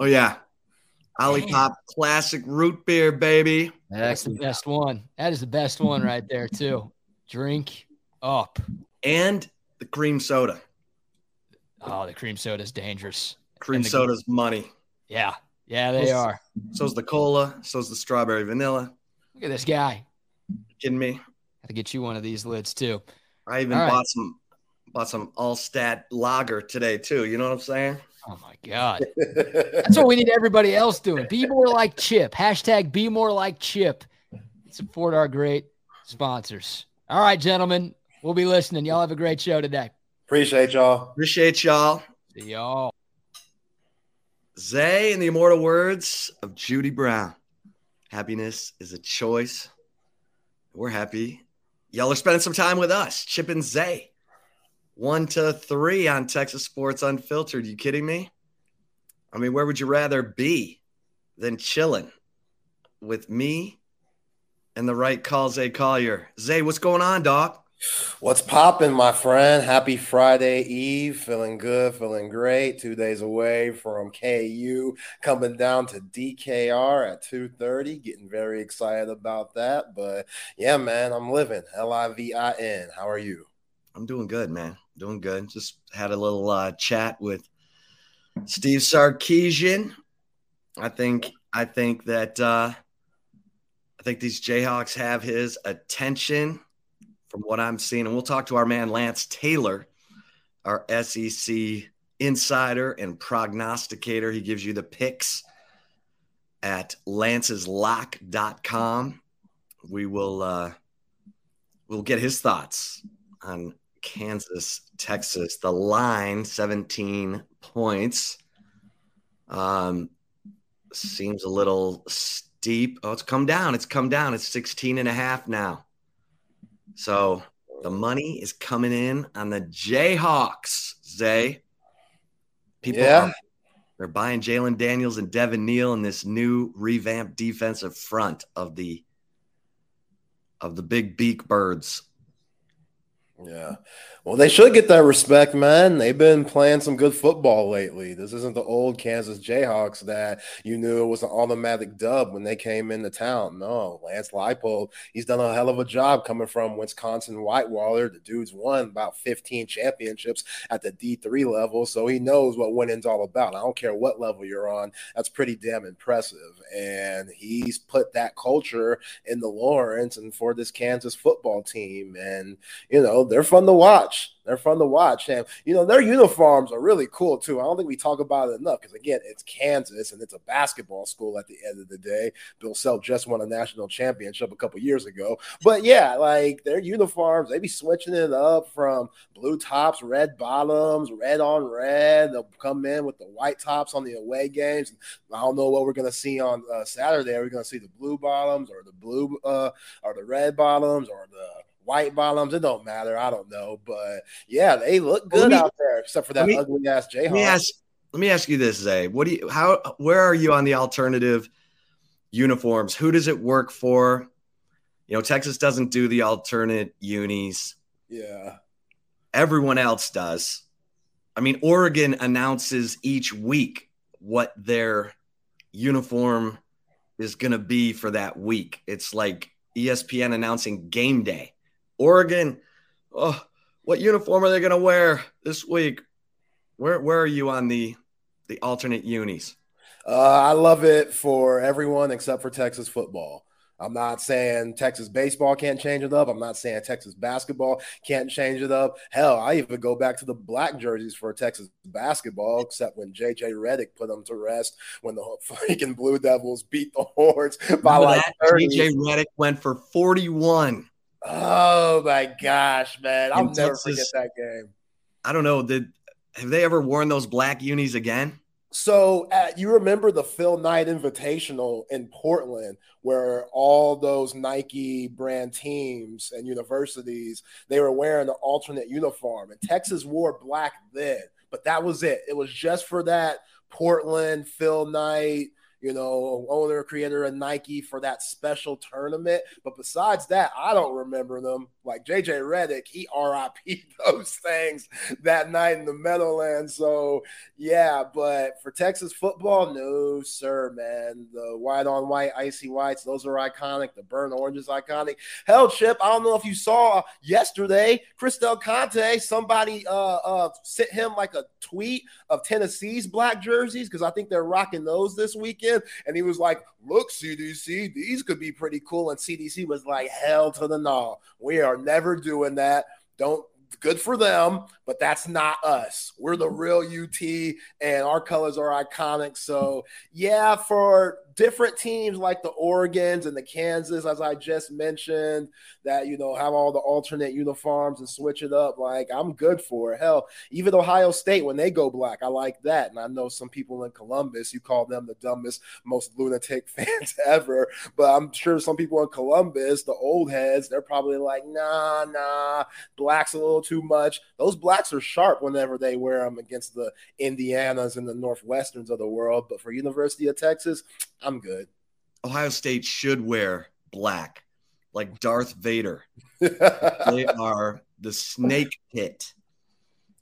Oh yeah, Olipop Classic Root Beer, baby. That's the best one. That is the best one right there too. Drink up. And the cream soda. Oh, the cream soda is dangerous. Cream the- soda's money. Yeah, yeah, they Those- are. So's the cola. So's the strawberry vanilla. Look at this guy. kidding me? Have to get you one of these lids too. I even All right. bought some bought some Altstadt lager today too. You know what I'm saying? Oh my god, that's what we need everybody else doing. Be more like Chip. Hashtag be more like Chip. Support our great sponsors. All right, gentlemen, we'll be listening. Y'all have a great show today. Appreciate y'all. Appreciate y'all. See y'all. Zay in the immortal words of Judy Brown. Happiness is a choice. We're happy. Y'all are spending some time with us, Chip and Zay. One to three on Texas Sports Unfiltered. You kidding me? I mean, where would you rather be than chilling with me and the right call, Zay Collier? Zay, what's going on, doc? What's popping, my friend? Happy Friday Eve. Feeling good, feeling great. Two days away from KU, coming down to DKR at 2:30. Getting very excited about that. But yeah, man, I'm living. L-I-V-I-N. How are you? I'm doing good, man. Doing good. Just had a little uh, chat with Steve Sarkisian. I think I think that uh, I think these Jayhawks have his attention from what I'm seeing, and we'll talk to our man Lance Taylor, our SEC insider and prognosticator. He gives you the picks at lanceslock.com. We will uh, we'll get his thoughts on Kansas, Texas. The line 17 points. Um, seems a little steep. Oh, it's come down. It's come down. It's 16 and a half now. So the money is coming in on the Jayhawks, Zay. People Yeah. are they're buying Jalon Daniels and Devin Neal in this new revamped defensive front of the of the big beak birds. Yeah. Well, they should get that respect, man. They've been playing some good football lately. This isn't the old Kansas Jayhawks that you knew was an automatic dub when they came into town. No, Lance Leipold, he's done a hell of a job coming from Wisconsin Whitewater. The dude's won about 15 championships at the D3 level, so he knows what winning's all about. I don't care what level you're on. That's pretty damn impressive. And he's put that culture in the Lawrence and for this Kansas football team. And you know, they're fun to watch. They're fun to watch. And, you know, their uniforms are really cool, too. I don't think we talk about it enough because, again, it's Kansas and it's a basketball school at the end of the day. Bill Self just won a national championship a couple years ago. But, yeah, like their uniforms, they be switching it up from blue tops, red bottoms, red on red. They'll come in with the white tops on the away games. I don't know what we're to see on uh, Saturday. Are we to see the blue bottoms or the blue uh, or the red bottoms or the white bottoms. It don't matter. I don't know, but yeah, they look good me- out there, except for that me- ugly ass Let me ask let me ask you this, Zay. What do you how where are you on the alternative uniforms? Who does it work for? You know, Texas doesn't do the alternate unis. Yeah, Everyone else does. I mean, Oregon announces each week what their uniform is going to be for that week. It's like ESPN announcing game day. Oregon, oh, what uniform are they going to wear this week? Where where are you on the the alternate unis? uh, I love it for everyone except for Texas football. I'm not saying Texas baseball can't change it up. I'm not saying Texas basketball can't change it up. Hell, I even go back to the black jerseys for Texas basketball, except when JJ Redick put them to rest when the freaking Blue Devils beat the Hordes by Remember like that? 30. JJ Redick went for 41. Oh my gosh, man. I'll never Texas- forget that game. I don't know. Did have they ever worn those black unis again? So uh, you remember the Phil Knight Invitational in Portland, where all those Nike brand teams and universities they were wearing an alternate uniform, and Texas wore black then, but that was it. It was just for that Portland Phil Knight, you know, owner, creator of Nike for that special tournament. But besides that, I don't remember them. Like JJ Redick, he RIP those things that night in the Meadowlands. So yeah, but for Texas football, no, sir, man. The white on white, icy whites, those are iconic. The burnt orange is iconic. Hell, Chip, I don't know if you saw yesterday, Chris Del Conte, somebody uh, uh sent him like a tweet of Tennessee's black jerseys because I think they're rocking those this weekend. And he was like, Look, CDC, these could be pretty cool. And CDC was like, Hell to the no. We are never doing that. Don't good for them, but that's not us. We're the real UT, and our colors are iconic. So, yeah, for different teams like the Oregons and the Kansas, as I just mentioned, that you know have all the alternate uniforms and switch it up. Like I'm good for it. Hell, even Ohio State when they go black, I like that. And I know some people in Columbus, you call them the dumbest, most lunatic fans ever. But I'm sure some people in Columbus, the old heads, they're probably like, nah, nah, black's a little too much. Those blacks are sharp whenever they wear them against the Indianas and the Northwesterns of the world. But for University of Texas, I'm good. Ohio State should wear black, like Darth Vader. they are the snake pit,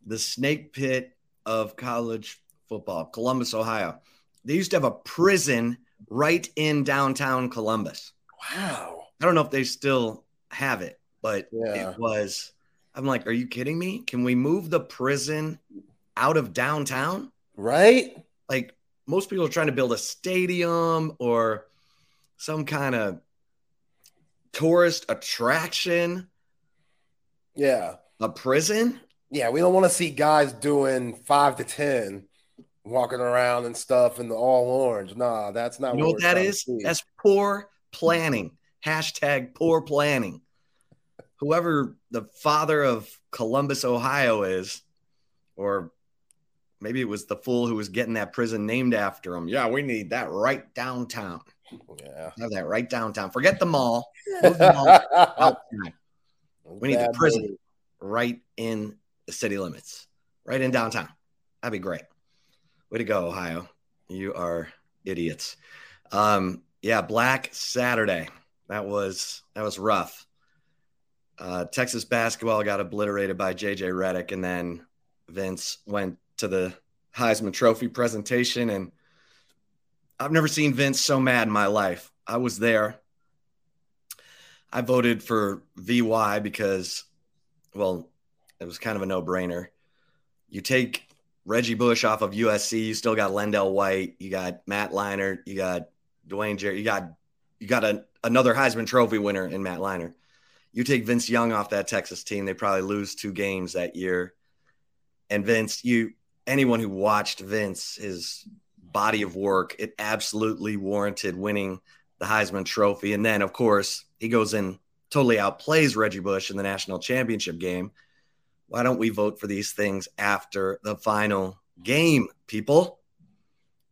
the snake pit of college football, Columbus, Ohio. They used to have a prison right in downtown Columbus. Wow. I don't know if they still have it, but yeah. it was. I'm like, are you kidding me? Can we move the prison out of downtown? Right? Like, most people are trying to build a stadium or some kind of tourist attraction. Yeah. A prison? Yeah, we don't want to see guys doing five to ten walking around and stuff in the all orange. Nah, that's not you know what, what that is. That's poor planning. Hashtag poor planning. Whoever the father of Columbus, Ohio is, or Maybe it was the fool who was getting that prison named after him. Yeah, we need that right downtown. Yeah. Have that right downtown. Forget the mall. The mall we need the prison right in the city limits, right in downtown. That'd be great. Way to go, Ohio. You are idiots. Um, yeah, Black Saturday. That was that was rough. Uh, Texas basketball got obliterated by JJ Redick, and then Vince went to the Heisman Trophy presentation, and I've never seen Vince so mad in my life. I was there. I voted for VY because, well, it was kind of a no brainer. You take Reggie Bush off of USC, you still got LenDale White, you got Matt Leinart, you got Dwayne Jarrett, you got you got a, another Heisman Trophy winner in Matt Leinart. You take Vince Young off that Texas team, they probably lose two games that year. And Vince, you anyone who watched Vince, his body of work, it absolutely warranted winning the Heisman Trophy. And then, of course, he goes and totally outplays Reggie Bush in the national championship game. Why don't we vote for these things after the final game, people?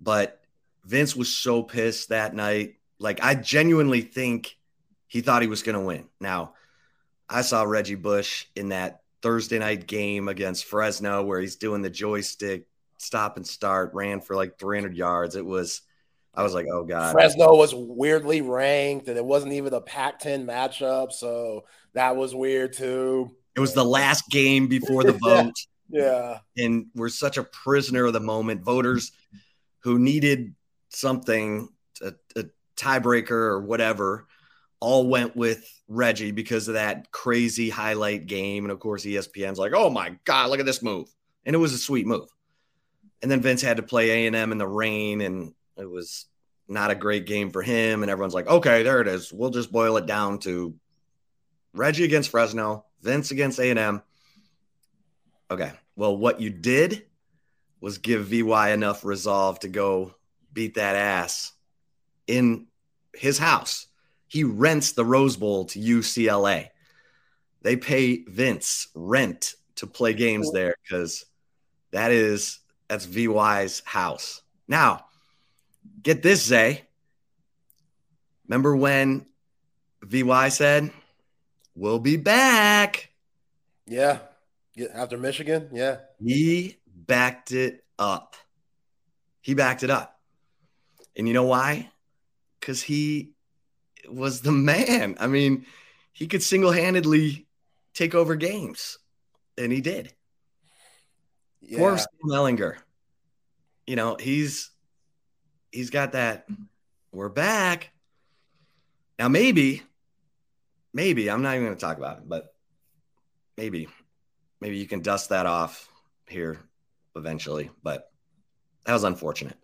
But Vince was so pissed that night. Like, I genuinely think he thought he was going to win. Now, I saw Reggie Bush in that Thursday night game against Fresno where he's doing the joystick stop and start, ran for like 300 yards. It was, I was like, oh God. Fresno was weirdly ranked and it wasn't even a Pac 10 matchup. So that was weird too. It was the last game before the vote. yeah. And we're such a prisoner of the moment. Voters who needed something, a, a tiebreaker or whatever, all went with Reggie because of that crazy highlight game. And of course, ESPN's like, oh my God, look at this move. And it was a sweet move. And then Vince had to play A&M in the rain, and it was not a great game for him. And everyone's like, okay, there it is. We'll just boil it down to Reggie against Fresno, Vince against A&M. Okay. Well, what you did was give VY enough resolve to go beat that ass in his house he rents the Rose Bowl to UCLA. They pay Vince rent to play games there because that is that's VY's house. Now, get this, Zay. Remember when VY said, We'll be back? Yeah. After Michigan? Yeah. He backed it up. He backed it up. And you know why? Because he was the man. I mean, he could single handedly take over games, and he did. Yeah. Poor Sam Ehlinger. You know, he's he's got that. We're back. Now, maybe, maybe I'm not even going to talk about it, but maybe, maybe you can dust that off here eventually. But that was unfortunate.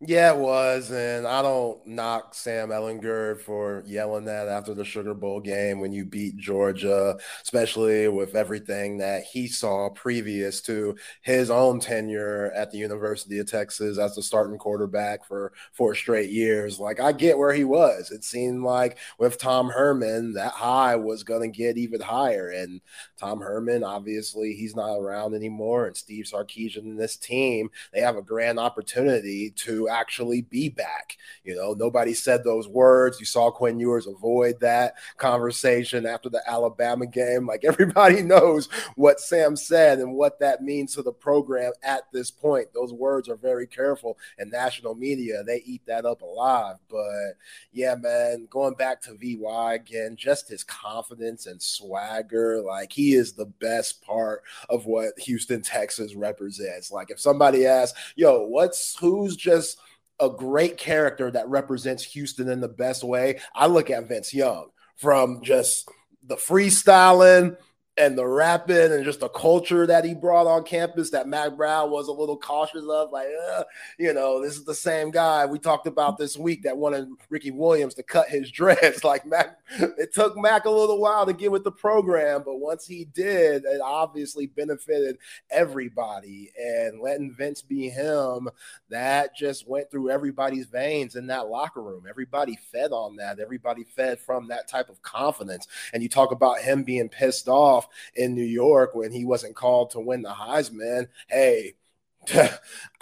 Yeah, it was. And I don't knock Sam Ehlinger for yelling that after the Sugar Bowl game when you beat Georgia, especially with everything that he saw previous to his own tenure at the University of Texas as the starting quarterback for four straight years. Like, I get where he was. It seemed like with Tom Herman, that high was going to get even higher. And Tom Herman, obviously, he's not around anymore. And Steve Sarkisian and this team, they have a grand opportunity to actually be back. You know, nobody said those words. You saw Quinn Ewers avoid that conversation after the Alabama game. Like everybody knows what Sam said and what that means to the program at this point. Those words are very careful, and national media they eat that up alive. But yeah, man, going back to VY again, just his confidence and swagger, like he is the best part of what Houston, Texas represents. Like if somebody asks, "Yo, what's who's just a great character that represents Houston in the best way, I look at Vince Young from just the freestyling and the rapping and just the culture that he brought on campus that Mack Brown was a little cautious of, like, uh, you know, this is the same guy we talked about this week that wanted Ricky Williams to cut his dreads. Like Mack, it took Mack a little while to get with the program, but once he did, it obviously benefited everybody. And letting Vince be him, that just went through everybody's veins in that locker room. Everybody fed on that. Everybody fed from that type of confidence. And you talk about him being pissed off in New York when he wasn't called to win the Heisman. Hey,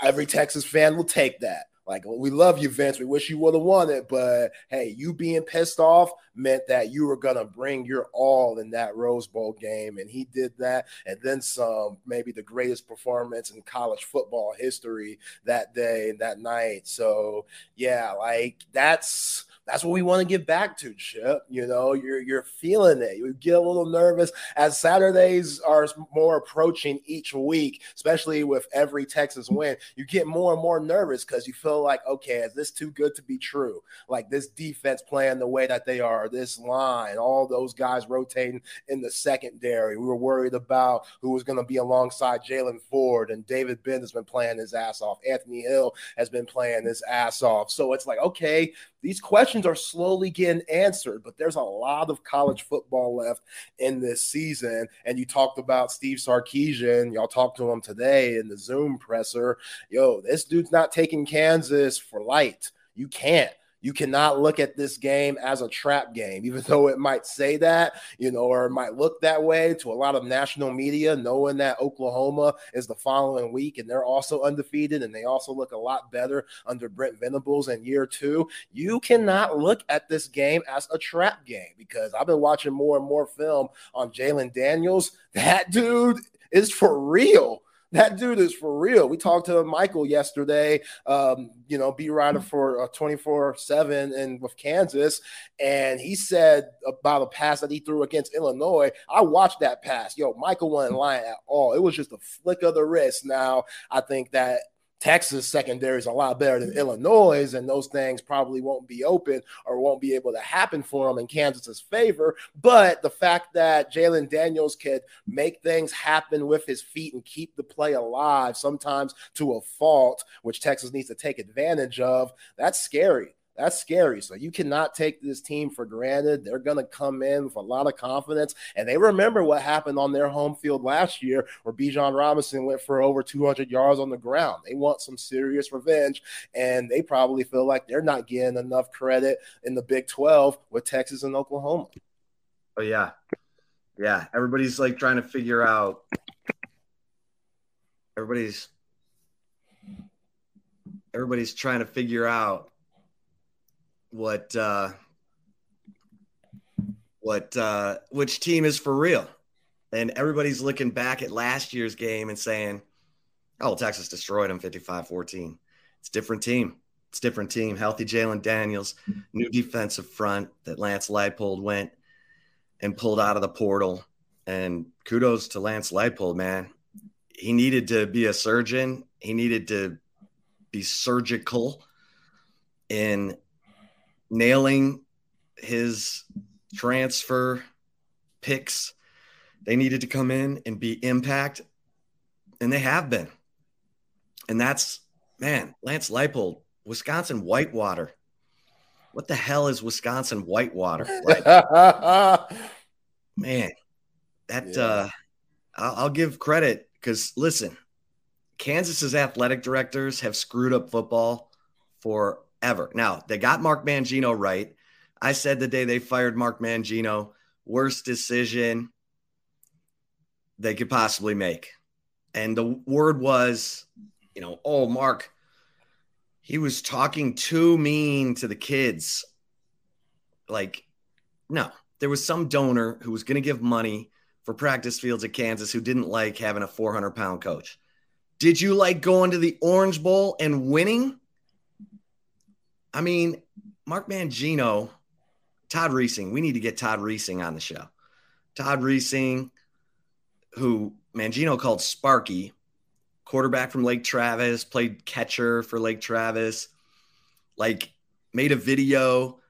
every Texas fan will take that. Like, we love you, Vince. We wish you would have won it. But hey, you being pissed off meant that you were going to bring your all in that Rose Bowl game. And he did that. And then some, maybe the greatest performance in college football history that day and that night. So, yeah, like that's that's what we want to get back to, Chip. You know, you're you're feeling it. You get a little nervous as Saturdays are more approaching each week, especially with every Texas win. You get more and more nervous because you feel like, okay, is this too good to be true? Like this defense playing the way that they are, this line, all those guys rotating in the secondary. We were worried about who was going to be alongside Jaylan Ford, and David Gbenda's been playing his ass off. Anthony Hill has been playing his ass off. So it's like, okay, these questions are slowly getting answered, but there's a lot of college football left in this season. And you talked about Steve Sarkisian. Y'all talked to him today in the Zoom presser. Yo, this dude's not taking Kansas for light. You can't. You cannot look at this game as a trap game, even though it might say that, you know, or it might look that way to a lot of national media, knowing that Oklahoma is the following week and they're also undefeated and they also look a lot better under Brent Venables in year two. You cannot look at this game as a trap game because I've been watching more and more film on Jalon Daniels. That dude is for real that dude is for real. We talked to Michael yesterday, um, you know, be writer for uh, 24 uh, 7 and with Kansas. And he said about a pass that he threw against Illinois. I watched that pass. Yo, Michael wasn't lying at all. It was just a flick of the wrist. Now, I think that Texas secondary is a lot better than Illinois, and those things probably won't be open or won't be able to happen for them in Kansas's favor. But the fact that Jalon Daniels could make things happen with his feet and keep the play alive, sometimes to a fault, which Texas needs to take advantage of, that's scary. That's scary. So you cannot take this team for granted. They're going to come in with a lot of confidence. And they remember what happened on their home field last year where Bijan Robinson went for over 200 yards on the ground. They want some serious revenge. And they probably feel like they're not getting enough credit in the Big 12 with Texas and Oklahoma. Oh, yeah. Yeah. Everybody's like trying to figure out. Everybody's everybody's trying to figure out what uh, what uh, which team is for real. And everybody's looking back at last year's game and saying, "Oh, Texas destroyed them 55-14." It's a different team. It's different team. Healthy Jalon Daniels, new defensive front that Lance Leipold went and pulled out of the portal. And kudos to Lance Leipold, man. He needed to be a surgeon. He needed to be surgical in nailing his transfer picks. They needed to come in and be impact, and they have been. And that's, man, Lance Leipold, Wisconsin Whitewater. What the hell is Wisconsin Whitewater? Like, man, that yeah. uh, I'll, I'll give credit because listen, Kansas's athletic directors have screwed up football forever. Now they got Mark Mangino right. I said the day they fired Mark Mangino, worst decision they could possibly make. And the word was, you know, oh, Mark, he was talking too mean to the kids. Like, no, there was some donor who was going to give money for practice fields at Kansas who didn't like having a 400 pound coach. Did you like going to the Orange Bowl and winning? I mean, Mark Mangino, Todd Reesing, we need to get Todd Reesing on the show. Todd Reesing, who Mangino called Sparky, quarterback from Lake Travis, played catcher for Lake Travis, like made a video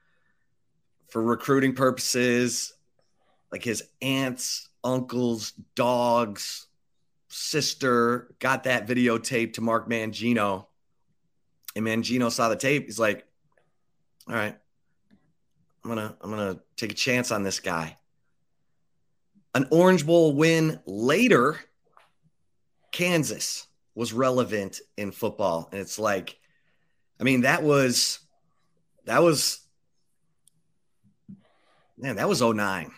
for recruiting purposes, like his aunts, uncles, dogs, sister got that videotape to Mark Mangino. And Mangino saw the tape. He's like, all right, I'm gonna I'm gonna take a chance on this guy. An Orange Bowl win later, Kansas was relevant in football. And it's like, I mean, that was that was man, that was 09.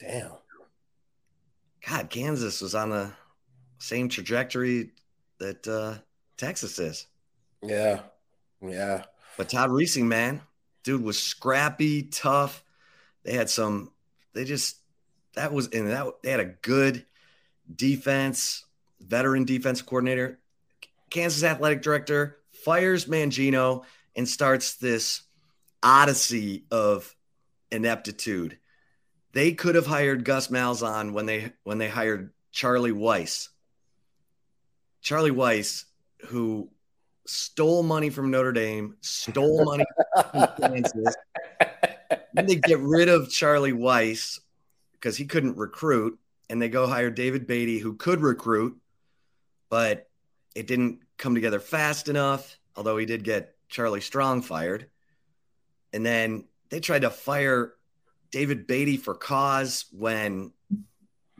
Damn. God, Kansas was on the same trajectory that uh, Texas is. Yeah. Yeah. But Todd Reesing, man, dude was scrappy, tough. They had some, they just, that was, and that they had a good defense, veteran defense coordinator. Kansas athletic director fires Mangino and starts this odyssey of ineptitude. They could have hired Gus Malzahn when they when they hired Charlie Weis. Charlie Weis, who stole money from Notre Dame, stole money from Kansas. then they get rid of Charlie Weis because he couldn't recruit, and they go hire David Beatty, who could recruit, but it didn't come together fast enough. Although he did get Charlie Strong fired, and then they tried to fire David Beatty for cause when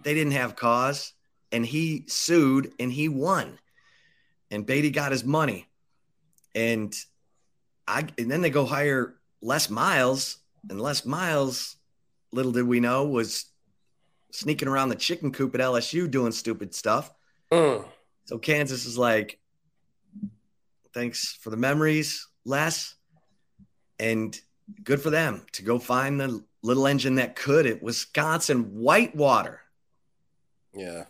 they didn't have cause, and he sued and he won, and Beatty got his money. And I and then they go hire Les Miles, and Les Miles, little did we know, was sneaking around the chicken coop at LSU doing stupid stuff. Mm. So Kansas is like, thanks for the memories, Les. And good for them to go find the little engine that could at Wisconsin Whitewater. Yeah.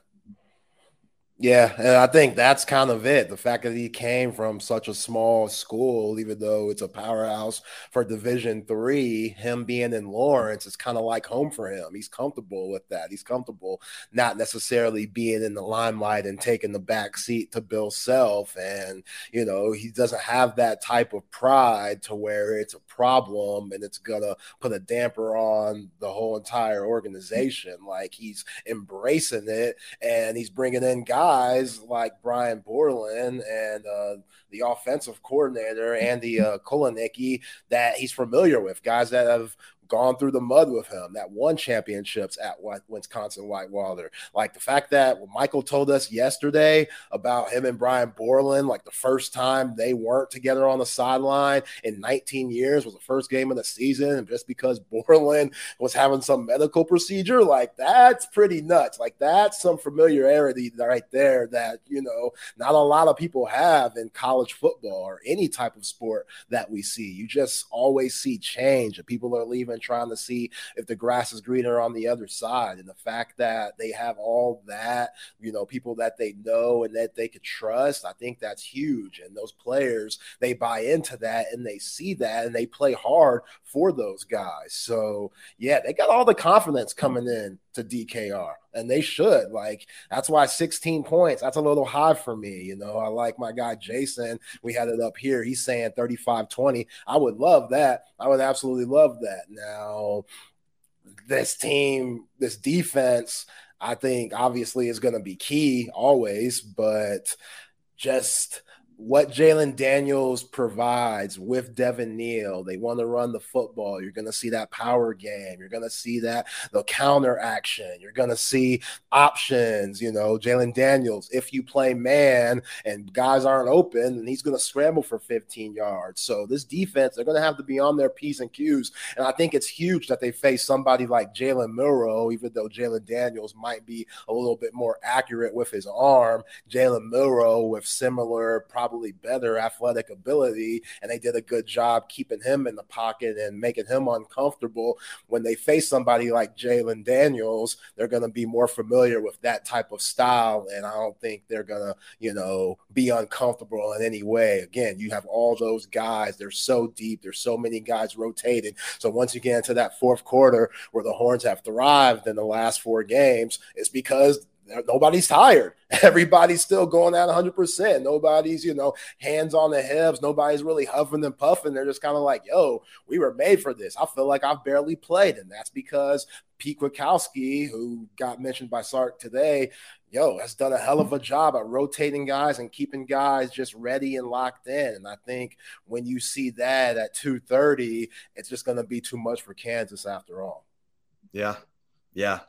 Yeah, and I think that's kind of it. The fact that he came from such a small school, even though it's a powerhouse for Division Three, him being in Lawrence is kind of like home for him. He's comfortable with that. He's comfortable not necessarily being in the limelight and taking the back seat to Bill Self. And you know, he doesn't have that type of pride to where it's a problem and it's gonna put a damper on the whole entire organization. Like he's embracing it and he's bringing in guys guys like Brian Borland and uh, the offensive coordinator Andy uh, Kotelnicki that he's familiar with, guys that have gone through the mud with him, that won championships at Wisconsin Whitewater. Like the fact that Michael told us yesterday about him and Brian Borland, like the first time they weren't together on the sideline in 19 years was the first game of the season. And just because Borland was having some medical procedure, like that's pretty nuts. Like that's some familiarity right there that, you know, not a lot of people have in college football or any type of sport that we see. You just always see change and people are leaving trying to see if the grass is greener on the other side. And the fact that they have all that, you know, people that they know and that they could trust, I think that's huge. And those players, they buy into that and they see that and they play hard for those guys. So, yeah, they got all the confidence coming in to DKR, and they should. Like that's why 16 points. That's a little high for me. You know, I like my guy Jason. We had it up here. He's saying 35-20. I would love that. I would absolutely love that. Now, this team, this defense, I think obviously is going to be key always, but just what Jalon Daniels provides with Devin Neal. They want to run the football. You're going to see that power game. You're going to see that the counter action. You're going to see options. You know, Jalon Daniels, if you play man and guys aren't open, and he's going to scramble for 15 yards. So this defense, they're going to have to be on their P's and Q's. And I think it's huge that they face somebody like Jalen Milroe, even though Jalen Daniels might be a little bit more accurate with his arm. Jalen Milroe with similar, probably probably better athletic ability, and they did a good job keeping him in the pocket and making him uncomfortable. When they face somebody like Jalon Daniels, they're going to be more familiar with that type of style, and I don't think they're going to, you know, be uncomfortable in any way. Again, you have all those guys; they're so deep. There's so many guys rotating. So once you get into that fourth quarter where the Horns have thrived in the last four games, it's because nobody's tired. Everybody's still going at 100%. Nobody's, you know, hands on the hips. Nobody's really huffing and puffing. They're just kind of like, yo, we were made for this. I feel like I've barely played. And that's because Pete Kwiatkowski, who got mentioned by Sark today, yo, has done a hell of a job at rotating guys and keeping guys just ready and locked in. And I think when you see that at 230, it's just going to be too much for Kansas after all. Yeah. Yeah.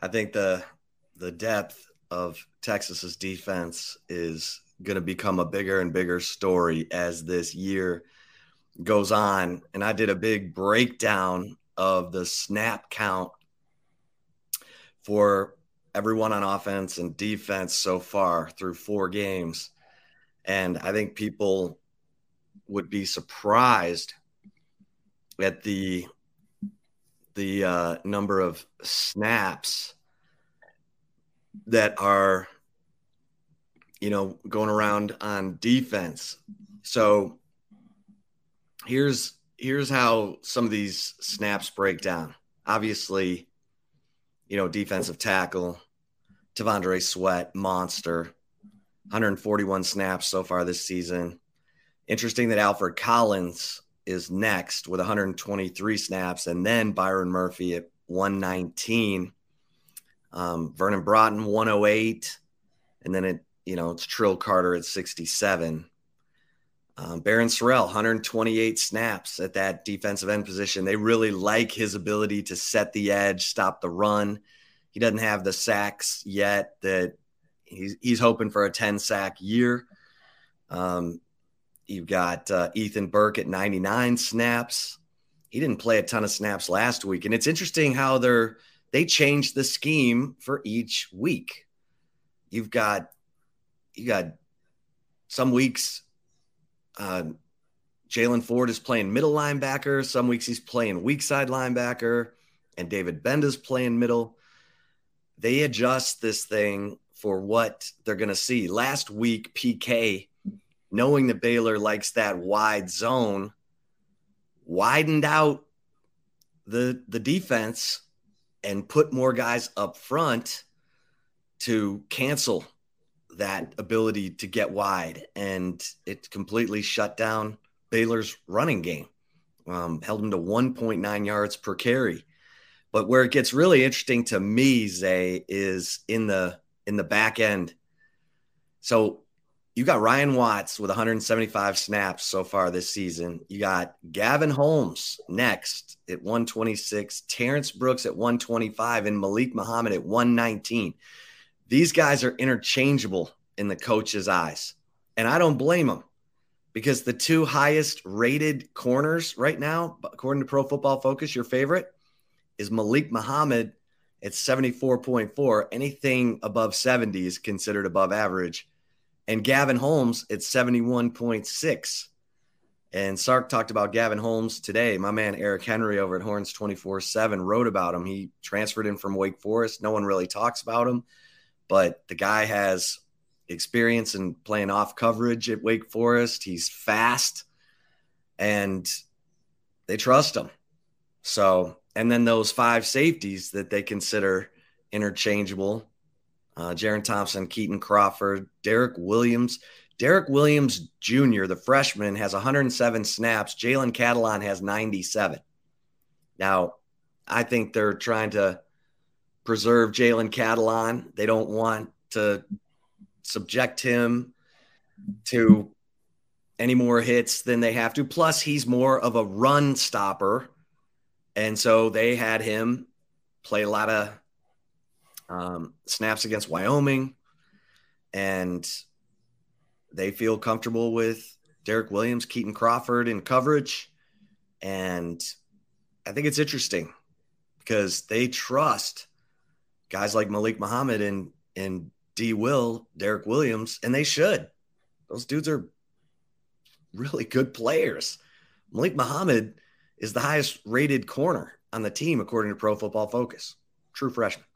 I think the the depth of Texas's defense is going to become a bigger and bigger story as this year goes on. And I did a big breakdown of the snap count for everyone on offense and defense so far through four games. And I think people would be surprised at the the uh, number of snaps that are you know going around on defense. So here's here's how some of these snaps break down. Obviously you know defensive tackle T'Vondre Sweat monster 141 snaps so far this season. Interesting that Alfred Collins is next with 123 snaps and then Byron Murphy at 119 um, Vernon Broughton 108, and then it you know it's Trill Carter at 67. Um, Barryn Sorrell 128 snaps at that defensive end position. They really like his ability to set the edge, stop the run. He doesn't have the sacks yet. That he's he's hoping for a 10 sack year. Um, you've got uh, Ethan Burke at 99 snaps. He didn't play a ton of snaps last week, and it's interesting how they're they change the scheme for each week. You've got you got some weeks uh, Jaylan Ford is playing middle linebacker. Some weeks he's playing weak side linebacker, and David Gbenda's playing middle. They adjust this thing for what they're going to see. Last week, PK, knowing that Baylor likes that wide zone, widened out the the defense and put more guys up front to cancel that ability to get wide. And it completely shut down Baylor's running game, um, held them to 1.9 yards per carry. But where it gets really interesting to me, Zay, is in the in the back end. So you got Ryan Watts with 175 snaps so far this season. You got Gavin Holmes next at 126, Terrence Brooks at 125, and Malik Muhammad at 119. These guys are interchangeable in the coach's eyes. And I don't blame them because the two highest rated corners right now, according to Pro Football Focus, your favorite is Malik Muhammad at 74.4. Anything above 70 is considered above average and Gavin Holmes at 71.6. And Sark talked about Gavin Holmes today. My man Eric Henry over at Horns 24 7 wrote about him. He transferred in from Wake Forest. No one really talks about him, but the guy has experience in playing off coverage at Wake Forest. He's fast and they trust him. So, and then those five safeties that they consider interchangeable uh, Jerrin Thompson, Kitan Crawford, Derek Williams. Derek Williams Jr., the freshman, has 107 snaps. Jalen Catalon has 97. Now, I think they're trying to preserve Jalen Catalon. They don't want to subject him to any more hits than they have to. Plus, he's more of a run stopper. And so they had him play a lot of um, snaps against Wyoming. And they feel comfortable with Derek Williams, Kitan Crawford in coverage. And I think it's interesting because they trust guys like Malik Muhammad and, and D. Will, Derek Williams, and they should. Those dudes are really good players. Malik Muhammad is the highest rated corner on the team, according to Pro Football Focus. True freshman.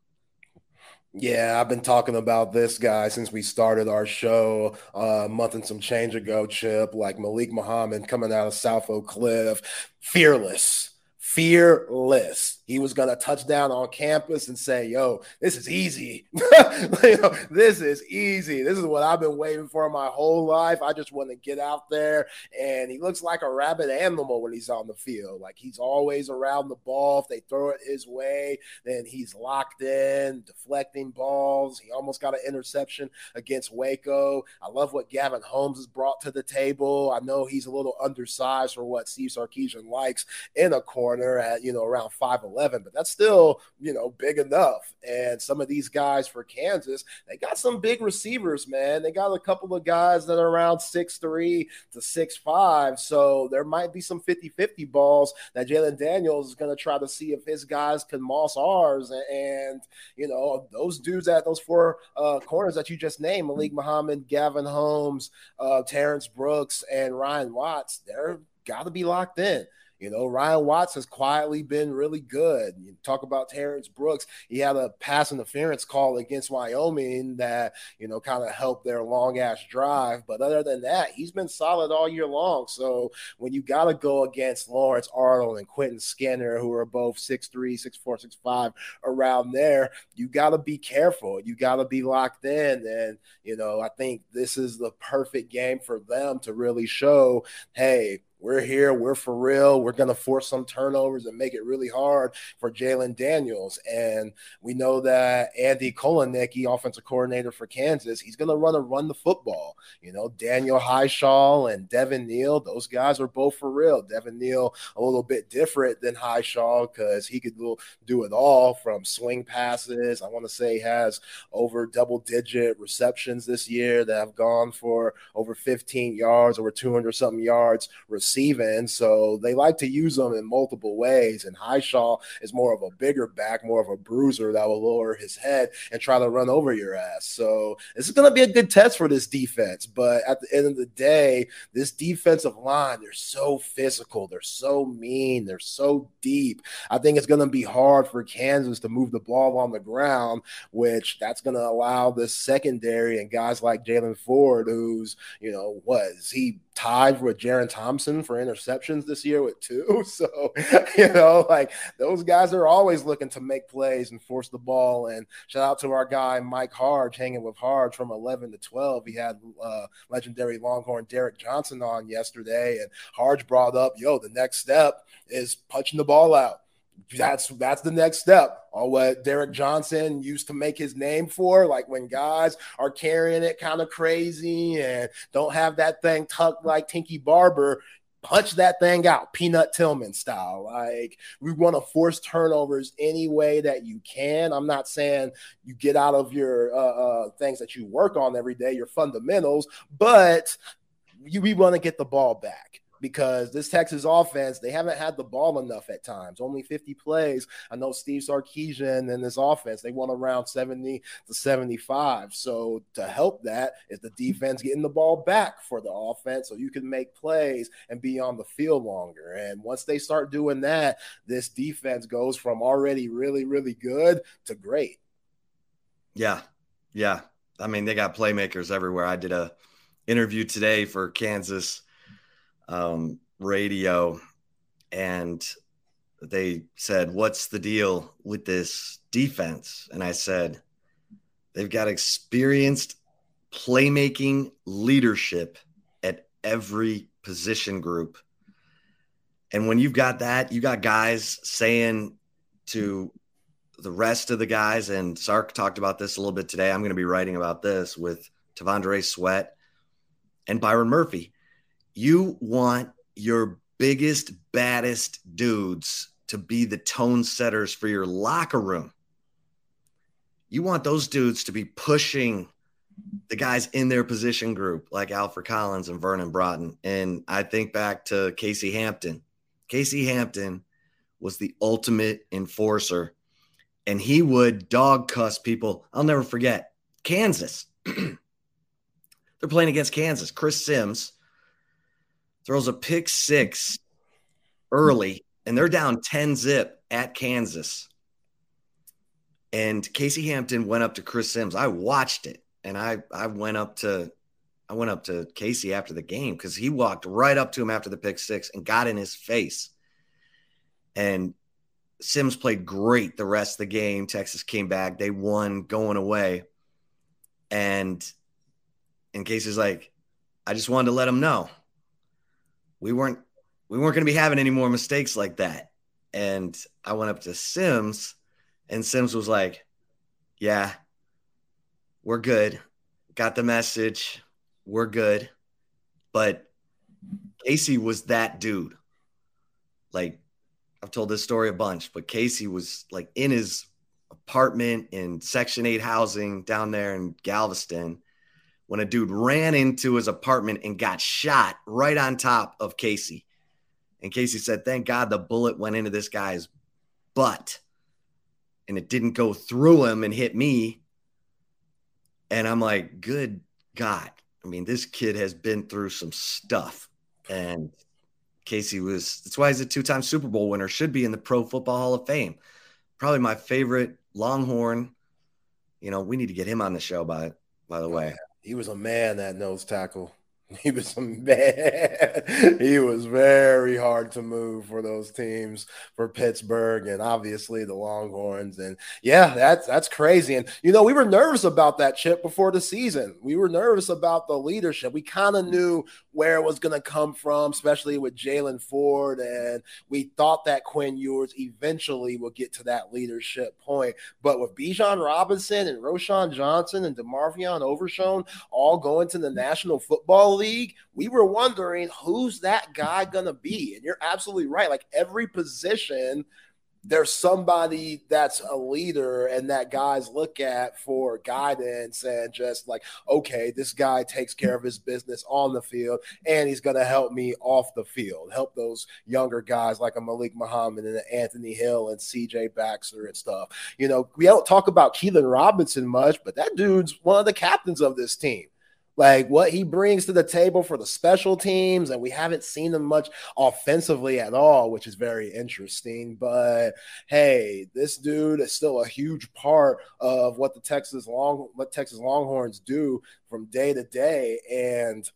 Yeah, I've been talking about this guy since we started our show uh, a month and some change ago, Chip. Like Malik Muhammad coming out of South Oak Cliff, fearless, fearless. He was going to touch down on campus and say, Yo, this is easy. this is easy. This is what I've been waiting for my whole life. I just want to get out there. And he looks like a rabid animal when he's on the field. Like he's always around the ball. If they throw it his way, then he's locked in, deflecting balls. He almost got an interception against Waco. I love what Gavin Holmes has brought to the table. I know he's a little undersized for what Steve Sarkisian likes in a corner at, you know, around 5'11 11, but that's still, you know, big enough. And some of these guys for Kansas, they got some big receivers, man. They got a couple of guys that are around six three to six five. So there might be some 50 50 balls that Jalon Daniels is going to try to see if his guys can moss ours. And, you know, those dudes at those four uh, corners that you just named Malik Muhammad, Gavin Holmes, uh, Terrence Brooks, and Ryan Watts, they're got to be locked in. You know, Ryan Watts has quietly been really good. You talk about Terrence Brooks. He had a pass interference call against Wyoming that, you know, kind of helped their long ass drive. But other than that, he's been solid all year long. So when you got to go against Lawrence Arnold and Quentin Skinner, who are both 6'3, 6'4, 6'5 around there, you got to be careful. You got to be locked in. And, you know, I think this is the perfect game for them to really show, hey, we're here. We're for real. We're going to force some turnovers and make it really hard for Jalon Daniels. And we know that Andy Kotelnicki, offensive coordinator for Kansas, he's going to run and run the football. You know, Daniel Hishaw and Devin Neal, those guys are both for real. Devin Neal, a little bit different than Hishaw because he could do it all from swing passes. I want to say has over double digit receptions this year that have gone for over 15 yards, over 200 something yards. So they like to use them in multiple ways. And Hishaw is more of a bigger back, more of a bruiser that will lower his head and try to run over your ass. So this is going to be a good test for this defense. But at the end of the day, this defensive line, they're so physical, they're so mean, they're so deep. I think it's going to be hard for Kansas to move the ball on the ground, which that's going to allow this secondary and guys like Jaylan Ford, who's, you know, was he tied with Jerrin Thompson for interceptions this year with two. So, you know, like those guys are always looking to make plays and force the ball. And shout out to our guy, Mike Harge, hanging with Harge from 11 to 12. He had uh, legendary Longhorn Derek Johnson on yesterday. And Harge brought up, yo, the next step is punching the ball out that's that's the next step. Or what Derek Johnson used to make his name for, like when guys are carrying it kind of crazy and don't have that thing tucked like Tiki Barber, punch that thing out, Peanut Tillman style. Like we want to force turnovers any way that you can. I'm not saying you get out of your uh, uh, things that you work on every day, your fundamentals, but you, we want to get the ball back because this Texas offense, they haven't had the ball enough at times. Only 50 plays. I know Steve Sarkisian and this offense, they won around 70 to 75. So to help that is the defense getting the ball back for the offense so you can make plays and be on the field longer. And once they start doing that, this defense goes from already really, really good to great. Yeah. Yeah. I mean, they got playmakers everywhere. I did a interview today for Kansas um, radio, and they said, What's the deal with this defense? And I said, They've got experienced playmaking leadership at every position group. And when you've got that, you got guys saying to the rest of the guys, and Sark talked about this a little bit today. I'm going to be writing about this with T'Vondre Sweat and Byron Murphy. You want your biggest, baddest dudes to be the tone setters for your locker room. You want those dudes to be pushing the guys in their position group, like Alfred Collins and Vernon Broughton. And I think back to Casey Hampton. Casey Hampton was the ultimate enforcer, and he would dog cuss people. I'll never forget Kansas. They're playing against Kansas. Chris Sims throws a pick six early, and they're down 10 zip at Kansas. And Casey Hampton went up to Chris Sims. I watched it, and I I went up to I went up to Casey after the game because he walked right up to him after the pick six and got in his face. And Sims played great the rest of the game. Texas came back. They won going away. And in Casey's like, I just wanted to let him know we weren't we weren't going to be having any more mistakes like that. And I went up to Sims, and Sims was like, "Yeah, we're good. Got the message. We're good." But Casey was that dude. Like I've told this story a bunch, but Casey was like in his apartment in Section 8 housing down there in Galveston when a dude ran into his apartment and got shot right on top of Casey. And Casey said, Thank God the bullet went into this guy's butt and it didn't go through him and hit me. And I'm like, Good God. I mean, this kid has been through some stuff. And Casey was, that's why he's a two time Super Bowl winner, should be in the Pro Football Hall of Fame. Probably my favorite Longhorn. You know, we need to get him on the show, by, by the way. He was a man that nose tackle. He was a man. he was very hard to move for those teams for Pittsburgh and obviously the Longhorns. And yeah, that's that's crazy. And you know, we were nervous about that chip before the season. We were nervous about the leadership. We kind of knew where it was going to come from, especially with Jaylan Ford. And we thought that Quinn Ewers eventually will get to that leadership point. But with Bijan Robinson and Roschon Johnson and DeMarvion Overshown all going to the National Football league, we were wondering who's that guy going to be. And you're absolutely right. Like every position, there's somebody that's a leader and that guys look at for guidance and just like, okay, this guy takes care of his business on the field and he's going to help me off the field, help those younger guys like a Malik Muhammad and Anthony Hill and CJ Baxter and stuff. You know, we don't talk about Keilan Robinson much, but that dude's one of the captains of this team like what he brings to the table for the special teams, and we haven't seen him much offensively at all, which is very interesting. But hey, this dude is still a huge part of what the Texas Long what Texas Longhorns do from day to day, and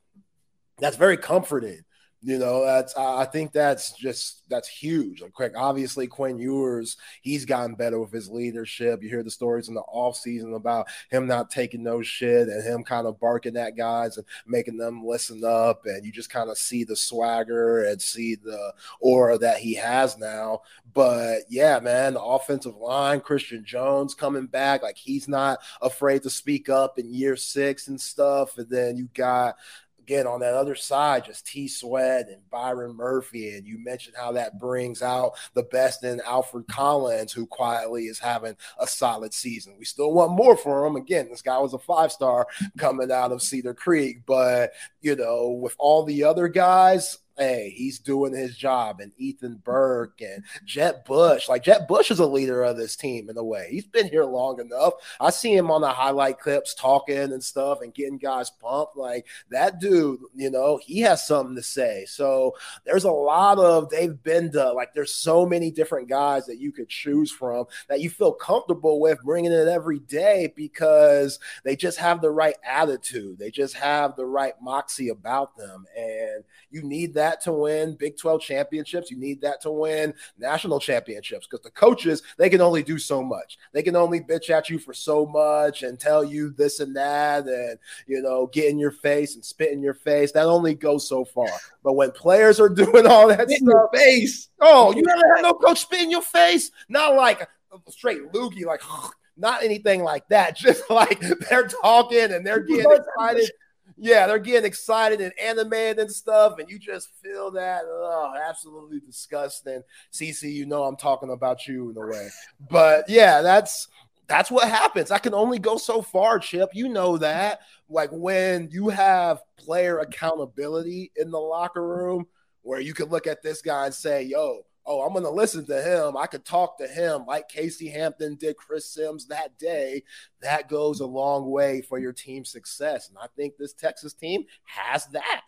that's very comforting you know, that's I think that's just that's huge. Like quick, obviously Quinn Ewers, he's gotten better with his leadership. You hear the stories in the offseason about him not taking no shit and him kind of barking at guys and making them listen up. And you just kind of see the swagger and see the aura that he has now. But yeah, man, the offensive line, Christian Jones coming back, like he's not afraid to speak up in year six and stuff. And then you got again on that other side, just T Sweat and Byron Murphy. And you mentioned how that brings out the best in Alfred Collins, who quietly is having a solid season. We still want more for him. Again, this guy was a five star coming out of Cedar Creek, but you know, with all the other guys, hey, he's doing his job. And Ethan Burke and Jett Bush, like Jett Bush is a leader of this team in a way. He's been here long enough. I see him on the highlight clips talking and stuff and getting guys pumped. Like that dude, you know, he has something to say. So there's a lot of Dave Gbenda. Like there's so many different guys that you could choose from that you feel comfortable with bringing it every day because they just have the right attitude. They just have the right moxie about them. And you need that to win Big 12 championships. You need that to win national championships because the coaches, they can only do so much. They can only bitch at you for so much and tell you this and that and, you know, get in your face and spit in your face. That only goes so far. But when players are doing all that in stuff, your face. Oh, you never had no coach spit in your face? Not like straight loogie, like not anything like that. Just like they're talking and they're getting excited yeah, they're getting excited and animated and stuff, and you just feel that. Oh, absolutely disgusting. CC, you know I'm talking about you in a way. But yeah, that's that's what happens. I can only go so far, Chip. You know that. Like when you have player accountability in the locker room, where you can look at this guy and say, yo, oh, I'm going to listen to him. I could talk to him like Casey Hampton did Chris Sims that day. That goes a long way for your team's success. And I think this Texas team has that.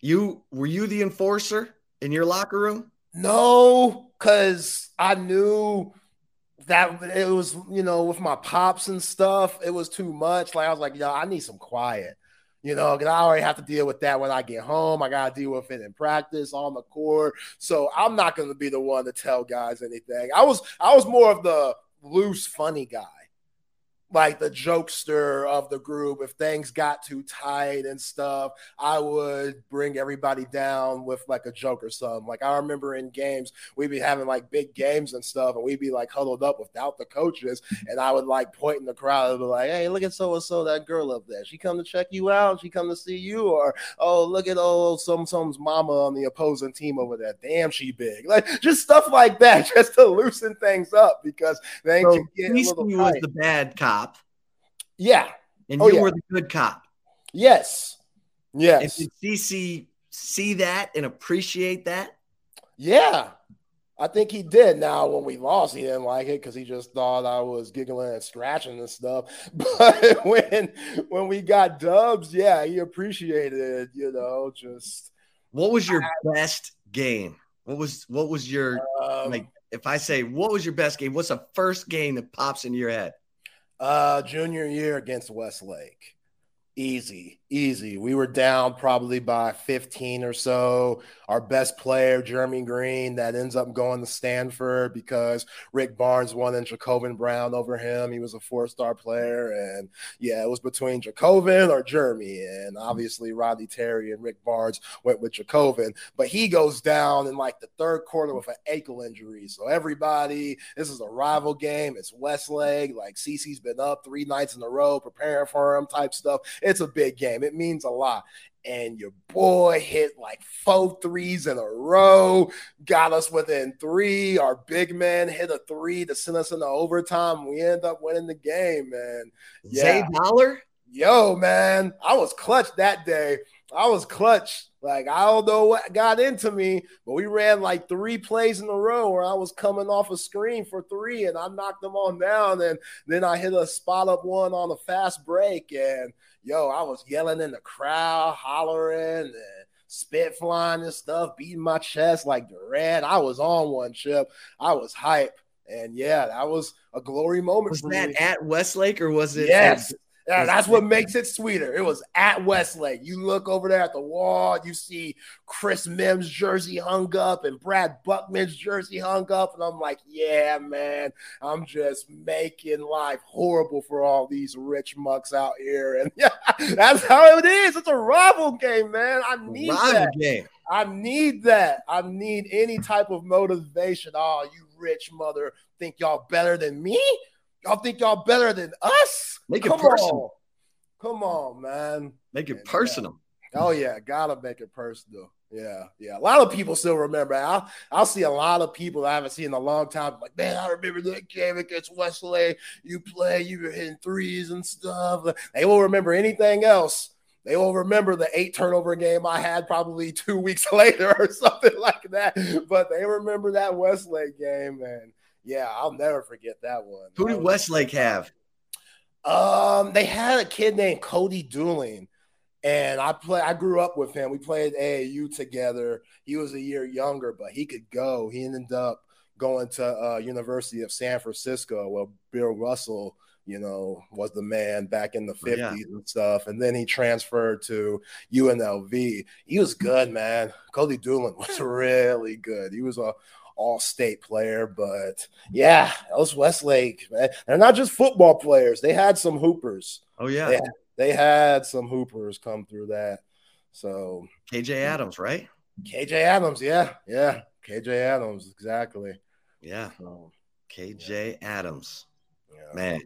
You were you the enforcer in your locker room? No, because I knew that it was, you know, with my pops and stuff, it was too much. Like I was like, yo, I need some quiet you know, because I already have to deal with that when I get home. I got to deal with it in practice on the court. So I'm not going to be the one to tell guys anything. I was I was more of the loose, funny guy like the jokester of the group. If things got too tight and stuff, I would bring everybody down with like a joke or something. Like I remember in games, we'd be having like big games and stuff, and we'd be like huddled up without the coaches, and I would like point in the crowd and be like, "Hey, look at so and so, that girl up there. She come to check you out. She come to see you, or oh, look at oh some some's mama on the opposing team over there. Damn, she big. Like just stuff like that, just to loosen things up because they so can get tight. was the bad cop yeah. And oh, you yeah. were the good cop. Yes. Yes. And did CC see that and appreciate that? Yeah. I think he did. Now, when we lost, he didn't like it because he just thought I was giggling and scratching and stuff. But when when we got dubs, yeah, he appreciated it. You know, just what was your I, best game? What was what was your um, like? If I say what was your best game, what's the first game that pops into your head? Uh, junior year against Westlake. Easy, easy. We were down probably by 15 or so. Our best player, Jeremy Green, that ends up going to Stanford because Rick Barnes won and J'Covan Brown over him. He was a four star player. And yeah, it was between J'Covan or Jeremy. And obviously, Rodney Terry and Rick Barnes went with J'Covan. But he goes down in like the third quarter with an ankle injury. So everybody, this is a rival game. It's Westlake. Like CC's been up three nights in a row preparing for him type stuff it's a big game. It means a lot. And your boy hit like four threes in a row, got us within three. Our big man hit a three to send us into overtime. We end up winning the game, man. Yeah. Zay Dollar? Yo, man, I was clutch that day. I was clutch. Like, I don't know what got into me, but we ran like three plays in a row where I was coming off a screen for three and I knocked them on down. And then I hit a spot up one on a fast break. And yo, I was yelling in the crowd, hollering and spit flying and stuff, beating my chest like Durant. I was on one chip. I was hype. And yeah, that was a glory moment. Was that me. at Westlake or was it? Yes, yeah, that's what makes it sweeter. It was at Westlake. You look over there at the wall, you see Chris Mihm's jersey hung up and Brad Buckman's jersey hung up. And I'm like, yeah, man, I'm just making life horrible for all these rich mucks out here. And yeah, that's how it is. It's a rival game, man. I need rival that. Game. I need that. I need any type of motivation. Oh, you rich mother think y'all better than me? Y'all think y'all better than us? Make it Come personal. On. Come on, man. Make it personal. Yeah. Oh yeah, gotta make it personal. Yeah, yeah. A lot of people still remember. I'll I'll see a lot of people I haven't seen in a long time. Like, man, I remember that game against Westlake. You play, you were hitting threes and stuff. They won't remember anything else they will remember the eight turnover game I had probably two weeks later or something like that. But they remember that Westlake game, and yeah, I'll never forget that one. Who did Westlake have? Um, they had a kid named Cody Doolin, and I play. I grew up with him. We played AAU together. He was a year younger, but he could go. He ended up going to uh, University of San Francisco, where Bill Russell you know, was the man back in the 50s yeah. and stuff. And then he transferred to UNLV. He was good, man. Cody Doolin was really good. He was a all state player, but yeah, those Westlake, man, they're not just football players. They had some hoopers. Oh, yeah. They, they had some hoopers come through that. So KJ Adams, right? KJ Adams, yeah, yeah. KJ Adams, exactly. Yeah. So, KJ yeah. Adams. Yeah. Man,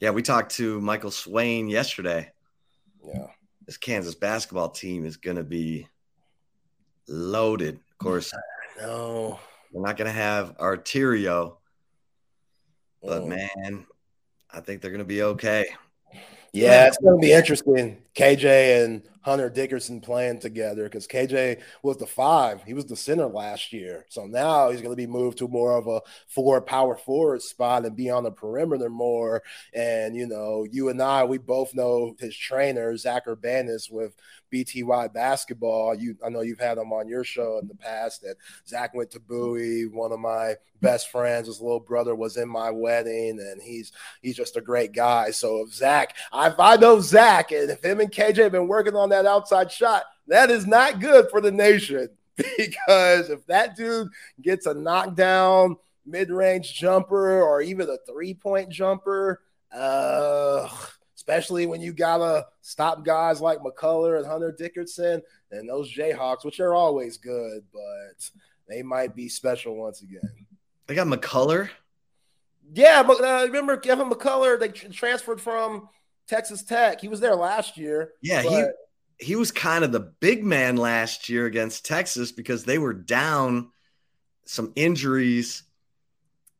yeah, we talked to Michael Swain yesterday. Yeah. This Kansas basketball team is going to be loaded. Of course, no. We're not going to have Arterio, but oh. man, I think they're going to be okay. Yeah, it's going to be interesting. KJ and Hunter Dickinson playing together because KJ was the five. He was the center last year. So now he's going to be moved to more of a four power forward spot and be on the perimeter more. And, you know, you and I, we both know his trainer, Zach Urbanis, with BTY basketball. You, I know you've had him on your show in the past. That Zach went to Bowie. One of my best friends, his little brother, was in my wedding, and he's he's just a great guy. So if Zach, if I know Zach, and if him and KJ have been working on that outside shot, that is not good for the nation because if that dude gets a knockdown mid-range jumper or even a three-point jumper, uh especially when you gotta stop guys like McCullar and Hunter Dickinson and those Jayhawks, which are always good, but they might be special once again. They got McCullar. Yeah, but uh, remember Kevin McCullar? They transferred from Texas Tech. He was there last year. Yeah, but... he he was kind of the big man last year against Texas because they were down some injuries,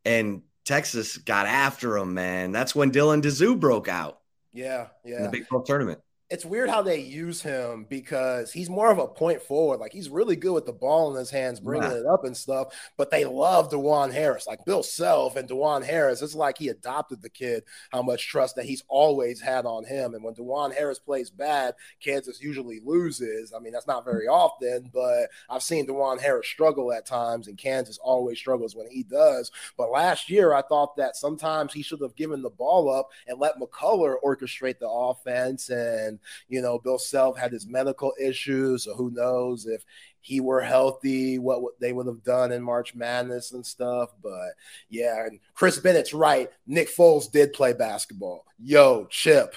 and Texas got after him. Man, that's when Dylan Disu broke out. Yeah, yeah. In the Big 12 tournament it's weird how they use him because he's more of a point forward. Like he's really good with the ball in his hands, bringing it up and stuff. But they love Dajuan Harris, like Bill Self and Dajuan Harris. It's like he adopted the kid. How much trust that he's always had on him. And when Dajuan Harris plays bad, Kansas usually loses. I mean, that's not very often, but I've seen Dajuan Harris struggle at times, and Kansas always struggles when he does. But last year, I thought that sometimes he should have given the ball up and let McCullar orchestrate the offense and you know, Bill Self had his medical issues. So who knows if he were healthy, what they would have done in March Madness and stuff. But yeah, and Chris Bennett's right. Nick Foles did play basketball. Yo, Chip,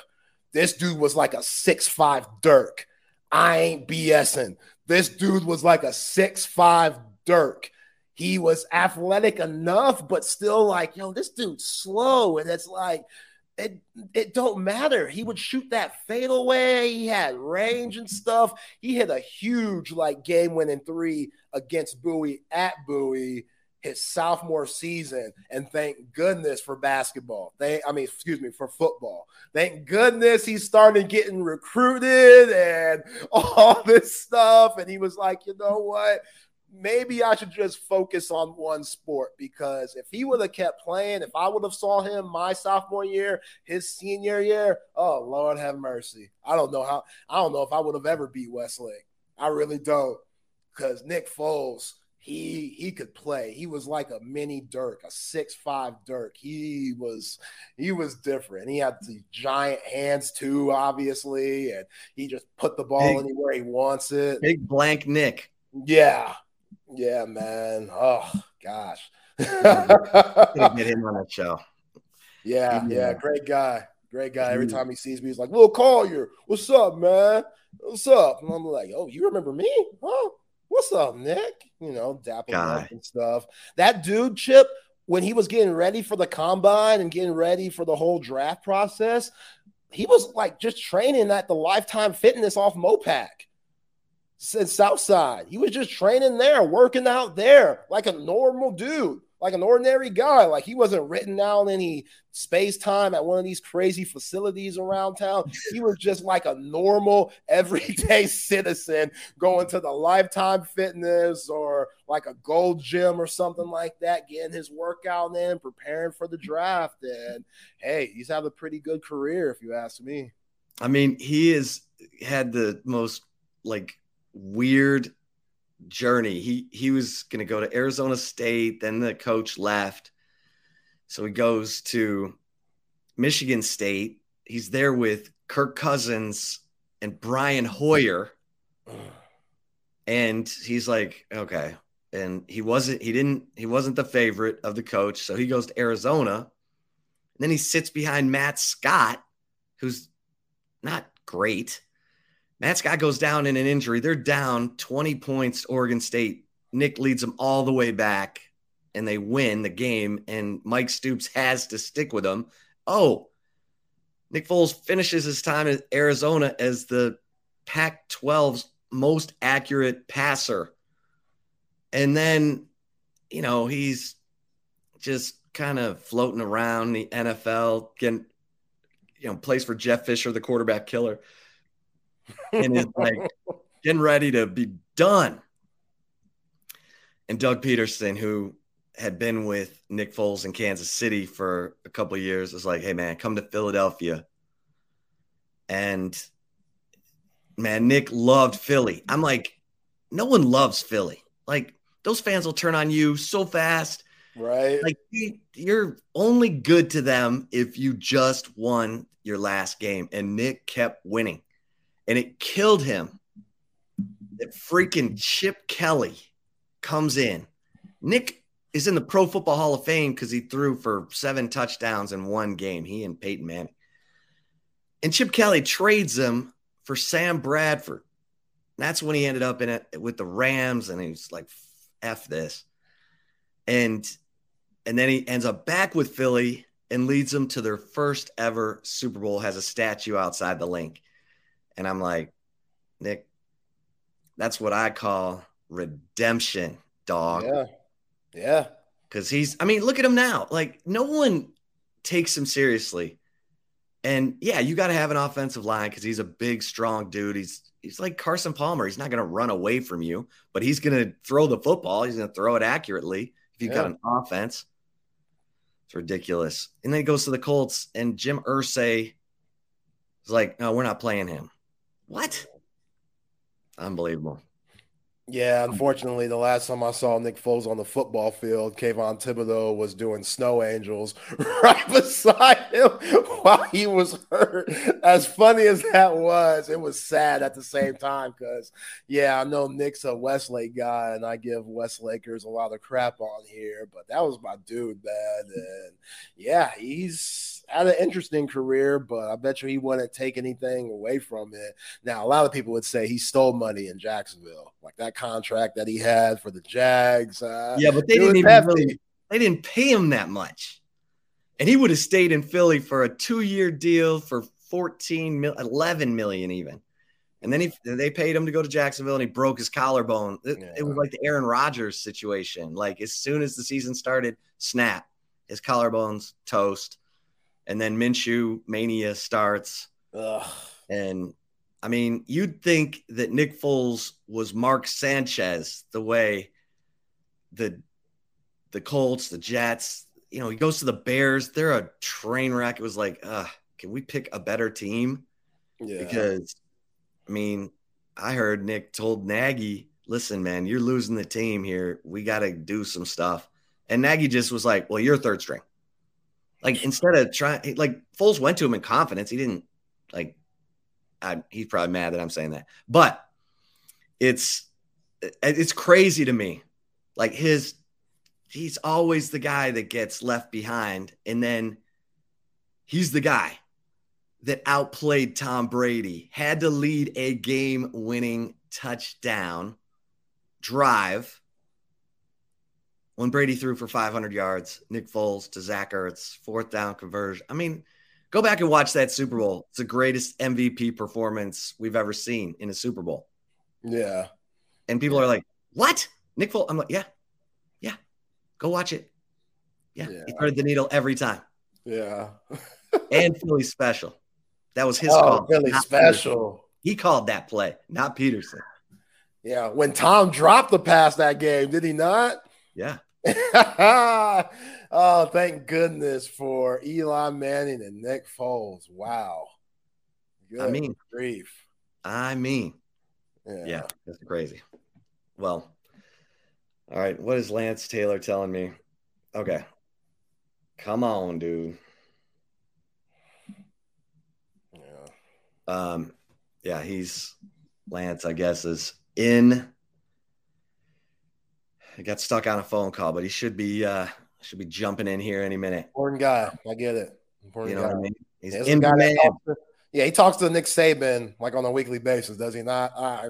this dude was like a six-five Dirk. I ain't BSing. This dude was like a six-five Dirk. He was athletic enough, but still like, yo, this dude's slow. And it's like, it it don't matter. He would shoot that fadeaway. He had range and stuff. He hit a huge like game winning three against Bowie at Bowie his sophomore season. And thank goodness for basketball. They I mean, excuse me, for football. Thank goodness he started getting recruited and all this stuff. And he was like, you know what? Maybe I should just focus on one sport because if he would have kept playing, if I would have saw him my sophomore year, his senior year, oh Lord have mercy. I don't know how I don't know if I would have ever beat Westlake. I really don't. Because Nick Foles, he he could play. He was like a mini Dirk, a six five Dirk. He was he was different. He had the giant hands too, obviously, and he just put the ball big, anywhere he wants it. Big blank Nick. Yeah, yeah, man. Oh gosh. get him on that show. Yeah, yeah, great guy. Great guy. Every time he sees me, he's like, Will Collier, what's up, man? What's up? And I'm like, Oh, you remember me? Huh? What's up, Nick? You know, dapping up and stuff. That dude, Chip, when he was getting ready for the combine and getting ready for the whole draft process, he was like just training at the lifetime fitness off Mopac in Southside. He was just training there, working out there like a normal dude. like an ordinary guy. Like he wasn't written down any space time at one of these crazy facilities around town. He was just like a normal, everyday citizen going to the Lifetime Fitness or like a gold gym or something like that, getting his workout in, preparing for the draft. And hey, he's had a pretty good career, if you ask me. I mean, he has had the most like weird journey. He he was going to go to Arizona State, then the coach left. So he goes to Michigan State. He's there with Kirk Cousins and Brian Hoyer. And he's like, okay. And he wasn't, he didn't, he wasn't the favorite of the coach. So he goes to Arizona. And then he sits behind Matt Scott, who's not great. Matt Scott goes down in an injury. They're down 20 points, Oregon State. Nick leads them all the way back and they win the game. And Mike Stoops has to stick with them. Oh, Nick Foles finishes his time at Arizona as the Pac 12's most accurate passer. And then, you know, he's just kind of floating around the NFL, getting, you know, plays for Jeff Fisher, the quarterback killer and is like getting ready to be done. And Doug Pederson, who had been with Nick Foles in Kansas City for a couple years, was like, "Hey man, come to Philadelphia." And man, Nick loved Philly. I'm like, no one loves Philly. Like those fans will turn on you so fast. Right. Like you're only good to them if you just won your last game. And Nick kept winning and it killed him that freaking Chip Kelly comes in. Nick is in the Pro Football Hall of Fame because he threw for seven touchdowns in one game, he and Peyton Manning. And Chip Kelly trades him for Sam Bradford. And That's when he ended up in it with the Rams, and he's like, "F this," and and then he ends up back with Philly and leads them to their first ever Super Bowl. Has a statue outside the Linc. And I'm like, Nick, that's what I call redemption, dog. Yeah. Yeah. Cause he's, I mean, look at him now. Like, no one takes him seriously. And yeah, you got to have an offensive line because he's a big, strong dude. He's he's like Carson Palmer. He's not going to run away from you, but he's going to throw the football. He's going to throw it accurately if you've yeah. got an offense. It's ridiculous. And then he goes to the Colts, and Jim Irsay is like, "No, we're not playing him." What? Unbelievable. Yeah, unfortunately, the last time I saw Nick Foles on the football field, Kayvon Thibodeaux was doing snow angels right beside him while he was hurt. As funny as that was, it was sad at the same time because, yeah, I know Nick's a Westlake guy, and I give Westlakers a lot of crap on here, but that was my dude, man. And yeah, he's had an interesting career, but I bet you he wouldn't take anything away from it. Now, a lot of people would say he stole money in Jacksonville, like that contract that he had for the Jags. Uh, yeah, but they didn't even really, they didn't pay him that much, and he would have stayed in Philly for a two-year deal for 14 mil, 11 million even. And then he, they paid him to go to Jacksonville and he broke his collarbone. It, yeah. it was like the Aaron Rodgers situation. Like as soon as the season started, snap, his collarbone's toast and then Minshew mania starts. Ugh. And I mean, you'd think that Nick Foles was Mark Sanchez the way the the Colts, the Jets, you know, he goes to the Bears. They're a train wreck. It was like, uh, can we pick a better team? Yeah. Because I mean, I heard Nick told Nagy, listen, man, you're losing the team here. We got to do some stuff. And Nagy just was like, well, you're third string. Like instead of trying, like Foles went to him in confidence. He didn't like. I, he's probably mad that I'm saying that, but it's it's crazy to me. Like his, he's always the guy that gets left behind, and then he's the guy that outplayed Tom Brady, had to lead a game-winning touchdown drive when Brady threw for 500 yards, Nick Foles to Zach Ertz, fourth down conversion. I mean, go back and watch that Super Bowl. It's the greatest MVP performance we've ever seen in a Super Bowl. Yeah. And people are like, what? Nick Foles? I'm like, yeah, yeah, go watch it. Yeah, yeah. he threaded the needle every time. Yeah. and Philly special. That was his oh, call. Philly special. Pederson. He called that play, not Pederson. Yeah, when Tom dropped the pass that game, did he not? Yeah. oh, thank goodness for Eli Manning and Nick Foles. Wow. Good I mean, grief. I mean, yeah. yeah, that's crazy. Well, all right. What is Lance Taylor telling me? Okay. Come on, dude. Yeah. Um, yeah, he's Lance, I guess, is in. He got stuck on a phone call, but he should be uh should be jumping in here any minute. Important guy. I get it. Important you know guy. what I mean? He's yeah, in demand. Yeah, he talks to Nick Saban like on a weekly basis, does he not? Uh,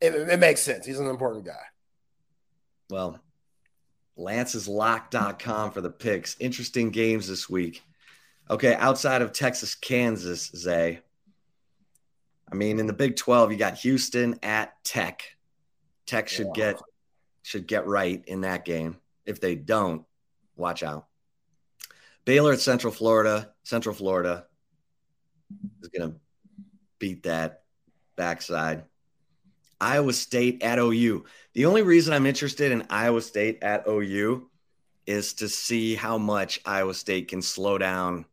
it, it makes sense. He's an important guy. Well, lanceslock.com for the picks. Interesting games this week. Okay, outside of Texas, Kansas, Zay. I mean, in the Big 12, you got Houston at Tech. Tech should get should get right in that game. If they don't, watch out. Baylor at Central Florida. Central Florida is going to beat that backside. Iowa State at OU. The only reason I'm interested in Iowa State at OU is to see how much Iowa State can slow down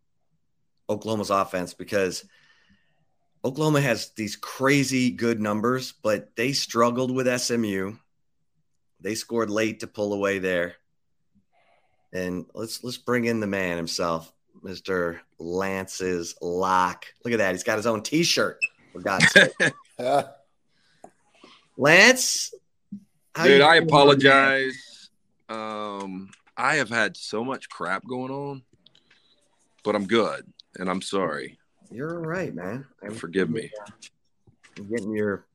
Oklahoma's offense because Oklahoma has these crazy good numbers, but they struggled with SMU. They scored late to pull away there. And let's let's bring in the man himself, Mr. Lance's lock. Look at that. He's got his own t-shirt. For God's sake. Lance, dude, I apologize. Um, I have had so much crap going on, but I'm good and I'm sorry. You're all right, man. Forgive me. I'm getting your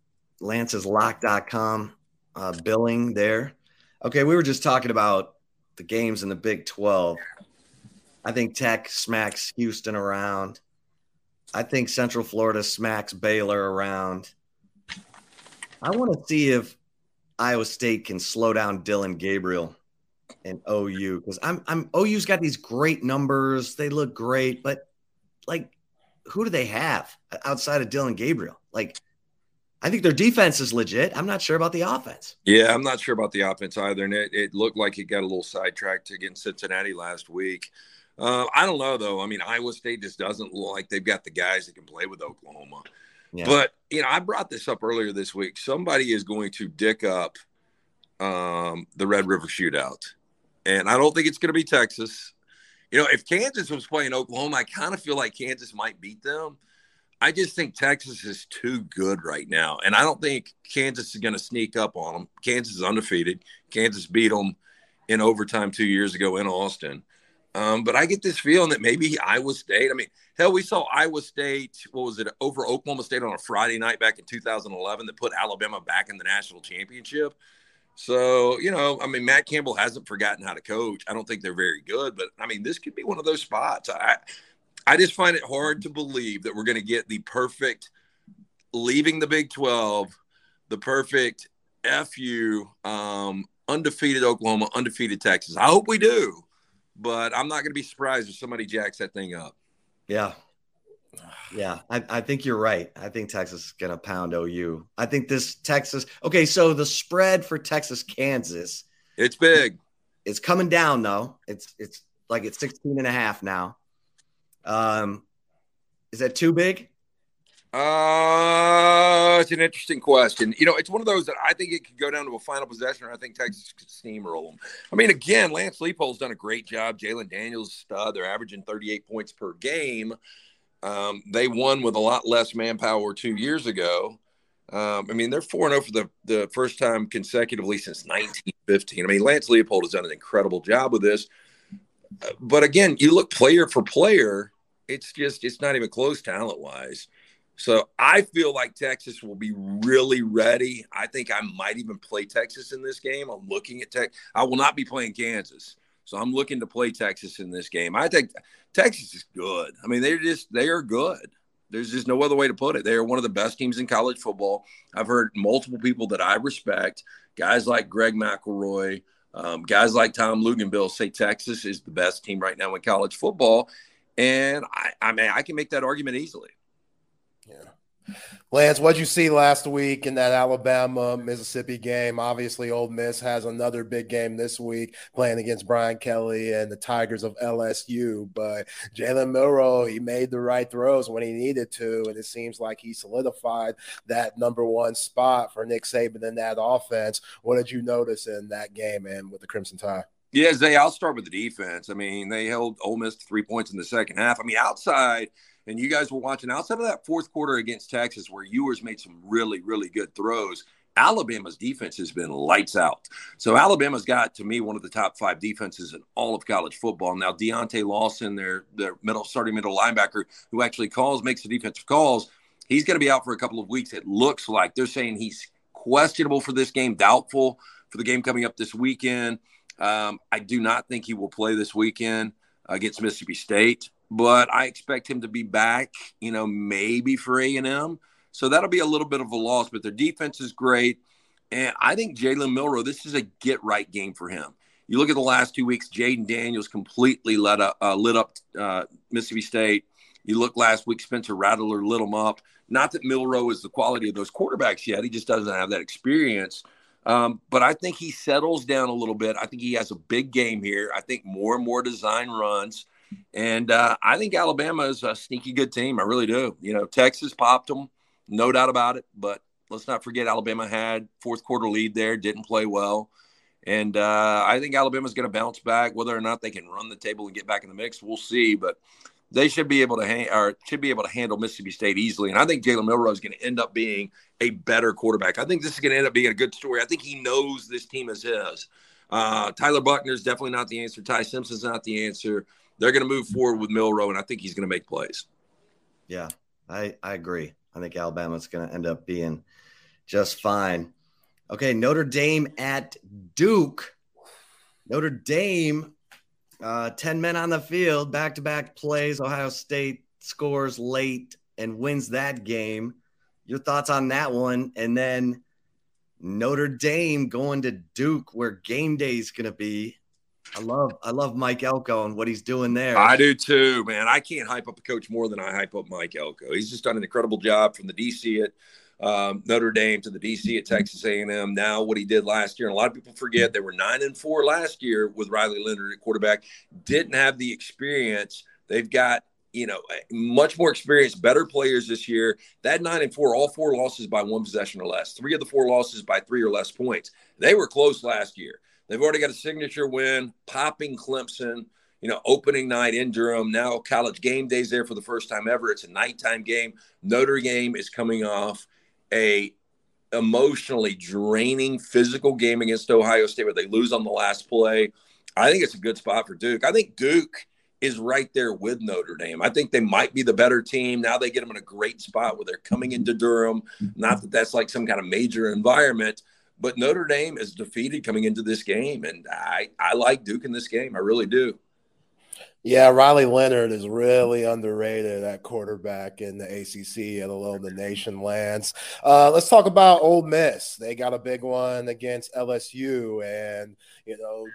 lanceslock.com uh, billing there. Okay, we were just talking about the games in the Big 12. I think Tech smacks Houston around. I think Central Florida smacks Baylor around. I want to see if Iowa State can slow down Dillon Gabriel and OU because I'm I'm OU's got these great numbers. They look great, but like who do they have outside of Dillon Gabriel? Like I think their defense is legit. I'm not sure about the offense. Yeah, I'm not sure about the offense either. And it, it looked like it got a little sidetracked against Cincinnati last week. Uh, I don't know though. I mean, Iowa State just doesn't look like they've got the guys that can play with Oklahoma. Yeah. But you know, I brought this up earlier this week. Somebody is going to dick up um, the Red River Shootout, and I don't think it's going to be Texas. You know, if Kansas was playing Oklahoma, I kind of feel like Kansas might beat them. I just think Texas is too good right now, and I don't think Kansas is going to sneak up on them. Kansas is undefeated. Kansas beat them in overtime two years ago in Austin. Um, but I get this feeling that maybe Iowa State. I mean, hell, we saw Iowa State. What was it over Oklahoma State on a Friday night back in 2011 that put Alabama back in the national championship. So you know, I mean, Matt Campbell hasn't forgotten how to coach. I don't think they're very good, but I mean, this could be one of those spots. I I just find it hard to believe that we're going to get the perfect leaving the Big 12, the perfect FU, um, undefeated Oklahoma, undefeated Texas. I hope we do but I'm not going to be surprised if somebody jacks that thing up. Yeah. Yeah, I, I think you're right. I think Texas is going to pound OU. I think this Texas. Okay, so the spread for Texas Kansas. It's big. It's coming down though. It's it's like it's 16 and a half now. Um is that too big? Uh, it's an interesting question. You know, it's one of those that I think it could go down to a final possession, or I think Texas could steamroll them. I mean, again, Lance Leipold's done a great job. Jalon Daniels, stud. They're averaging 38 points per game. Um, they won with a lot less manpower two years ago. Um, I mean, they're 4 0 for the, the first time consecutively since 1915. I mean, Lance Leipold has done an incredible job with this. But again, you look player for player, it's just, it's not even close talent wise. So I feel like Texas will be really ready. I think I might even play Texas in this game. I'm looking at Tech. I will not be playing Kansas. So I'm looking to play Texas in this game. I think Texas is good. I mean, they're just they are good. There's just no other way to put it. They are one of the best teams in college football. I've heard multiple people that I respect, guys like Greg McElroy, Um, guys like Tom Luginbill say Texas is the best team right now in college football, and I, I mean I can make that argument easily. Yeah. Lance, what'd you see last week in that Alabama Mississippi game? Obviously, Ole Miss has another big game this week playing against Brian Kelly and the Tigers of LSU. But Jalen Milroe, he made the right throws when he needed to, and it seems like he solidified that number one spot for Nick Saban in that offense. What did you notice in that game and with the Crimson Tide? Yeah, Zay, I'll start with the defense. I mean, they held Ole Miss to three points in the second half. I mean, outside – and you guys were watching outside of that fourth quarter against Texas, where Ewers made some really, really good throws. Alabama's defense has been lights out. So Alabama's got to me one of the top five defenses in all of college football. Now Deontae Lawson, their their middle starting middle linebacker, who actually calls makes the defensive calls, he's going to be out for a couple of weeks. It looks like they're saying he's questionable for this game, doubtful for the game coming up this weekend. Um, I do not think he will play this weekend against Mississippi State but I expect him to be back, you know, maybe for A&M. So that'll be a little bit of a loss, but their defense is great. And I think Jalen Milroe, this is a get right game for him. You look at the last two weeks, Jayden Daniels completely lit up, uh, lit up uh, Mississippi State. You look last week, Spencer Rattler lit him up. Not that Milrow is the quality of those quarterbacks yet. He just doesn't have that experience. Um, but I think he settles down a little bit. I think he has a big game here. I think more and more design runs. And uh, I think Alabama is a sneaky good team. I really do. You know, Texas popped them, no doubt about it. But let's not forget Alabama had fourth quarter lead there, didn't play well. And uh, I think Alabama's going to bounce back. Whether or not they can run the table and get back in the mix, we'll see. But they should be able to ha- or should be able to handle Mississippi State easily. And I think Jalen Milroe is going to end up being a better quarterback. I think this is going to end up being a good story. I think he knows this team is his. Uh, Tyler Buchner is definitely not the answer. Ty Simpson's not the answer they're going to move forward with Milroe, and I think he's going to make plays. Yeah, I, I agree. I think Alabama's going to end up being just fine. Okay, Notre Dame at Duke. Notre Dame, uh, 10 men on the field, back to back plays. Ohio State scores late and wins that game. Your thoughts on that one? And then Notre Dame going to Duke, where game day is going to be. I love I love Mike Elko and what he's doing there. I do too, man. I can't hype up a coach more than I hype up Mike Elko. He's just done an incredible job from the DC at um, Notre Dame to the DC at Texas A&M. Now what he did last year, and a lot of people forget they were nine and four last year with Riley Leonard at quarterback. Didn't have the experience. They've got you know much more experience, better players this year. That nine and four, all four losses by one possession or less. Three of the four losses by three or less points. They were close last year. They've already got a signature win, popping Clemson, you know, opening night in Durham. Now college game days there for the first time ever. It's a nighttime game. Notre Dame is coming off a emotionally draining physical game against Ohio State where they lose on the last play. I think it's a good spot for Duke. I think Duke is right there with Notre Dame. I think they might be the better team. Now they get them in a great spot where they're coming into Durham. Not that that's like some kind of major environment, but Notre Dame is defeated coming into this game, and I I like Duke in this game. I really do. Yeah, Riley Leonard is really underrated at quarterback in the ACC and alone the nation lands. Uh, let's talk about Ole Miss. They got a big one against LSU, and you know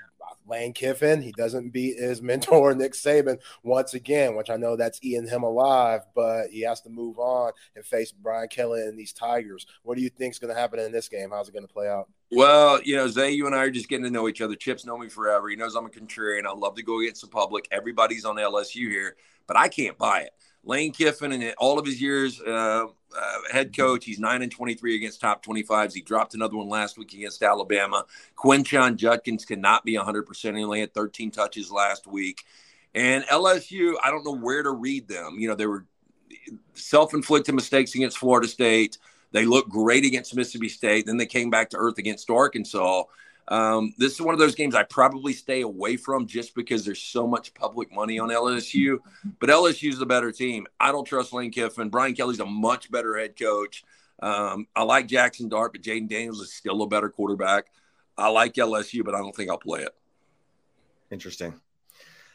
Lane Kiffin, he doesn't beat his mentor Nick Saban once again, which I know that's eating him alive, but he has to move on and face Brian Kelly and these Tigers. What do you think is going to happen in this game? How's it going to play out? Well, you know, Zay, you and I are just getting to know each other. Chips know me forever. He knows I'm a contrarian. I love to go against the public. Everybody's on LSU here, but I can't buy it. Lane Kiffin and all of his years uh, uh, head coach, he's nine and twenty three against top twenty fives. He dropped another one last week against Alabama. Quinshon Judkins cannot be hundred percent. He only had thirteen touches last week. And LSU, I don't know where to read them. You know, they were self inflicted mistakes against Florida State. They looked great against Mississippi State. Then they came back to earth against Arkansas. Um, this is one of those games I probably stay away from just because there's so much public money on LSU. But LSU is the better team. I don't trust Lane Kiffin. Brian Kelly's a much better head coach. Um, I like Jackson Dart, but Jayden Daniels is still a better quarterback. I like LSU, but I don't think I'll play it. Interesting.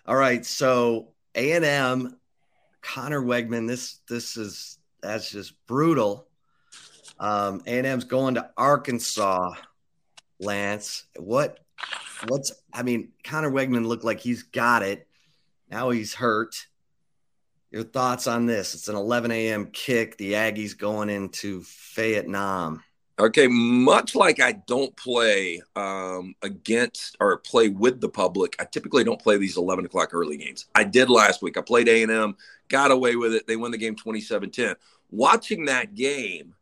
All right, so A and M, Conner Weigman. This this is that's just brutal. Um, A and M's going to Arkansas. Lance. What what's I mean, Conner Weigman looked like he's got it. Now he's hurt. Your thoughts on this? It's an 11 a.m. kick. The Aggies going into Vietnam. Okay, much like I don't play um, against or play with the public, I typically don't play these 11 o'clock early games. I did last week. I played A&M, got away with it. They won the game 27-10. Watching that game,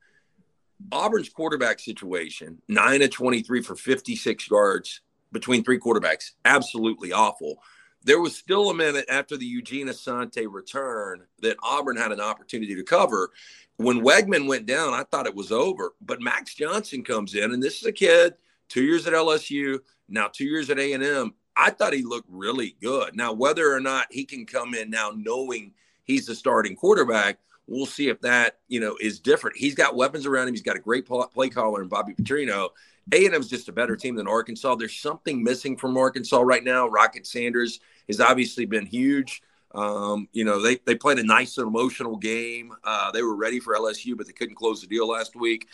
Auburn's quarterback situation, 9 of 23 for 56 yards between three quarterbacks, absolutely awful. There was still a minute after the Eugene Asante return that Auburn had an opportunity to cover. When Weigman went down, I thought it was over. But Max Johnson comes in, and this is a kid, two years at LSU, now two years at A&M. I thought he looked really good. Now, whether or not he can come in now knowing he's the starting quarterback, we'll see if that you know is different. He's got weapons around him. He's got a great play caller in Bobby Petrino. A&M's just a better team than Arkansas. There's something missing from Arkansas right now. Rocket Sanders has obviously been huge. Um, you know, they, they played a nice and emotional game. Uh, they were ready for LSU, but they couldn't close the deal last week.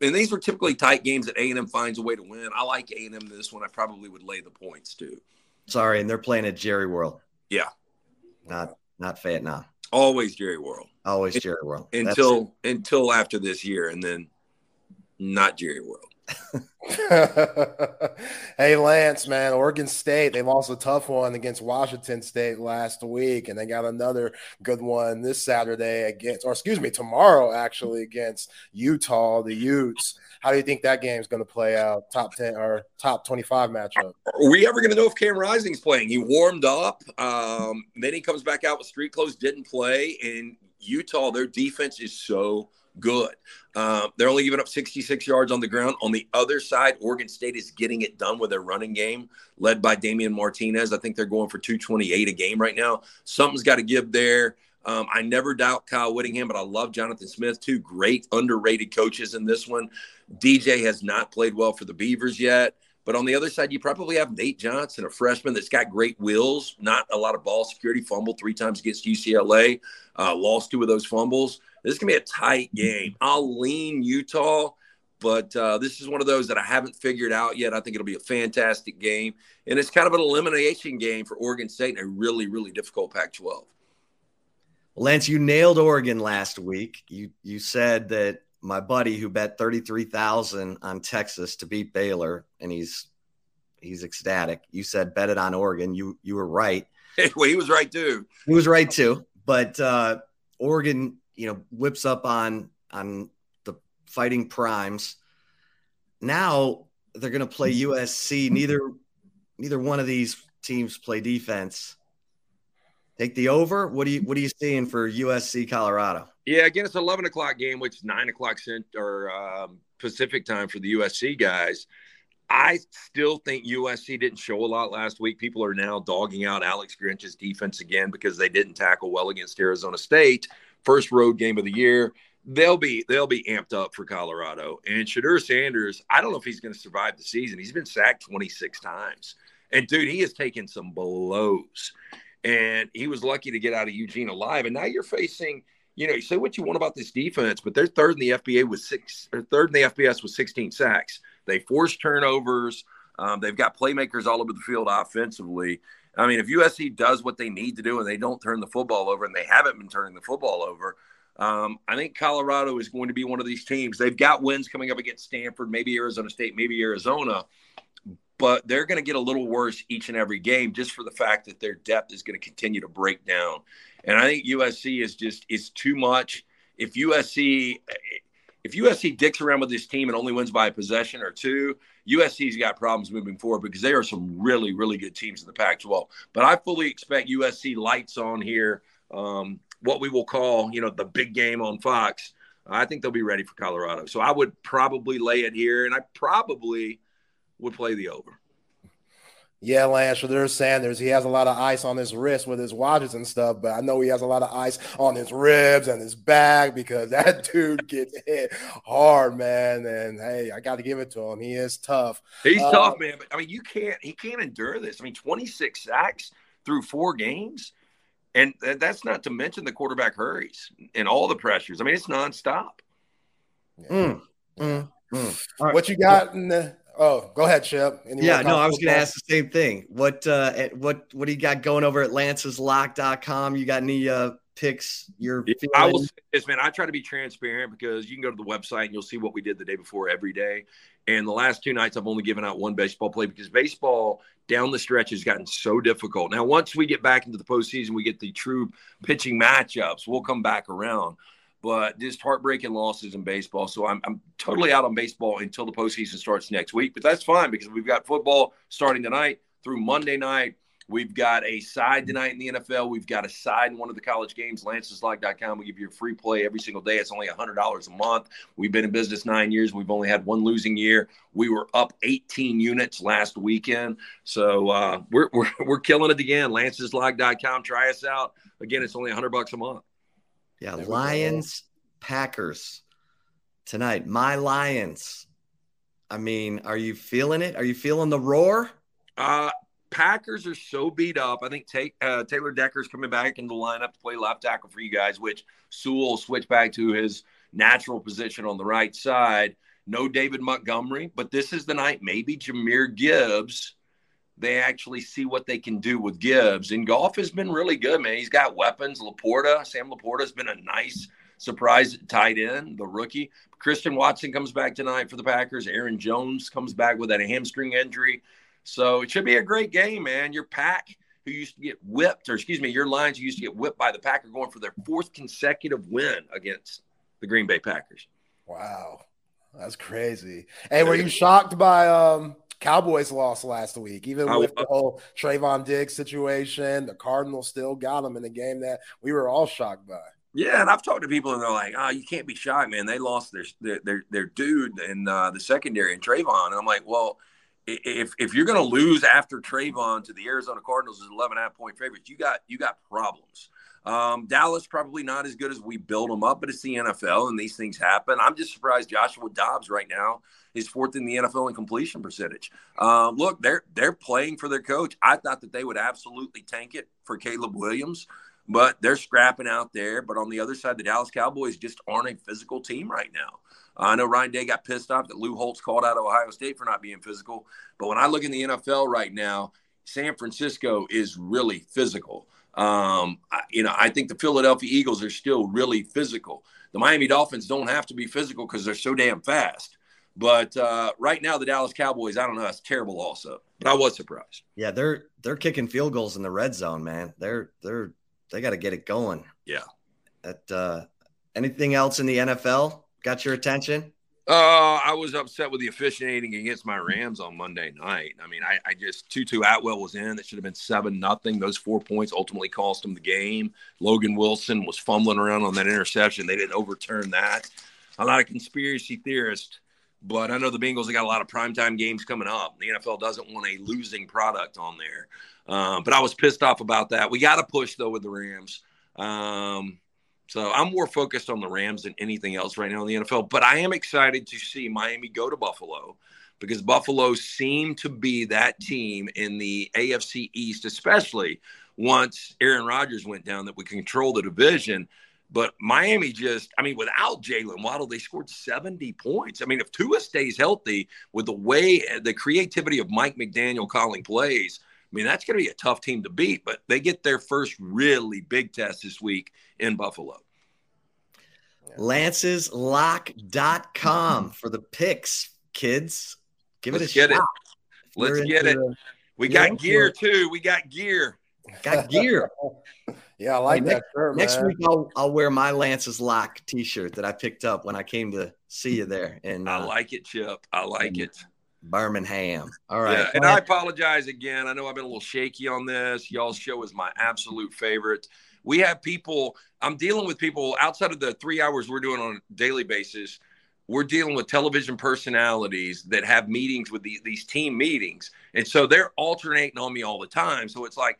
And these were typically tight games that A&M finds a way to win. I like A&M this one. I probably would lay the points too. Sorry, and they're playing at Jerry World. Yeah. Not not Vietnam. Always Jerry World. Always Jerry World. Until until after this year and then not Jerry World. hey Lance, man, Oregon State, they lost a tough one against Washington State last week, and they got another good one this Saturday against, or excuse me, tomorrow actually against Utah, the Utes. How do you think that game is going to play out? Top ten or top twenty-five matchup? Are we ever going to know if Cam Rising's playing? He warmed up, um, then he comes back out with street clothes, didn't play, and Utah, their defense is so good. Uh, they're only giving up 66 yards on the ground. On the other side, Oregon State is getting it done with their running game, led by Damien Martinez. I think they're going for 228 a game right now. Something's got to give there. Um, I never doubt Kyle Whittingham, but I love Jonathan Smith, two great underrated coaches in this one. DJ has not played well for the Beavers yet. But on the other side, you probably have Nate Johnson, a freshman that's got great wheels, not a lot of ball security, fumbled three times against UCLA, uh, lost two of those fumbles. This is going to be a tight game. I'll lean Utah, but uh, this is one of those that I haven't figured out yet. I think it'll be a fantastic game. And it's kind of an elimination game for Oregon State in a really, really difficult Pac 12. Lance, you nailed Oregon last week. You you said that my buddy who bet 33,000 on Texas to beat Baylor and he's he's ecstatic. You said bet it on Oregon. You you were right. well, he was right too. He was right too. But uh, Oregon you know, whips up on on the fighting primes. Now they're going to play USC. Neither neither one of these teams play defense. Take the over. What do you what are you seeing for USC Colorado? Yeah, again, it's eleven o'clock game, which is nine o'clock cent or um, Pacific time for the USC guys. I still think USC didn't show a lot last week. People are now dogging out Alex Grinch's defense again because they didn't tackle well against Arizona State first road game of the year. They'll be they'll be amped up for Colorado. And Shedeur Sanders, I don't know if he's going to survive the season. He's been sacked 26 times. And dude, he has taken some blows. And he was lucky to get out of Eugene alive. And now you're facing, you know, you say what you want about this defense, but they're third in the FBA with six or third in the FBS with 16 sacks. They force turnovers. Um, they've got playmakers all over the field offensively. I mean, if USC does what they need to do and they don't turn the football over, and they haven't been turning the football over, um, I think Colorado is going to be one of these teams. They've got wins coming up against Stanford, maybe Arizona State, maybe Arizona, but they're going to get a little worse each and every game just for the fact that their depth is going to continue to break down. And I think USC is just is too much. If USC if USC dicks around with this team and only wins by a possession or two, USC's got problems moving forward because they are some really, really good teams in the Pac 12. But I fully expect USC lights on here, um, what we will call, you know, the big game on Fox. I think they'll be ready for Colorado. So I would probably lay it here, and I probably would play the over. Yeah, Lance, there's Sanders. He has a lot of ice on his wrist with his watches and stuff, but I know he has a lot of ice on his ribs and his back because that dude gets hit hard, man. And hey, I got to give it to him. He is tough. He's uh, tough, man. But I mean, you can't. He can't endure this. I mean, 26 sacks through four games, and that's not to mention the quarterback hurries and all the pressures. I mean, it's nonstop. Mm, mm, mm. Right. What you got in the Oh, go ahead, Chip. Any yeah, no, I was going to ask the same thing. What uh, what what do you got going over at lanceslock.com? You got any uh, picks? Your yeah, I will say this, man. I try to be transparent because you can go to the website and you'll see what we did the day before every day. And the last two nights, I've only given out one baseball play because baseball down the stretch has gotten so difficult. Now, once we get back into the postseason, we get the true pitching matchups. We'll come back around but just heartbreaking losses in baseball. So I'm, I'm totally out on baseball until the postseason starts next week. But that's fine because we've got football starting tonight through Monday night. We've got a side tonight in the NFL. We've got a side in one of the college games, lanceslock.com. We give you a free play every single day. It's only $100 a month. We've been in business nine years. We've only had one losing year. We were up 18 units last weekend. So uh, we're, we're, we're killing it again. Lanceslock.com. Try us out. Again, it's only 100 bucks a month. Yeah, Lions, Packers tonight. My Lions. I mean, are you feeling it? Are you feeling the roar? Uh, Packers are so beat up. I think take, uh, Taylor Decker's coming back in the lineup to play left tackle for you guys, which Sewell will switch back to his natural position on the right side. No David Montgomery, but this is the night maybe Jahmyr Gibbs they actually see what they can do with Gibbs. And Goff has been really good, man. He's got weapons. LaPorta, Sam LaPorta has been a nice surprise tight end, the rookie. Christian Watson comes back tonight for the Packers. Aaron Jones comes back with that hamstring injury. So it should be a great game, man. Your pack who used to get whipped, or excuse me, your Lions who used to get whipped by the Packer going for their fourth consecutive win against the Green Bay Packers. Wow. That's crazy. Hey, were you shocked by um Cowboys lost last week, even with the whole Trevon Diggs situation. The Cardinals still got them in a game that we were all shocked by. Yeah, and I've talked to people and they're like, "Oh, you can't be shocked, man. They lost their their their, their dude in uh, the secondary and Trevon." And I'm like, "Well, if if you're going to lose after Trevon to the Arizona Cardinals as 11 half point favorites, you got you got problems." Um, Dallas probably not as good as we build them up, but it's the NFL and these things happen. I'm just surprised Joshua Dobbs right now is fourth in the NFL in completion percentage. Um, look, they're they're playing for their coach. I thought that they would absolutely tank it for Caleb Williams, but they're scrapping out there. But on the other side, the Dallas Cowboys just aren't a physical team right now. I know Ryan Day got pissed off that Lou Holtz called out Ohio State for not being physical, but when I look in the NFL right now, San Francisco is really physical. Um, I, you know, I think the Philadelphia Eagles are still really physical. The Miami Dolphins don't have to be physical because they're so damn fast. But uh, right now, the Dallas Cowboys, I don't know, that's terrible. Also, but I was surprised. Yeah, they're they're kicking field goals in the red zone, man. They're they're they got to get it going. Yeah. At uh, anything else in the NFL got your attention? Uh, I was upset with the officiating against my Rams on Monday night. I mean, I, I just Tutu Atwell was in. That should have been seven nothing. Those four points ultimately cost him the game. Logan Wilson was fumbling around on that interception. They didn't overturn that. I'm not a conspiracy theorist, but I know the Bengals have got a lot of primetime games coming up. The NFL doesn't want a losing product on there. Um, but I was pissed off about that. We got to push though with the Rams. Um, so I'm more focused on the Rams than anything else right now in the NFL. But I am excited to see Miami go to Buffalo because Buffalo seemed to be that team in the AFC East, especially once Aaron Rodgers went down, that we control the division. But Miami just, I mean, without Jaylen Waddle, they scored 70 points. I mean, if Tua stays healthy with the way, the creativity of Mike McDaniel calling plays, mean, that's going to be a tough team to beat, but they get their first really big test this week in Buffalo. Lance'sLock.com for the picks, kids. Give Let's it a get shot. It. Let's get it. We got gear too. We got gear. Got gear. yeah, I like hey, that next, shirt. Next week I'll, I'll wear my Lance's Lock T-shirt that I picked up when I came to see you there. And uh, I like it, Chip. I like it. Birmingham. All right. Yeah, and I apologize again. I know I've been a little shaky on this. Y'all's show is my absolute favorite. We have people, I'm dealing with people outside of the three hours we're doing on a daily basis. We're dealing with television personalities that have meetings with the, these team meetings. And so they're alternating on me all the time. So it's like,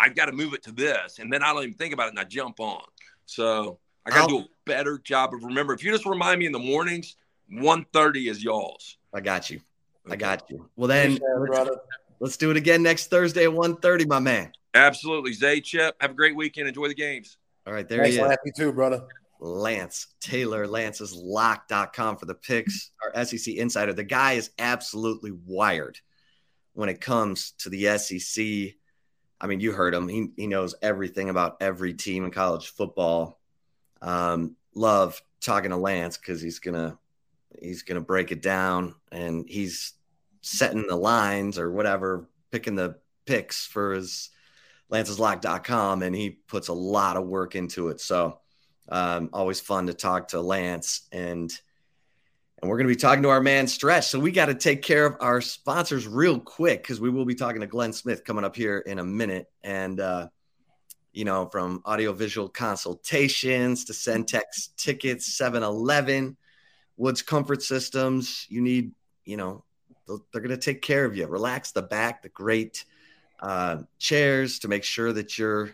I've got to move it to this. And then I don't even think about it and I jump on. So I got to do a better job of remember. If you just remind me in the mornings, 1.30 is y'all's. I got you. I got you. Well, then let's, let's, do it again next Thursday at 1.30, my man. Absolutely. Zay, Chip, have a great weekend. Enjoy the games. All right, there Thanks, he is. Happy too, brother. Lance Taylor. Lance's lock.com for the picks. Our SEC insider. The guy is absolutely wired when it comes to the SEC. I mean, you heard him. He, he knows everything about every team in college football. Um, love talking to Lance because he's gonna he's gonna break it down and he's setting the lines or whatever, picking the picks for his lanceslock.com and he puts a lot of work into it. So um, always fun to talk to Lance and and we're going to be talking to our man Stretch. So we got to take care of our sponsors real quick because we will be talking to Glenn Smith coming up here in a minute. And uh, you know, from audiovisual consultations to Centex tickets, 7-Eleven, Woods Comfort Systems. You need, you know, they're going to take care of you. Relax the back, the great uh, chairs to make sure that you're,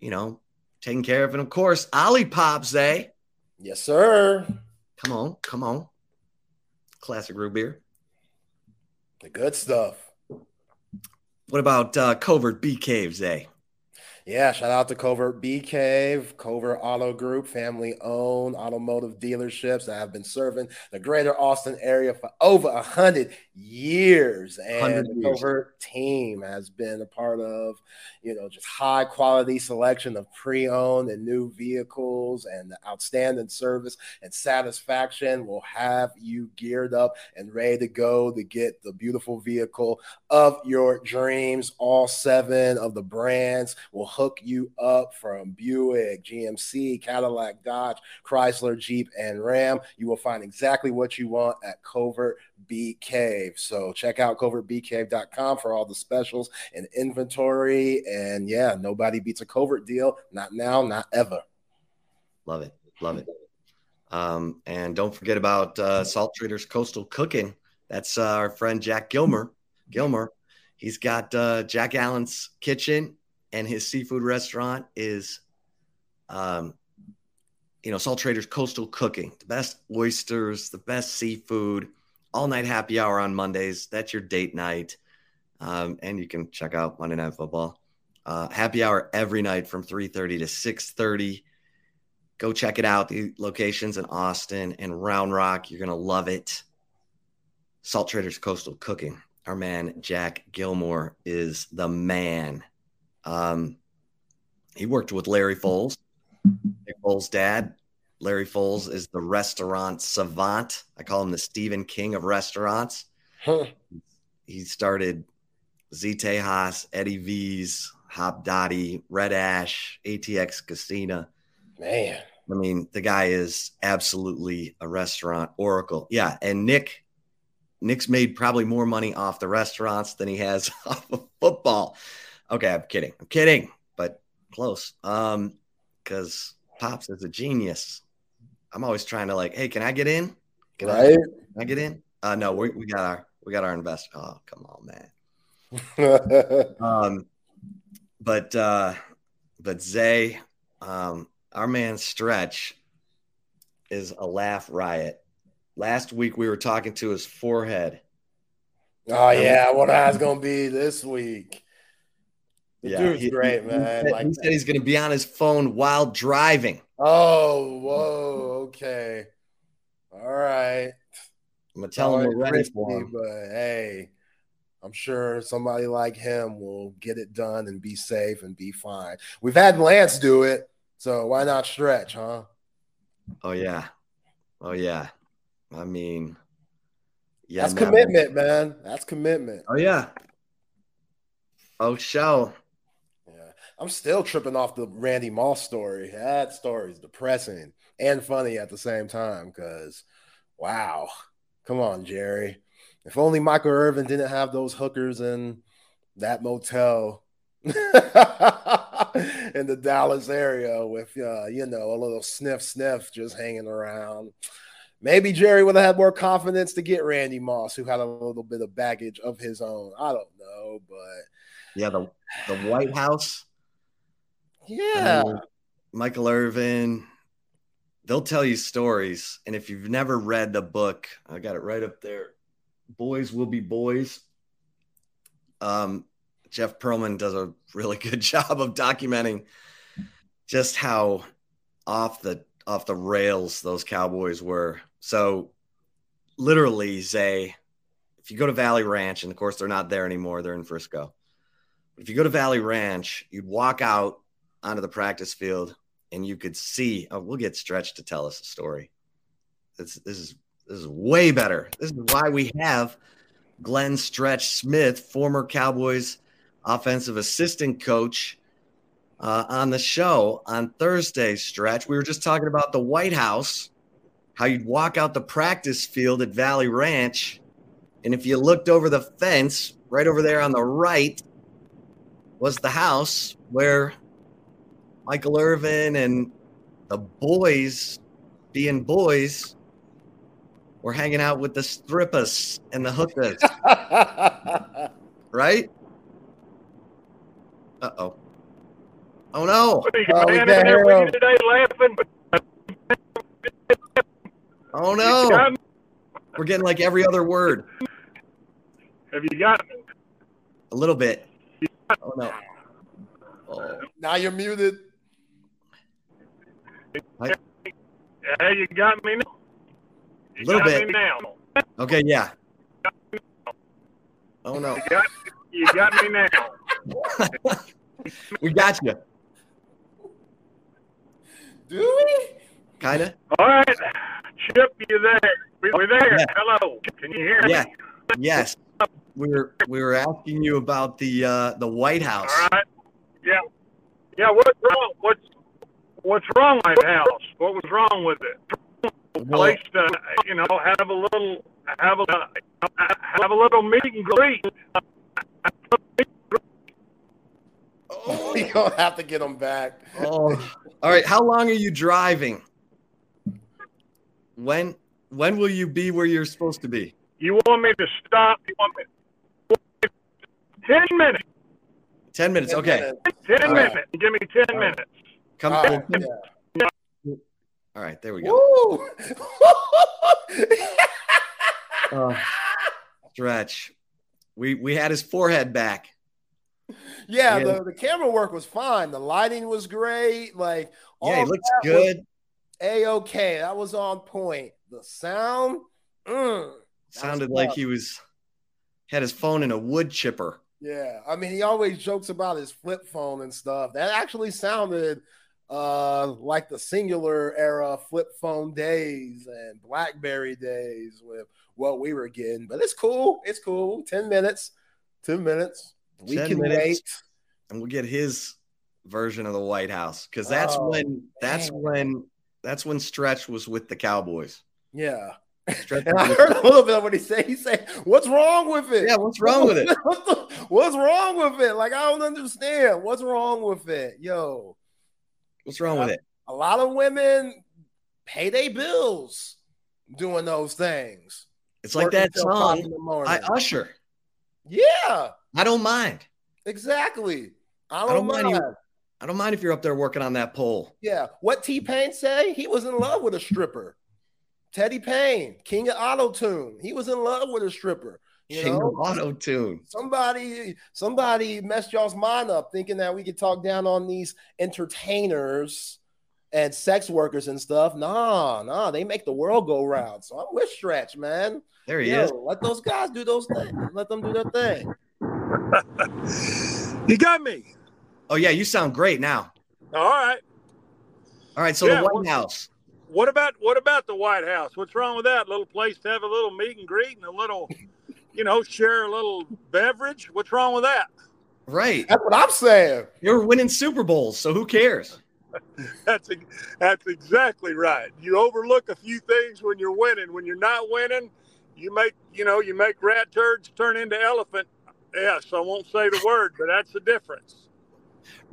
you know, taken care of. And of course, Olipops, eh? Yes, sir. Come on, come on. Classic root beer. The good stuff. What about uh, Covert Bee Caves, eh? Yeah, shout out to Covert Bee Cave, Covert Auto Group, family owned automotive dealerships that have been serving the greater Austin area for over a hundred years. And the Covert team has been a part of, you know, just high quality selection of pre owned and new vehicles and the outstanding service and satisfaction will have you geared up and ready to go to get the beautiful vehicle of your dreams. All seven of the brands will hook you up from Buick, GMC, Cadillac, Dodge, Chrysler, Jeep, and Ram. You will find exactly what you want at Covert Bee Cave. So check out covertbeecave.com for all the specials and inventory. And yeah, nobody beats a covert deal. Not now, not ever. Love it. Love it. Um, and don't forget about uh, Salt Traders Coastal Cooking. That's uh, our friend Jack Gilmore. Gilmore. He's got uh, Jack Allen's Kitchen and his seafood restaurant is, um, you know, Salt Traders Coastal Cooking, the best oysters, the best seafood, all night happy hour on Mondays. That's your date night. Um, and you can check out Monday Night Football. Uh, happy hour every night from 3.30 to 6.30. Go check it out. The locations in Austin and Round Rock. You're going to love it. Salt Traders Coastal Cooking. Our man, Jack Gilmore, is the man. Um, he worked with Larry Foles, Nick Foles' dad. Larry Foles is the restaurant savant. I call him the Stephen King of restaurants. Huh. He started Z Tejas, Eddie V's, Hopdoddy, Red Ash, ATX Cocina. Man. I mean, the guy is absolutely a restaurant oracle. Yeah. And Nick, Nick's made probably more money off the restaurants than he has off of football. Okay, I'm kidding. I'm kidding, but close. Um, because Pops is a genius. I'm always trying to like, hey, can I get in? Can right? I, can I get in? Uh, no, we, we got our we got our investor. Oh, come on, man. um, but uh, but Zay, um, our man Stretch is a laugh riot. Last week we were talking to his forehead. Oh yeah, what I was gonna be this week. The yeah, dude's he, great, man. He said, like he said he's going to be on his phone while driving. Oh, whoa, okay, all right. I'm gonna tell him we're ready for him. But hey, I'm sure somebody like him will get it done and be safe and be fine. We've had Lance do it, so why not stretch, huh? Oh yeah, oh yeah. I mean, yeah, that's commitment, man. That's commitment. Oh yeah. Oh, show. I'm still tripping off the Randy Moss story. That story is depressing and funny at the same time because, wow, come on, Jerry. If only Michael Irvin didn't have those hookers in that motel in the Dallas area with, uh, you know, a little sniff sniff just hanging around. Maybe Jerry would have had more confidence to get Randy Moss, who had a little bit of baggage of his own. I don't know, but yeah, the the White House yeah. Michael Irvin, they'll tell you stories. And if you've never read the book, I got it right up there. Boys Will Be Boys. Um, Jeff Pearlman does a really good job of documenting just how off the off the rails those Cowboys were. So literally, Zay, if you go to Valley Ranch, and of course they're not there anymore, they're in Frisco. If you go to Valley Ranch, you'd walk out onto the practice field and you could see. Oh, we'll get Stretch to tell us a story. This, this is this is way better. This is why we have Glenn Stretch Smith, former Cowboys offensive assistant coach, uh, on the show on Thursday. Stretch. We were just talking about the White House, how you'd walk out the practice field at Valley Ranch, and if you looked over the fence, right over there on the right, was the house where Michael Irvin and the boys, being boys, were hanging out with the strippers and the hookers. right? Uh oh. Oh no. What are you, Oh, we man, can't in there hear with you today laughing? Oh no. We're getting like every other word. Have you got me? A little bit. Oh no. Oh. now you're muted. Yeah, you got me now. You Little bit. me now. Okay, yeah. Oh no. You got, you got me now. We got you. Do we? Kind of. All right. Chip, you there? We- We're there. Yeah. Hello. Can you hear Yeah. me? Yes. We were we were asking you about the uh the White House. All right. Yeah. Yeah, what's wrong? What's what's wrong with the house? What was wrong with it? Well, Place to, you know, have a little have a have a little meet and greet. oh, We gonna have to get them back. oh. All right. How long are you driving? When when will you be where you're supposed to be? You want me to stop? You want me? Ten minutes. Ten minutes. Ten Okay. minutes. Ten All right. minutes. Give me ten All right. minutes. Come. All right, yeah. All right. There we go. Uh, stretch. We we had his forehead back. yeah, Yeah. the, the camera work was fine. The lighting was great. Like, Yeah, all looks good. A-okay. That was on point. The sound, mm, Sounded like he was had his phone in a wood chipper. yeah. I mean, he always jokes about his flip phone and stuff. That actually sounded uh like the Cingular era flip phone days and blackberry days with what we were getting. But it's cool. It's cool. 10 minutes. 10 minutes. We 10 can minutes. wait. And we'll get his version of the White House because that's Oh, when that's man. when that's when Stretch was with the Cowboys. yeah. Stretch and i heard a little bit of what he said. He said what's wrong with it? Yeah, what's wrong with it? What's wrong with it? Like i don't understand. What's wrong with it? Yo What's wrong with it? a lot of women pay their bills doing those things. It's like that till five in song by Usher. yeah. I don't mind. exactly. I don't, I don't mind mind, you- I don't mind if you're up there working on that pole. yeah. What t-pain say he was in love with a stripper. T-Pain king of auto tune he was in love with a stripper you King know auto tune. somebody somebody messed y'all's mind up thinking that we could talk down on these entertainers and sex workers and stuff. Nah, nah, they make the world go round. So I'm with Stretch, man. There he Yo, is. let those guys do those things. Let them do their thing. You got me. Oh yeah, you sound great now. All right. All right, so Yeah, the White well- House. What about what about the White House? What's wrong with that? little place to have a little meet and greet and a little, you know, share a little beverage. What's wrong with that? Right. That's what I'm saying. You're winning Super Bowls, so who cares? That's that's exactly right. You overlook a few things when you're winning. When you're not winning, you make you know you make rat turds turn into elephant. Yes, I won't say the word, but that's the difference.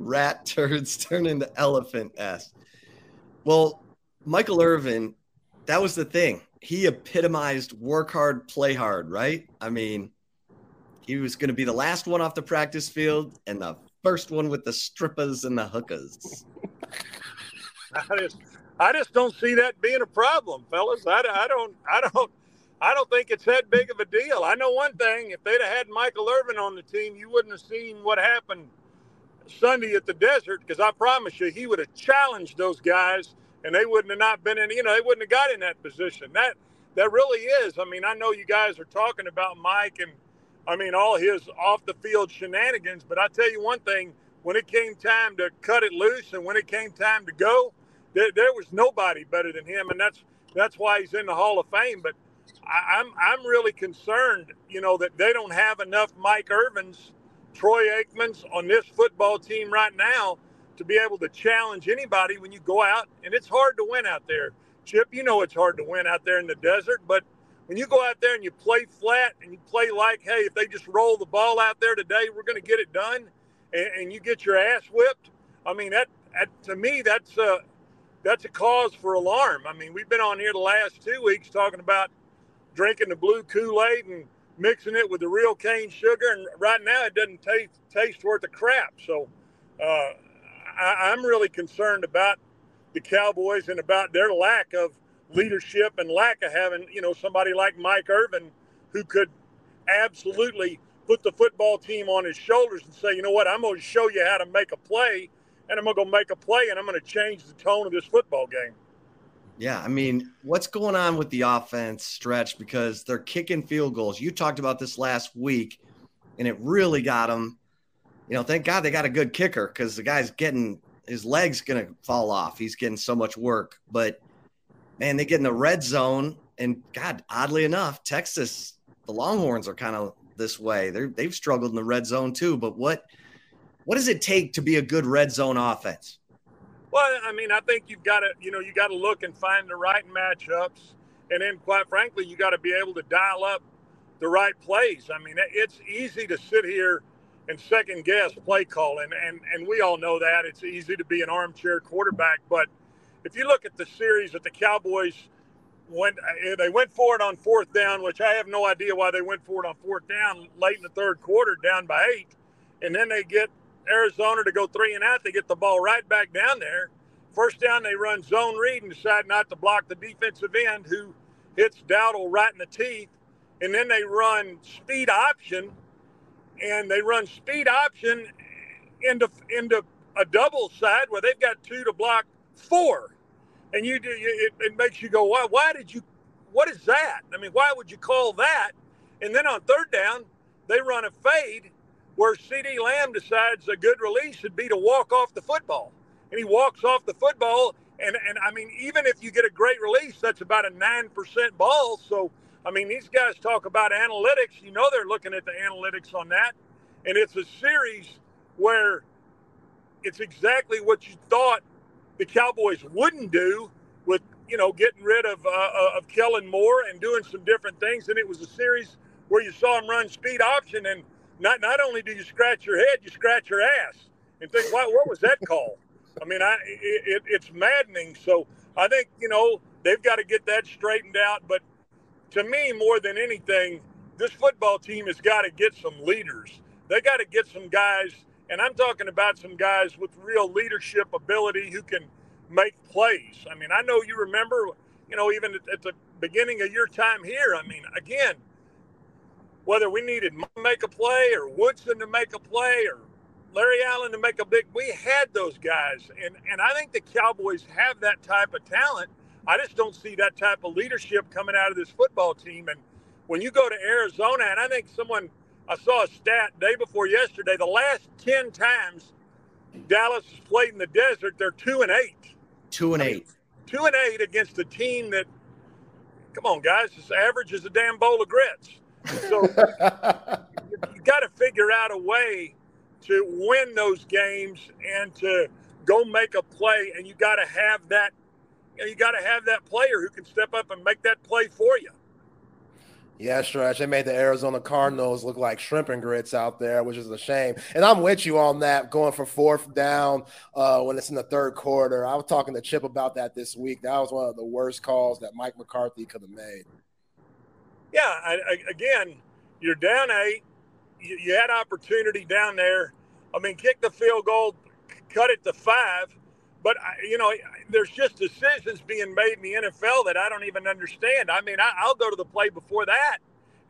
rat turds turn into elephant s. Well, Michael Irvin, that was the thing. He epitomized work hard, play hard, right? I mean, he was going to be the last one off the practice field and the first one with the strippers and the hookers. I just I just don't see that being a problem, fellas. I, I don't I don't I don't think it's that big of a deal. I know one thing: if they'd have had Michael Irvin on the team, you wouldn't have seen what happened Sunday at the desert. Because I promise you, he would have challenged those guys and they wouldn't have not been in. You know, they wouldn't have got in that position. That that really is. I mean, I know you guys are talking about Mike and I mean all his off the field shenanigans, but I tell you one thing: when it came time to cut it loose and when it came time to go, there, there was nobody better than him, and that's that's why he's in the Hall of Fame. But I, I'm I'm really concerned, you know, that they don't have enough Mike Irvins, Troy Aikmans on this football team right now to be able to challenge anybody when you go out, and it's hard to win out there. Chip, you know it's hard to win out there in the desert, but when you go out there and you play flat and you play like, hey, if they just roll the ball out there today, we're going to get it done, and, and, you get your ass whipped. I mean, that, that to me, that's a that's a cause for alarm. I mean, we've been on here the last two weeks talking about drinking the blue Kool Aid and mixing it with the real cane sugar, and right now it doesn't taste taste worth a crap. So. Uh, I, I'm really concerned about the Cowboys and about their lack of leadership and lack of having, you know, somebody like Mike Irvin who could absolutely put the football team on his shoulders and say, you know what, I'm going to show you how to make a play, and I'm going to go make a play, and I'm going to change the tone of this football game. Yeah, I mean, what's going on with the offense stretch because they're kicking field goals. You talked about this last week, and it really got them you know, thank God they got a good kicker because the guy's getting his legs to fall off. He's getting so much work. But man, they get in the red zone, and God, oddly enough, Texas, the Longhorns are kind of this way. They're they've struggled in the red zone too. But what what does it take to be a good red zone offense? Well, I mean, I think you've got to, you know, you got to look and find the right matchups, and then, quite frankly, you got to be able to dial up the right plays. I mean, it's easy to sit here and second guess play calling. And, and we all know that it's easy to be an armchair quarterback. But if you look at the series that the Cowboys went, eh, they went for it on fourth down, which I have no idea why they went for it on fourth down late in the third quarter, down by eight. And then they get Arizona to go three and out. They get the ball right back down there. First down, they run zone read and decide not to block the defensive end who hits Dowdle right in the teeth. And then they run speed option and they run speed option into into a double side where they've got two to block four, and you do it, it makes you go, why? Why did you? What is that? I mean, why would you call that? And then on third down, they run a fade where CeeDee Lamb decides a good release would be to walk off the football, and he walks off the football. And, and I mean, even if you get a great release, that's about a 9% ball. So I mean, these guys talk about analytics. You know, they're looking at the analytics on that. And it's a series where it's exactly what you thought the Cowboys wouldn't do with, you know, getting rid of, uh, uh, of Kellen Moore and doing some different things. And it was a series where you saw him run speed option. And not, not only do you scratch your head, you scratch your ass and think, wow, what was that call? I mean, I, it, it's maddening. So I think, you know, they've got to get that straightened out. But to me, more than anything, this football team has got to get some leaders. They got to get some guys, and I'm talking about some guys with real leadership ability who can make plays. I mean, I know you remember, you know, even at, the beginning of your time here. I mean, again, whether we needed to make a play or Woodson to make a play or Larry Allen to make a big, we had those guys, and and I think the Cowboys have that type of talent I just don't see that type of leadership coming out of this football team. And when you go to Arizona, and I think someone I saw a stat day before yesterday, the last ten times Dallas has played in the desert, they're two and eight. Two and eight. two and eight against a team that, come on, guys, this average is a damn bowl of grits. So you, you got to figure out a way to win those games and to go make a play, and you got to have that you, know, you got to have that player who can step up and make that play for you. Yeah, stretch. They made the Arizona Cardinals look like shrimp and grits out there, which is a shame. And I'm with you on that, going for fourth down uh, when it's in the third quarter. I was talking to Chip about that this week. That was one of the worst calls that Mike McCarthy could have made. Yeah, I, I, again, you're down eight. You, you had opportunity down there. I mean, kick the field goal, cut it to five but you know, there's just decisions being made in the NFL that I don't even understand. I mean, I, will go to the play before that.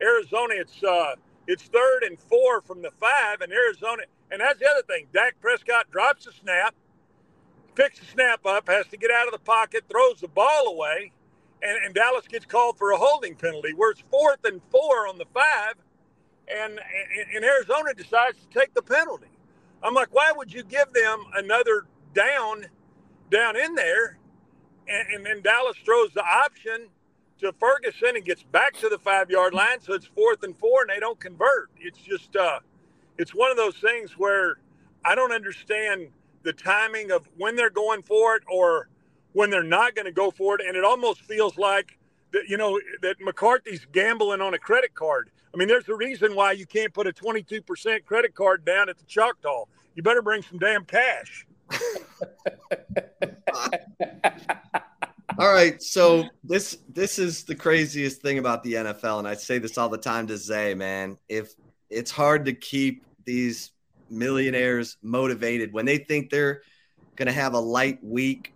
Arizona, it's uh, it's third and four from the five, and Arizona, and that's the other thing. Dak Prescott drops a snap. picks the snap up, has to get out of the pocket, throws the ball away, and, and Dallas gets called for a holding penalty where it's fourth and four on the five, and, and Arizona decides to take the penalty. I'm like, why would you give them another down down in there? And, and then Dallas throws the option to Ferguson and gets back to the five yard line. So it's fourth and four, and they don't convert. It's just, uh, it's one of those things where I don't understand the timing of when they're going for it or when they're not going to go for it. And it almost feels like that, you know, that McCarthy's gambling on a credit card. I mean, there's a reason why you can't put a 22% credit card down at the Choctaw. You better bring some damn cash. All right, so this this is the craziest thing about the NFL, and I say this all the time to Zay, man. If it's hard to keep these millionaires motivated when they think they're gonna have a light week,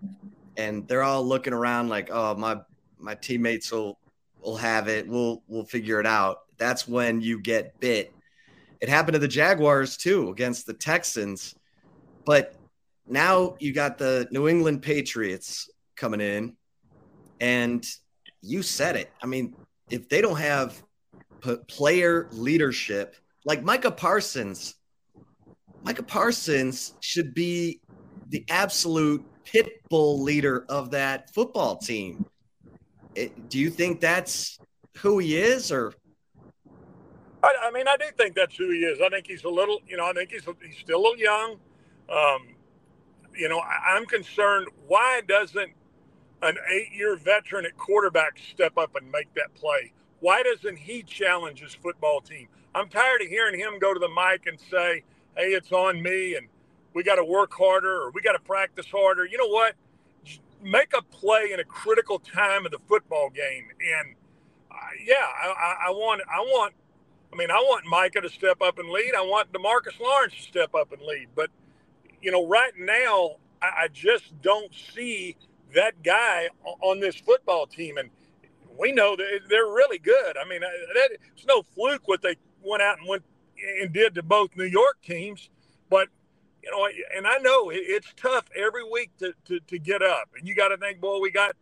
and they're all looking around like, "Oh, my my teammates will will have it. We'll we'll figure it out." That's when you get bit. It happened to the Jaguars too against the Texans, but now you got the New England Patriots coming in, and you said it. I mean, if they don't have p- player leadership, like Micah Parsons, Micah Parsons should be the absolute pit bull leader of that football team. It, do you think that's who he is, or? I, I, mean, I do think that's who he is. I think he's a little, you know, I think he's he's still a little young. Um, you know, I, I'm concerned. Why doesn't an eight-year veteran at quarterback step up and make that play? Why doesn't he challenge his football team? I'm tired of hearing him go to the mic and say, "Hey, it's on me," and we got to work harder or we got to practice harder. You know what? Make a play in a critical time of the football game, and uh, yeah, I, I want, I want. I mean, I want Micah to step up and lead. I want Demarcus Lawrence to step up and lead, but you know, right now, I, I just don't see that guy on this football team. And we know that they're really good. I mean, uh, that, it's no fluke what they went out and went and did to both New York teams. But, you know, and I know it's tough every week to, to, to get up. And you got to think, boy, we got,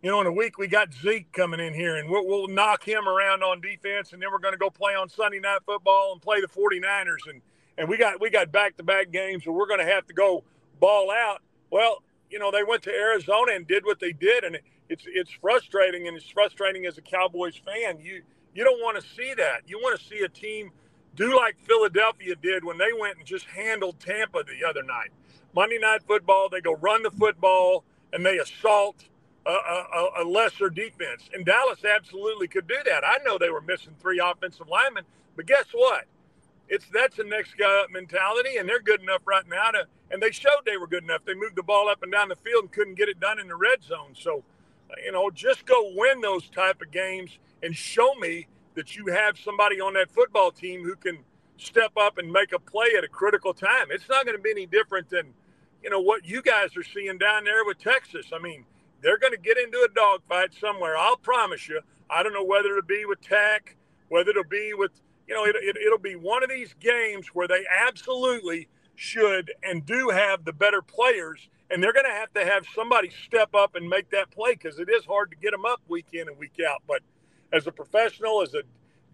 you know, in a week we got Zeke coming in here and we'll, we'll knock him around on defense. And then we're going to go play on Sunday Night Football and play the 49ers. And, and we got we got back to back games where we're going to have to go ball out. Well, you know, they went to Arizona and did what they did, and it's it's frustrating, and it's frustrating as a Cowboys fan. You you don't want to see that. You want to see a team do like Philadelphia did when they went and just handled Tampa the other night. Monday Night Football, they go run the football and they assault a, a, a lesser defense. And Dallas absolutely could do that. I know they were missing three offensive linemen, but guess what? It's that's the next guy up mentality, and they're good enough right now to. And they showed they were good enough. They moved the ball up and down the field and couldn't get it done in the red zone. So, uh, you know, just go win those type of games and show me that you have somebody on that football team who can step up and make a play at a critical time. It's not going to be any different than, you know, what you guys are seeing down there with Texas. I mean, they're going to get into a dogfight somewhere. I'll promise you. I don't know whether it'll be with Tech, whether it'll be with you know, it, it, it'll be one of these games where they absolutely should and do have the better players, and they're going to have to have somebody step up and make that play because it is hard to get them up week in and week out. But as a professional, as a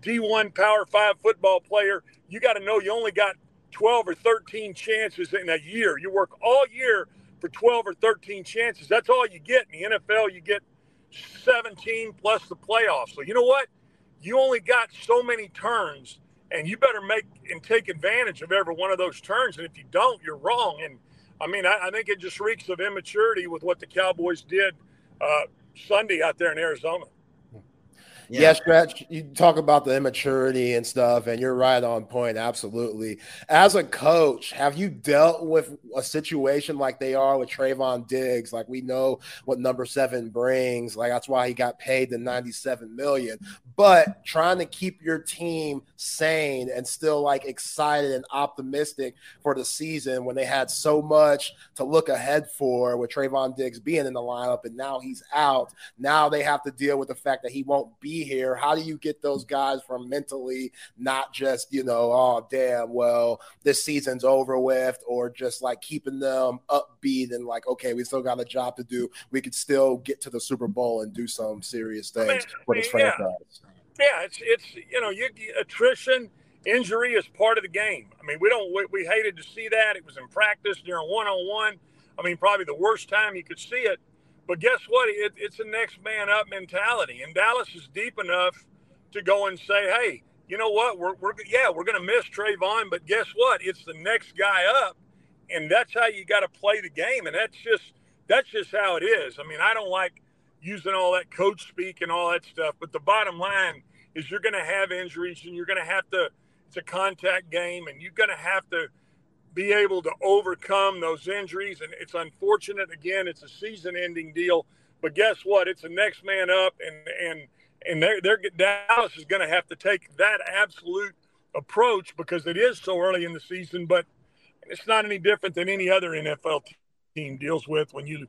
D1 Power Five football player, you got to know you only got 12 or 13 chances in a year. You work all year for 12 or 13 chances. That's all you get. In the NFL, you get 17 plus the playoffs. So, you know what? You only got so many turns and you better make and take advantage of every one of those turns. And if you don't, you're wrong. And I mean, I, I think it just reeks of immaturity with what the Cowboys did uh, Sunday out there in Arizona. Yeah. yeah, stretch. You talk about the immaturity and stuff, and you're right on point. Absolutely. As a coach, have you dealt with a situation like they are with Trevon Diggs? Like we know what number seven brings. Like that's why he got paid the 97 million. But trying to keep your team sane and still like excited and optimistic for the season when they had so much to look ahead for with Trevon Diggs being in the lineup and now he's out. Now they have to deal with the fact that he won't be here. How do you get those guys from mentally not just, you know, oh, damn, well, this season's over with, or just like keeping them upbeat and like, okay, we still got a job to do. We could still get to the Super Bowl and do some serious things I mean, for this yeah. franchise. Yeah, it's, it's, you know, you, attrition, injury is part of the game. I mean, we don't, we, we hated to see that. It was in practice during one on one. I mean, probably the worst time you could see it but guess what? It, it's a next man up mentality, and Dallas is deep enough to go and say, "Hey, you know what? We're, we're yeah, we're going to miss Trevon, but guess what? It's the next guy up, and that's how you got to play the game, and that's just that's just how it is. I mean, I don't like using all that coach speak and all that stuff, but the bottom line is you're going to have injuries, and you're going to have to. It's a contact game, and you're going to have to be able to overcome those injuries. And it's unfortunate. Again, it's a season-ending deal. But guess what? It's the next man up, and and and they're, they're Dallas is going to have to take that absolute approach because it is so early in the season. But it's not any different than any other NFL team deals with when you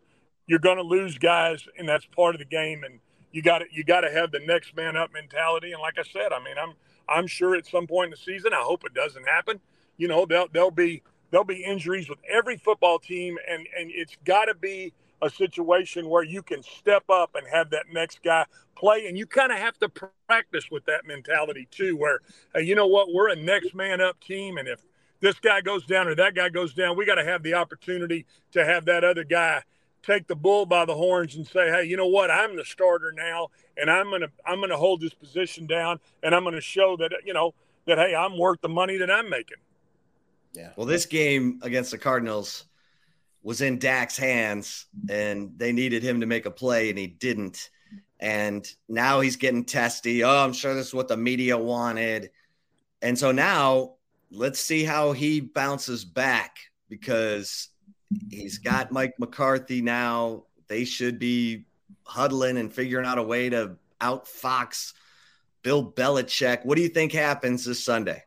you're going to lose guys, and that's part of the game. And you got you got to have the next man up mentality. And like I said, I mean, I'm I'm sure at some point in the season, I hope it doesn't happen. You know, they'll they'll be there'll be injuries with every football team, and and it's got to be a situation where you can step up and have that next guy play, and you kind of have to practice with that mentality too. Where hey, you know what, we're a next man up team, and if this guy goes down or that guy goes down, we got to have the opportunity to have that other guy take the bull by the horns and say, "Hey, you know what? I'm the starter now, and I'm gonna I'm gonna hold this position down, and I'm gonna show that you know that hey, I'm worth the money that I'm making." Yeah. Well, this game against the Cardinals was in Dak's hands, and they needed him to make a play, and he didn't. And now he's getting testy. Oh, I'm sure this is what the media wanted. And so now let's see how he bounces back because he's got Mike McCarthy now. They should be huddling and figuring out a way to outfox Bill Belichick. What do you think happens this Sunday?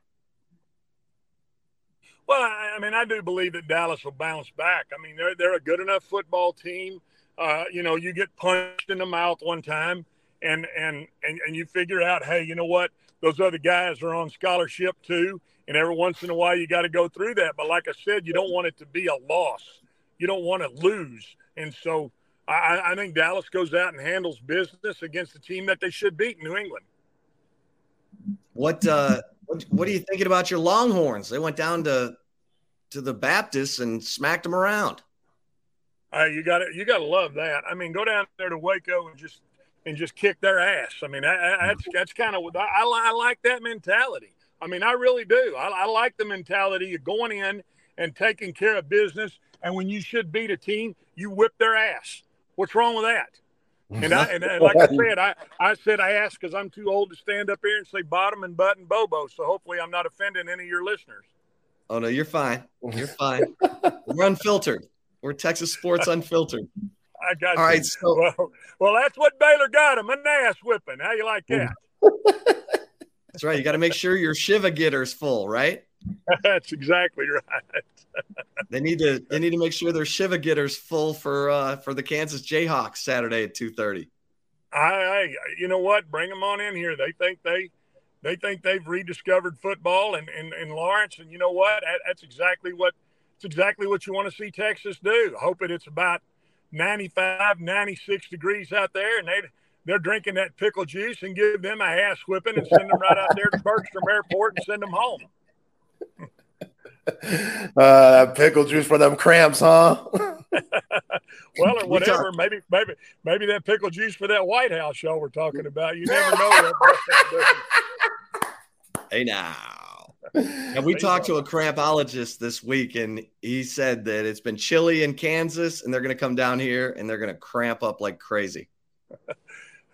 Well, I, I mean, I do believe that Dallas will bounce back. I mean, they're they're a good enough football team. Uh, you know, you get punched in the mouth one time, and and and and you figure out, hey, you know what? Those other guys are on scholarship too, and every once in a while you got to go through that. But like I said, you don't want it to be a loss. You don't want to lose, and so I, I think Dallas goes out and handles business against the team that they should beat, New England. What uh, what, what are you thinking about your Longhorns? They went down to to the Baptists and smacked them around. Uh, you got you got to love that. I mean, go down there to Waco and just and just kick their ass. I mean, that's that's kind of I, I, like that mentality. I mean, I really do. I, I like the mentality of going in and taking care of business. And when you should beat a team, you whip their ass. What's wrong with that? And I and, and like I said, I, I said I asked because I'm too old to stand up here and say bottom and butt and bobo. So hopefully I'm not offending any of your listeners. Oh no, you're fine. You're fine. We're unfiltered. We're Texas sports unfiltered. I got All you. right, so well, well, that's what Baylor got him an ass whipping. How you like that? That's right. You got to make sure your Shiva getter's full, right? That's exactly right. They need to they need to make sure their Shiva getters full for uh, for the Kansas Jayhawks Saturday at two thirty. I, I, you know what? Bring them on in here. They think they they think they've rediscovered football in, in, in Lawrence, and you know what? That's exactly what it's exactly what you want to see Texas do. Hope it it's about 95, 96 degrees out there, and they they're drinking that pickle juice and give them a ass whipping and send them right out there to Bergstrom Airport and send them home. uh, pickle juice for them cramps, huh? well, or whatever. Maybe, maybe, maybe that pickle juice for that White House show we're talking about. You never know. hey now. And we talked to a crampologist this week, and he said that it's been chilly in Kansas, and they're going to come down here and they're going to cramp up like crazy.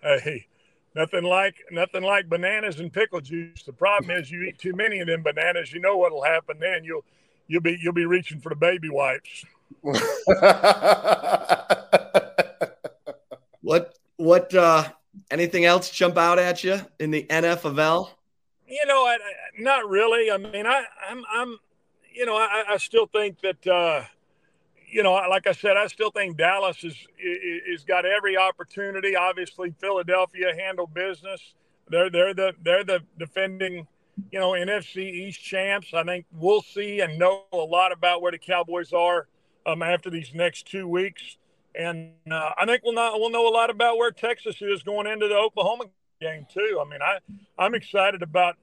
hey, Nothing like nothing like bananas and pickle juice. The problem is you eat too many of them bananas. You know what'll happen then. You'll you'll be you'll be reaching for the baby wipes. what what uh anything else jump out at you in the NFL? You know, I, I, not really. I mean, I I'm I'm you know, I, I still think that uh you know, like I said, I still think Dallas is is got every opportunity. Obviously, Philadelphia handled business. they're they're the they're the defending, you know, NFC East champs. I think we'll see and know a lot about where the Cowboys are um, after these next two weeks, and uh, I think we'll not we'll know a lot about where Texas is going into the Oklahoma game too. I mean, I I'm excited about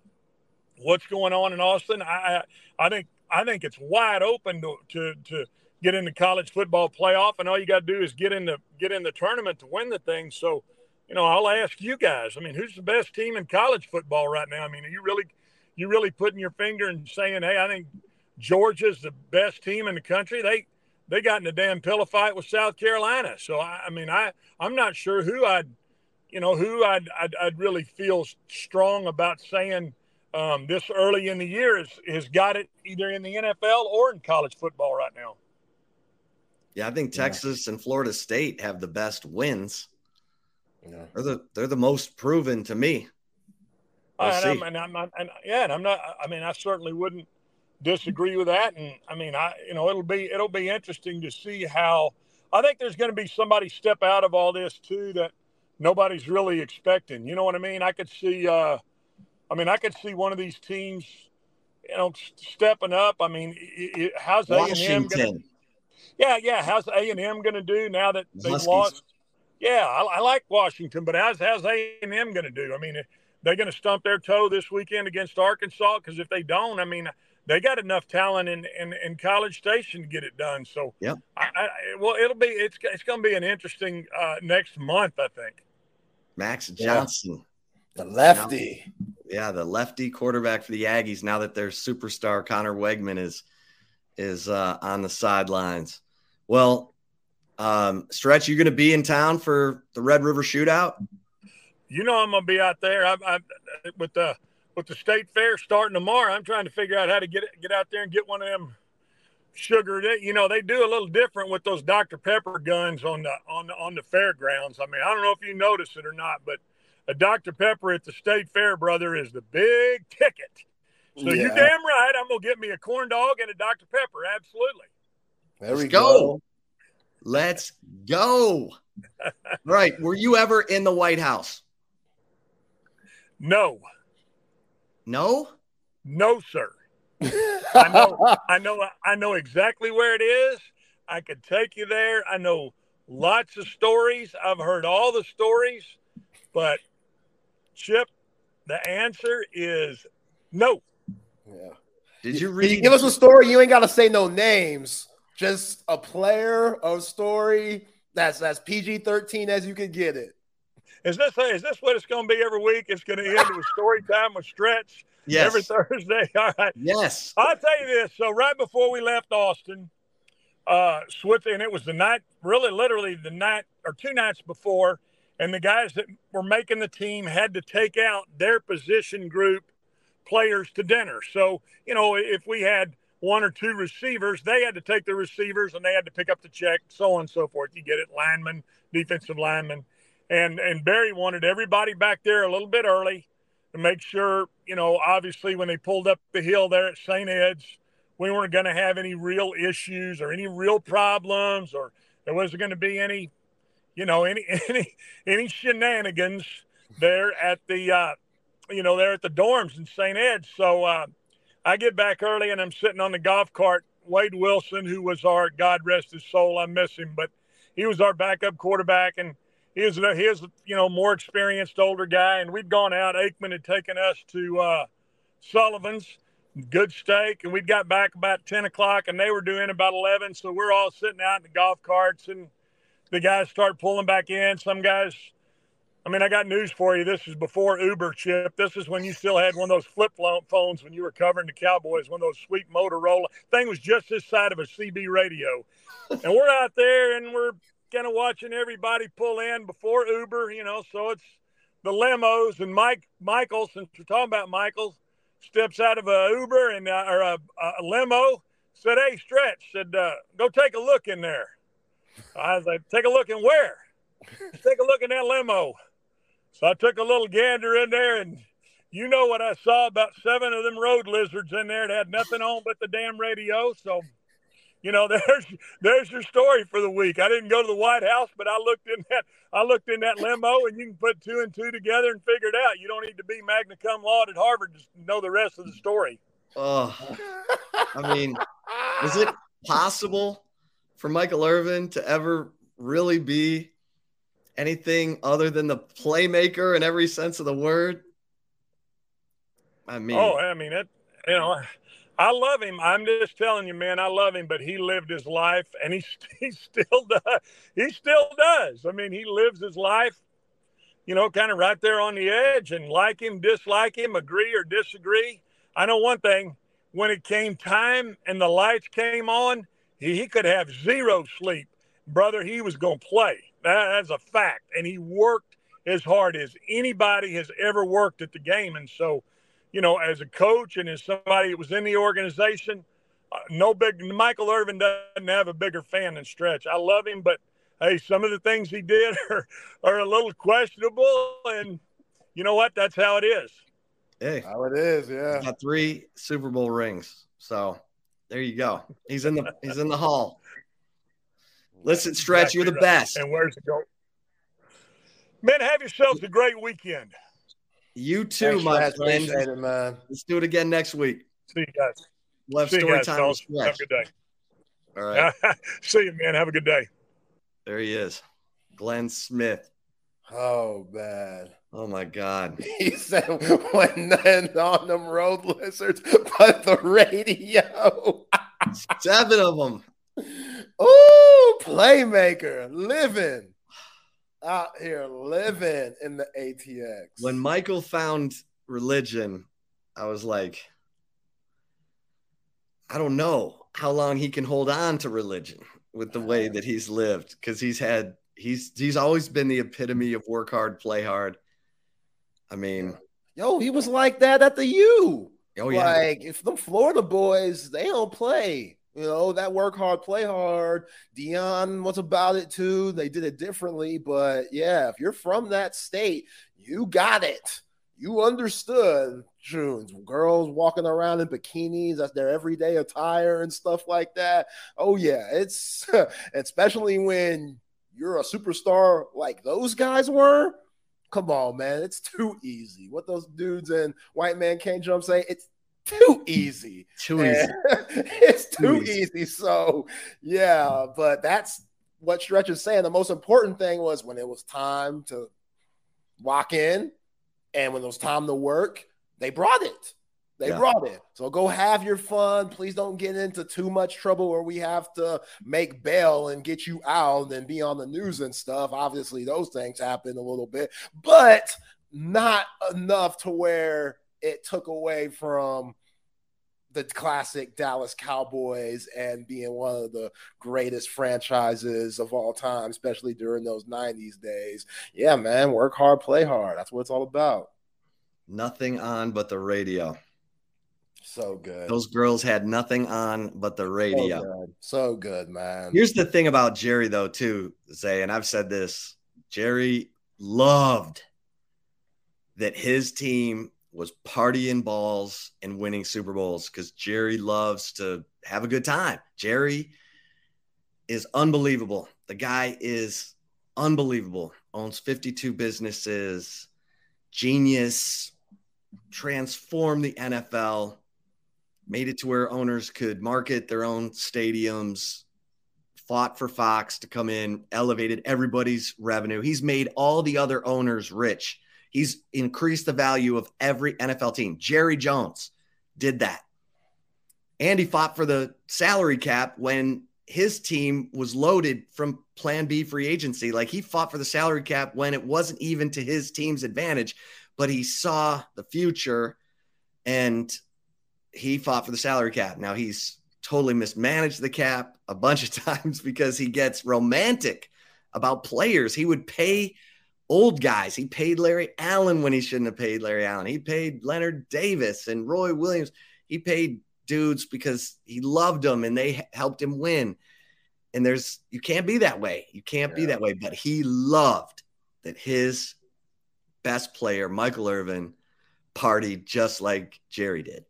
what's going on in Austin. I I think I think it's wide open to to, to get in the college football playoff, and all you got to do is get in the get in the tournament to win the thing. So, you know, I'll ask you guys. I mean, who's the best team in college football right now? I mean, are you really you really putting your finger and saying, hey, I think Georgia's the best team in the country? They they got in a damn pillow fight with South Carolina. So I, I mean, I I'm not sure who I'd you know who I'd I'd, I'd really feel strong about saying um, this early in the year has, has got it either in the NFL or in college football right now. Yeah, I think Texas yeah. and Florida State have the best wins. Yeah. They're the they're the most proven to me. We'll and, I'm, and, I'm, not, and yeah, and I'm not. I mean, I certainly wouldn't disagree with that. And I mean, I you know, it'll be it'll be interesting to see how. I think there's going to be somebody step out of all this too that nobody's really expecting. You know what I mean? I could see. uh I mean, I could see one of these teams, you know, stepping up. I mean, it, it, how's A and M going? Yeah, yeah. How's A and M going to do now that they've Huskies. lost? Yeah, I, I, like Washington, but how's how's A and M going to do? I mean, they're going to stump their toe this weekend against Arkansas because if they don't, I mean, they got enough talent in, in, in College Station to get it done. So, yeah, I well, it'll be it's it's going to be an interesting uh, next month, I think. Max Johnson, yeah. the lefty. Now, yeah, the lefty quarterback for the Aggies. Now that their superstar Conner Weigman is is uh, on the sidelines. Well, um, Stretch, you're going to be in town for the Red River Shootout? You know I'm going to be out there. I, I, with the with the state fair starting tomorrow. I'm trying to figure out how to get get out there and get one of them sugared. You know they do a little different with those Dr Pepper guns on the on the, on the fairgrounds. I mean I don't know if you notice it or not, but a Dr Pepper at the state fair, brother, is the big ticket. So yeah. you're damn right. I'm gonna get me a corn dog and a Dr Pepper. Absolutely. There Let's we go. go. Let's go. All right. Were you ever in the White House? No. No? No, sir. I know I know I know exactly where it is. I could take you there. I know lots of stories. I've heard all the stories, but Chip, the answer is no. Yeah. Did you read? You give us a story. You ain't got to say no names. Just a player, a story. That's that's PG thirteen as you can get it. Is this is this what it's going to be every week? It's going to end with story time with Stretch. Yes. Every Thursday. All right. Yes. I'll tell you this. So right before we left Austin, uh, Switzer, and it was the night, really, literally the night or two nights before, and the guys that were making the team had to take out their position group players to dinner. So, you know, if we had one or two receivers, they had to take the receivers and they had to pick up the check, so on and so forth. You get it, lineman, defensive lineman. And and Barry wanted everybody back there a little bit early to make sure, you know, obviously when they pulled up the hill there at St. Ed's, we weren't going to have any real issues or any real problems or there wasn't going to be any, you know, any any any shenanigans there at the uh, you know, there at the dorms in St. Ed. So uh, I get back early and I'm sitting on the golf cart. Wade Wilson, who was our God rest his soul, I miss him, but he was our backup quarterback and he was he was you know more experienced older guy and we'd gone out. Aikman had taken us to uh, Sullivan's, good steak, and we'd got back about ten o'clock and they were doing about eleven. So we're all sitting out in the golf carts and the guys start pulling back in. Some guys I mean, I got news for you. This is before Uber, Chip. This is when you still had one of those flip phones when you were covering the Cowboys, one of those sweet Motorola thing was just this side of a CB radio. and we're out there and we're kind of watching everybody pull in before Uber, you know, so it's the limos and Mike Michael, since we're talking about Michael, steps out of a Uber and uh, or a, a, limo, said, "Hey, Stretch," said, uh, "Go take a look in there." I was like, "Take a look in where?" take a look in that limo. So I took a little gander in there, and you know what I saw about seven of them road lizards in there that had nothing on but the damn radio. So you know, there's there's your story for the week. I didn't go to the White House, but I looked in that I looked in that limo, and you can put two and two together and figure it out. You don't need to be magna cum laude at Harvard to know the rest of the story. Oh, I mean, is it possible for Michael Irvin to ever really be anything other than the playmaker in every sense of the word? I mean, oh, I mean it. You know, I love him. I'm just telling you, man, I love him. But he lived his life, and he he still does. He still does. I mean, he lives his life. You know, kind of right there on the edge, and like him, dislike him, agree or disagree. I know one thing: when it came time and the lights came on, he, he could have zero sleep, brother. He was going to play. That, that's a fact, and he worked as hard as anybody has ever worked at the game, and so you know, as a coach and as somebody that was in the organization, uh, no big Michael Irvin doesn't have a bigger fan than Stretch. I love him, but hey, some of the things he did are, are a little questionable, and you know what? That's how it is. Hey, how it is, yeah. Got three Super Bowl rings, so there you go. He's in the he's in the hall. Listen, Stretch, you're the best. And where's it going? Men, have yourselves a great weekend. You too, Thanks, my friend. It, man. Let's do it again next week. See you guys. Left See story guys, time. Have a good day. All right. See you, man. Have a good day. There he is, Glenn Smith. Oh man. Oh my God. He said when on them road lizards, but the radio. Seven of them. Oh, playmaker, living out here living in the ATX. When Michael found religion, I was like, I don't know how long he can hold on to religion with the way that he's lived because he's had he's he's always been the epitome of work hard, play hard. I mean, yo, he was like that at the U. Oh yeah, like if the Florida boys they don't play. You know, that work hard, play hard. Deion was about it too. They did it differently, but yeah, if you're from that state, you got it. You understood Junes, girls walking around in bikinis, that's their everyday attire and stuff like that. Oh, yeah, it's especially when you're a superstar like those guys were. Come on, man, it's too easy. What those dudes and White Man Can't Jump say, it's too easy. Too easy. it's too, too easy. easy. So, yeah, but that's what Stretch is saying. The most important thing was when it was time to lock in and when it was time to work, they brought it. They yeah. brought it. So go have your fun. Please don't get into too much trouble where we have to make bail and get you out and be on the news and stuff. Obviously, those things happen a little bit, but not enough to where it took away from the classic Dallas Cowboys and being one of the greatest franchises of all time, especially during those 90s days. Yeah, man, work hard, play hard. That's what it's all about. Nothing on but the radio. So good. Those girls had nothing on but the radio. So good, so good man. Here's the thing about Jerry, though, too, Zay, and I've said this Jerry loved that his team was partying balls and winning Super Bowls because Jerry loves to have a good time. Jerry is unbelievable. The guy is unbelievable. Owns 52 businesses, genius, transformed the NFL, made it to where owners could market their own stadiums, fought for Fox to come in, elevated everybody's revenue. He's made all the other owners rich He's increased the value of every NFL team. Jerry Jones did that. And he fought for the salary cap when his team was loaded from plan B free agency. Like he fought for the salary cap when it wasn't even to his team's advantage, but he saw the future and he fought for the salary cap. Now he's totally mismanaged the cap a bunch of times because he gets romantic about players. He would pay old guys. He paid Larry Allen when he shouldn't have paid Larry Allen. He paid Leonard Davis and Roy Williams. He paid dudes because he loved them and they helped him win. And there's you can't be that way. You can't yeah. be that way. But he loved that his best player, Michael Irvin, partied just like Jerry did.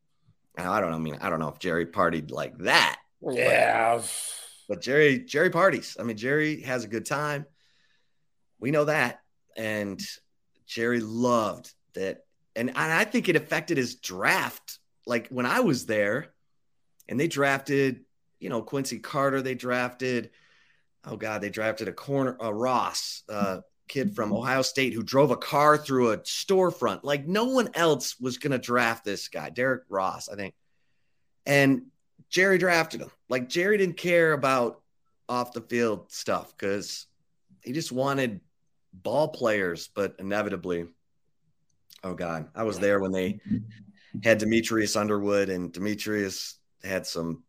Now, I don't know. I mean, I don't know if Jerry partied like that, Yeah. But, but Jerry, Jerry parties. I mean, Jerry has a good time. We know that. And Jerry loved that. And I think it affected his draft. Like when I was there and they drafted, you know, Quincy Carter, they drafted, oh God, they drafted a corner, a Ross, uh, kid from Ohio State who drove a car through a storefront. Like no one else was going to draft this guy, Derek Ross, I think. And Jerry drafted him. Like Jerry didn't care about off the field stuff because he just wanted ball players, but inevitably, oh God, I was there when they had Demetrius Underwood, and Demetrius had some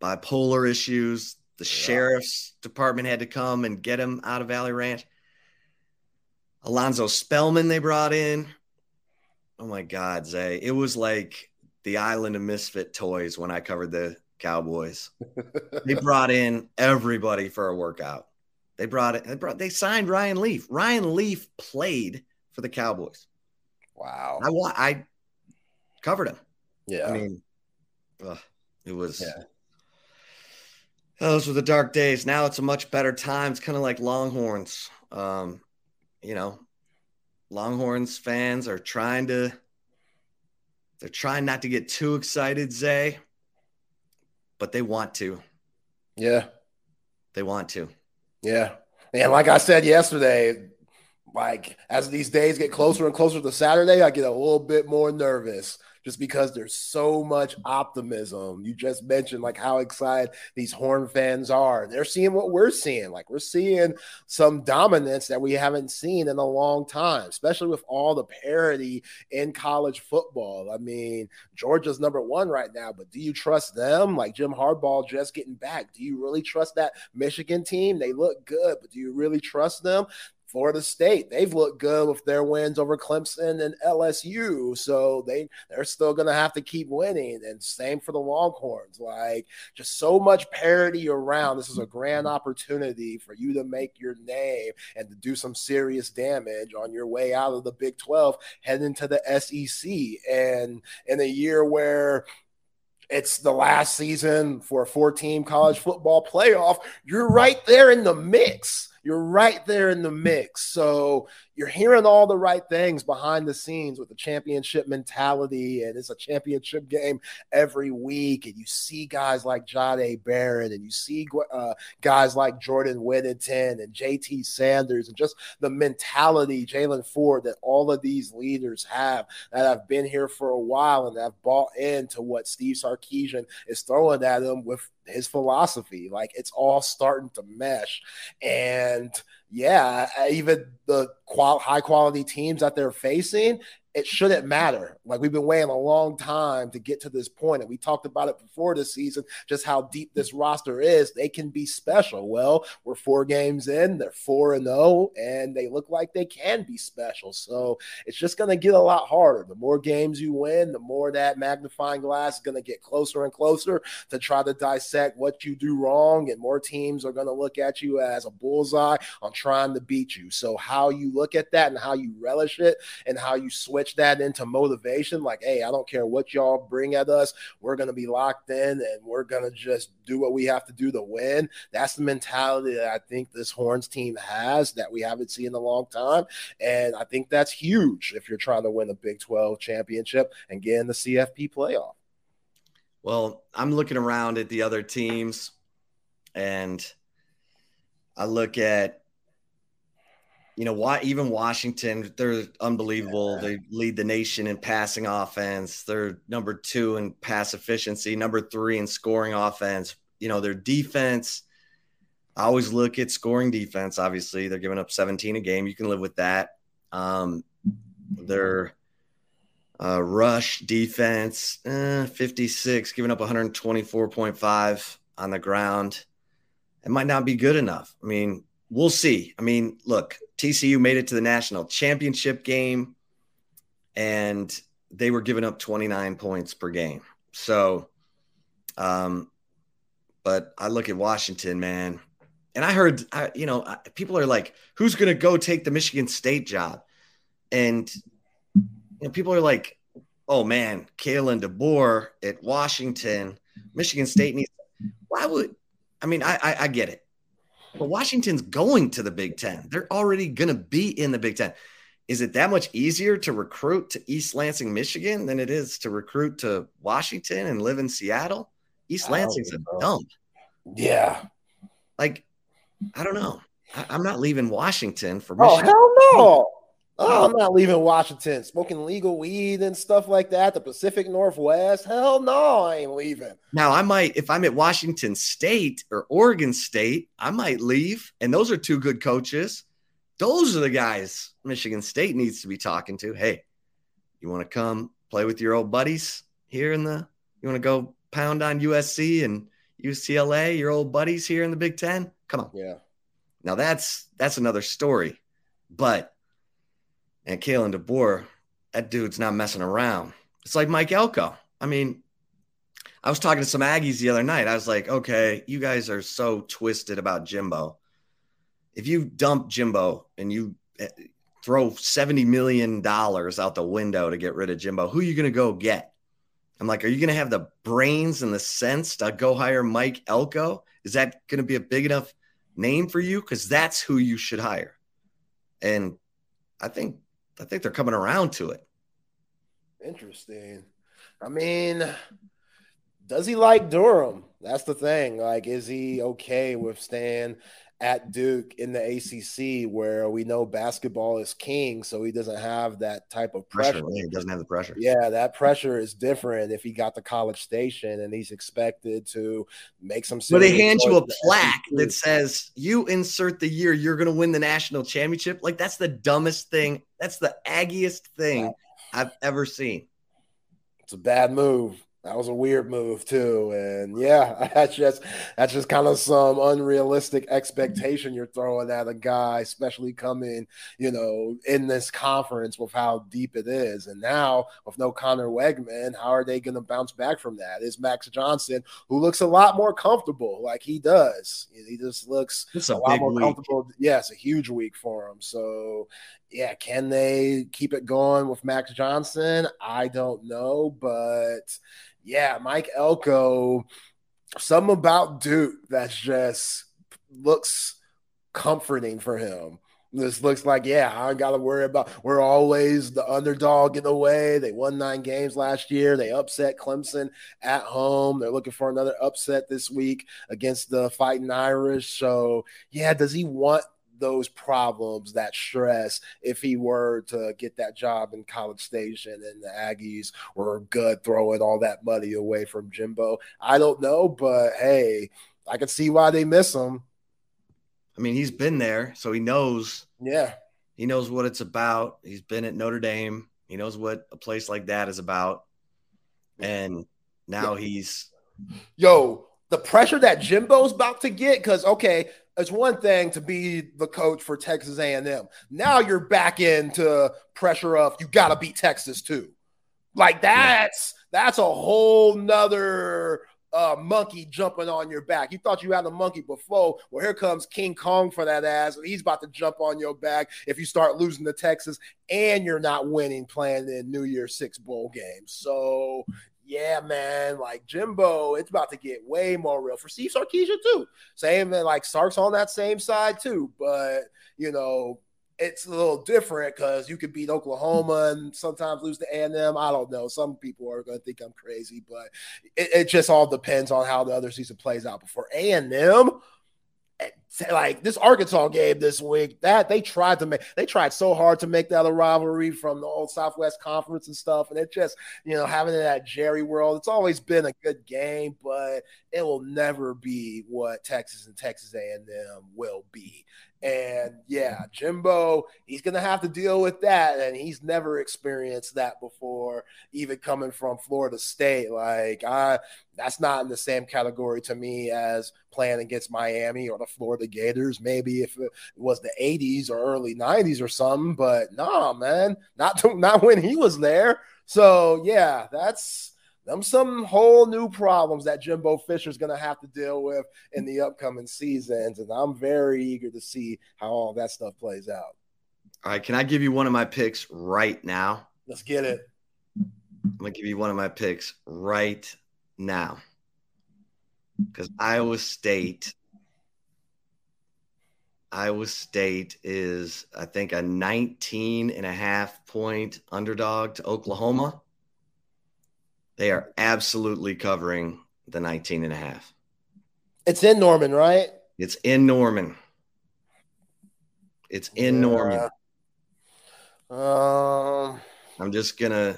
bipolar issues. The yeah. sheriff's department had to come and get him out of Valley Ranch. Alonzo Spellman, they brought in. Oh my God, Zay. It was like the island of misfit toys when I covered the Cowboys. they brought in everybody for a workout. They brought it. They brought. They signed Ryan Leaf. Ryan Leaf played for the Cowboys. Wow. I I covered him. Yeah. I mean, ugh, it was. Yeah. Those were the dark days. Now it's a much better time. It's kind of like Longhorns. Um, you know, Longhorns fans are trying to. They're trying not to get too excited, Zay, but they want to. Yeah. They want to. Yeah. And like I said yesterday, like as these days get closer and closer to Saturday, I get a little bit more nervous just because there's so much optimism. You just mentioned like how excited these Horn fans are. They're seeing what we're seeing. Like we're seeing some dominance that we haven't seen in a long time, especially with all the parity in college football. I mean, Georgia's number one right now, but do you trust them? Like Jim Harbaugh just getting back. Do you really trust that Michigan team? They look good, but do you really trust them? Florida State, they've looked good with their wins over Clemson and LSU. So they they're still gonna have to keep winning. And same for the Longhorns. Like just so much parity around. This is a grand opportunity for you to make your name and to do some serious damage on your way out of the Big 12, heading to the SEC. And in a year where it's the last season for a four team college football playoff, you're right there in the mix you're right there in the mix. So you're hearing all the right things behind the scenes with the championship mentality, and it's a championship game every week. And you see guys like Jahdae Barron, and you see uh, guys like Jordan Whittington and JT Sanders, and just the mentality, Jaylan Ford, that all of these leaders have that have been here for a while and have bought into what Steve Sarkisian is throwing at them with his philosophy. Like it's all starting to mesh. And yeah, even the qual- high quality teams that they're facing, it shouldn't matter. Like we've been waiting a long time to get to this point, and we talked about it before this season, just how deep this roster is. They can be special. Well, we're four games in, they're four and zero, oh, and they look like they can be special. So it's just going to get a lot harder. The more games you win, the more that magnifying glass is going to get closer and closer to try to dissect what you do wrong, and more teams are going to look at you as a bullseye on trying to beat you. So how you look at that and how you relish it and how you switch switch that into motivation like hey i don't care what y'all bring at us we're going to be locked in and we're going to just do what we have to do to win. That's the mentality that i think this horns team has that we haven't seen in a long time. And i think that's huge if you're trying to win a big 12 championship and get in the cfp playoff. Well i'm looking around at the other teams and i look at you know, why even Washington, they're unbelievable. Yeah. They lead the nation in passing offense. They're number two in pass efficiency, number three in scoring offense. You know, their defense. I always look at scoring defense. Obviously, they're giving up 17 a game. You can live with that. Um, their uh, rush defense, eh, 56, giving up 124.5 on the ground. It might not be good enough. I mean, we'll see. I mean, look, TCU made it to the national championship game and they were giving up 29 points per game. So, um, but I look at Washington, man, and I heard, I, you know, people are like, who's going to go take the Michigan State job? And, you know, people are like, oh man, Kalen DeBoer at Washington – Michigan State needs. Why would? I mean, I, I, I get it, but Washington's going to the Big Ten. They're already going to be in the Big Ten. Is it that much easier to recruit to East Lansing, Michigan, than it is to recruit to Washington and live in Seattle? East Lansing's a dump. Yeah. Like, I don't know. I, am not leaving Washington for oh, Michigan. Oh hell no! Oh, I'm not leaving Washington. Smoking legal weed and stuff like that. The Pacific Northwest. Hell no, I ain't leaving. Now I might, if I'm at Washington State or Oregon State, I might leave. And those are two good coaches. Those are the guys Michigan State needs to be talking to. Hey, you want to come play with your old buddies here in the? You want to go pound on USC and UCLA, your old buddies here in the Big Ten? Come on. Yeah. Now that's that's another story, but and Kalen DeBoer, that dude's not messing around. It's like Mike Elko. I mean, I was talking to some Aggies the other night. I was like, okay, you guys are so twisted about Jimbo. If you dump Jimbo and you eh, throw $70 million out the window to get rid of Jimbo, who are you going to go get? I'm like, are you going to have the brains and the sense to go hire Mike Elko? Is that going to be a big enough name for you because that's who you should hire. And I think I think they're coming around to it. Interesting. I mean, does he like Durham? That's the thing. Like, is he okay with staying at Duke in the ACC where we know basketball is king, so he doesn't have that type of pressure. pressure he doesn't have the pressure. Yeah, that pressure is different if he got the college station and he's expected to make some. But they hand you a plaque that says you insert the year you're going to win the national championship. Like that's the dumbest thing. That's the aggiest thing I've ever seen. It's a bad move. That was a weird move too, and yeah, that's just that's just kind of some unrealistic expectation you're throwing at a guy, especially coming, you know, in this conference with how deep it is. And now with no Conner Weigman, how are they going to bounce back from that? Is Max Johnson, who looks a lot more comfortable, like he does. He just looks it's a, a lot more week. comfortable. Yeah, it's a huge week for him. So yeah, can they keep it going with Max Johnson? I don't know, but yeah, Mike Elko, something about Duke that's just looks comforting for him. This looks like, yeah, I got to worry about. We're always the underdog in the way. They won nine games last year. They upset Clemson at home. They're looking for another upset this week against the Fighting Irish. So, yeah, does he want those problems, that stress, if he were to get that job in College Station and the Aggies were good throwing all that money away from Jimbo. I don't know, but hey, I can see why they miss him. I mean, he's been there, so he knows. Yeah. He knows what it's about. He's been at Notre Dame. He knows what a place like that is about. And now he's Yo, the pressure that Jimbo's about to get cuz okay, it's one thing to be the coach for Texas A&M. Now you're back into pressure of you got to beat Texas too. Like that's that's a whole nother uh, monkey jumping on your back. You thought you had a monkey before. Well, here comes King Kong for that ass. and He's about to jump on your back if you start losing to Texas and you're not winning playing in New Year's Six bowl games. So yeah, man, like Jimbo, it's about to get way more real for Steve Sarkisian too. Same like Sark's on that same side too, but you know it's a little different because you could beat Oklahoma and sometimes lose to A&M. I don't know. Some people are going to think I'm crazy, but it, it, just all depends on how the other season plays out. Before A&M, like this Arkansas game this week, that they tried to make they tried so hard to make that a rivalry from the old Southwest Conference and stuff, and it just you know having it at Jerry World, it's always been a good game, but it will never be what Texas and Texas A&M will be. And yeah, Jimbo, he's going to have to deal with that. And he's never experienced that before, even coming from Florida State. Like, I, that's not in the same category to me as playing against Miami or the Florida Gators. Maybe if it was the 80s or early 90s or something, but no, nah, man, not, to, not when he was there. So yeah, that's them some whole new problems that Jimbo Fisher's going to have to deal with in the upcoming seasons. And I'm very eager to see how all that stuff plays out. All right. Can I give you one of my picks right now? Let's get it. I'm going to give you one of my picks right now. because Iowa State. Iowa State is, I think, a 19 and a half point underdog to Oklahoma. They are absolutely covering the 19 and a half. It's in Norman, right? It's in Norman. It's in yeah. Norman. Um, I'm just gonna.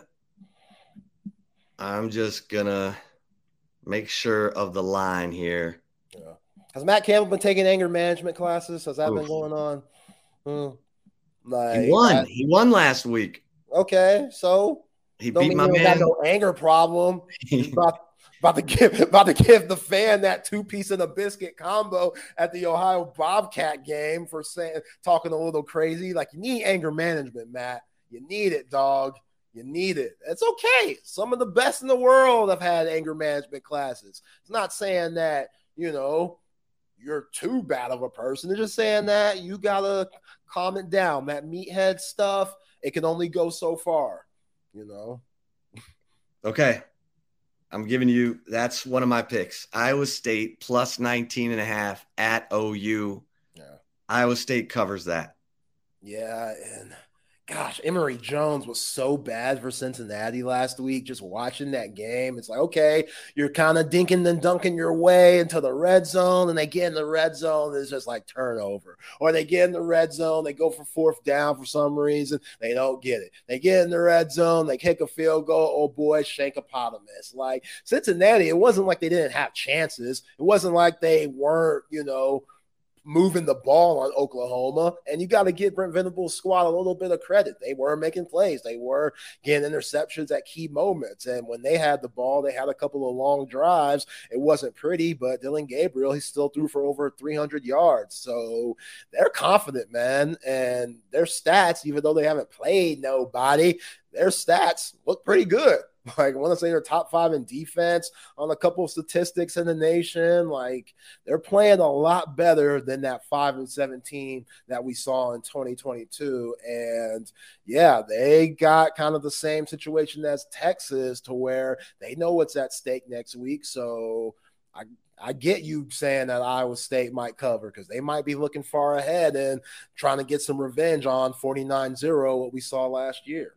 I'm just gonna make sure of the line here. Has Matt Campbell been taking anger management classes? Has that Oof. been going on? Hmm. Like, he won. He won last week. Okay, so he beat my man. Got no anger problem. about, about to give about to give the fan that two piece of the biscuit combo at the Ohio Bobcat game for saying talking a little crazy. Like you need anger management, Matt. You need it, dog. You need it. It's okay. Some of the best in the world have had anger management classes. It's not saying that, you know, you're too bad of a person. It's just saying that you gotta calm it down. That meathead stuff, it can only go so far, you know. Okay. I'm giving you that's one of my picks. Iowa State plus 19 and a half at OU. Yeah. Iowa State covers that. Yeah, and gosh, Emory Jones was so bad for Cincinnati last week. Just watching that game, it's like, okay, you're kind of dinking and dunking your way into the red zone, and they get in the red zone, it's just like turnover. Or they get in the red zone, they go for fourth down for some reason, they don't get it. They get in the red zone, they kick a field goal. Oh boy, Shankopotamus. Like Cincinnati, it wasn't like they didn't have chances. It wasn't like they weren't, you know, moving the ball on Oklahoma. And you got to give Brent Venables' squad a little bit of credit. They were making plays, they were getting interceptions at key moments. And when they had the ball, they had a couple of long drives. It wasn't pretty, but Dillon Gabriel, he still threw for over 300 yards. So they're confident, man. And their stats, even though they haven't played nobody, their stats look pretty good. Like I want to say they're top five in defense on a couple of statistics in the nation. Like they're playing a lot better than that five and seventeen that we saw in 2022. And yeah, they got kind of the same situation as Texas to where they know what's at stake next week. So I I get you saying that Iowa State might cover because they might be looking far ahead and trying to get some revenge on 49 0, what we saw last year.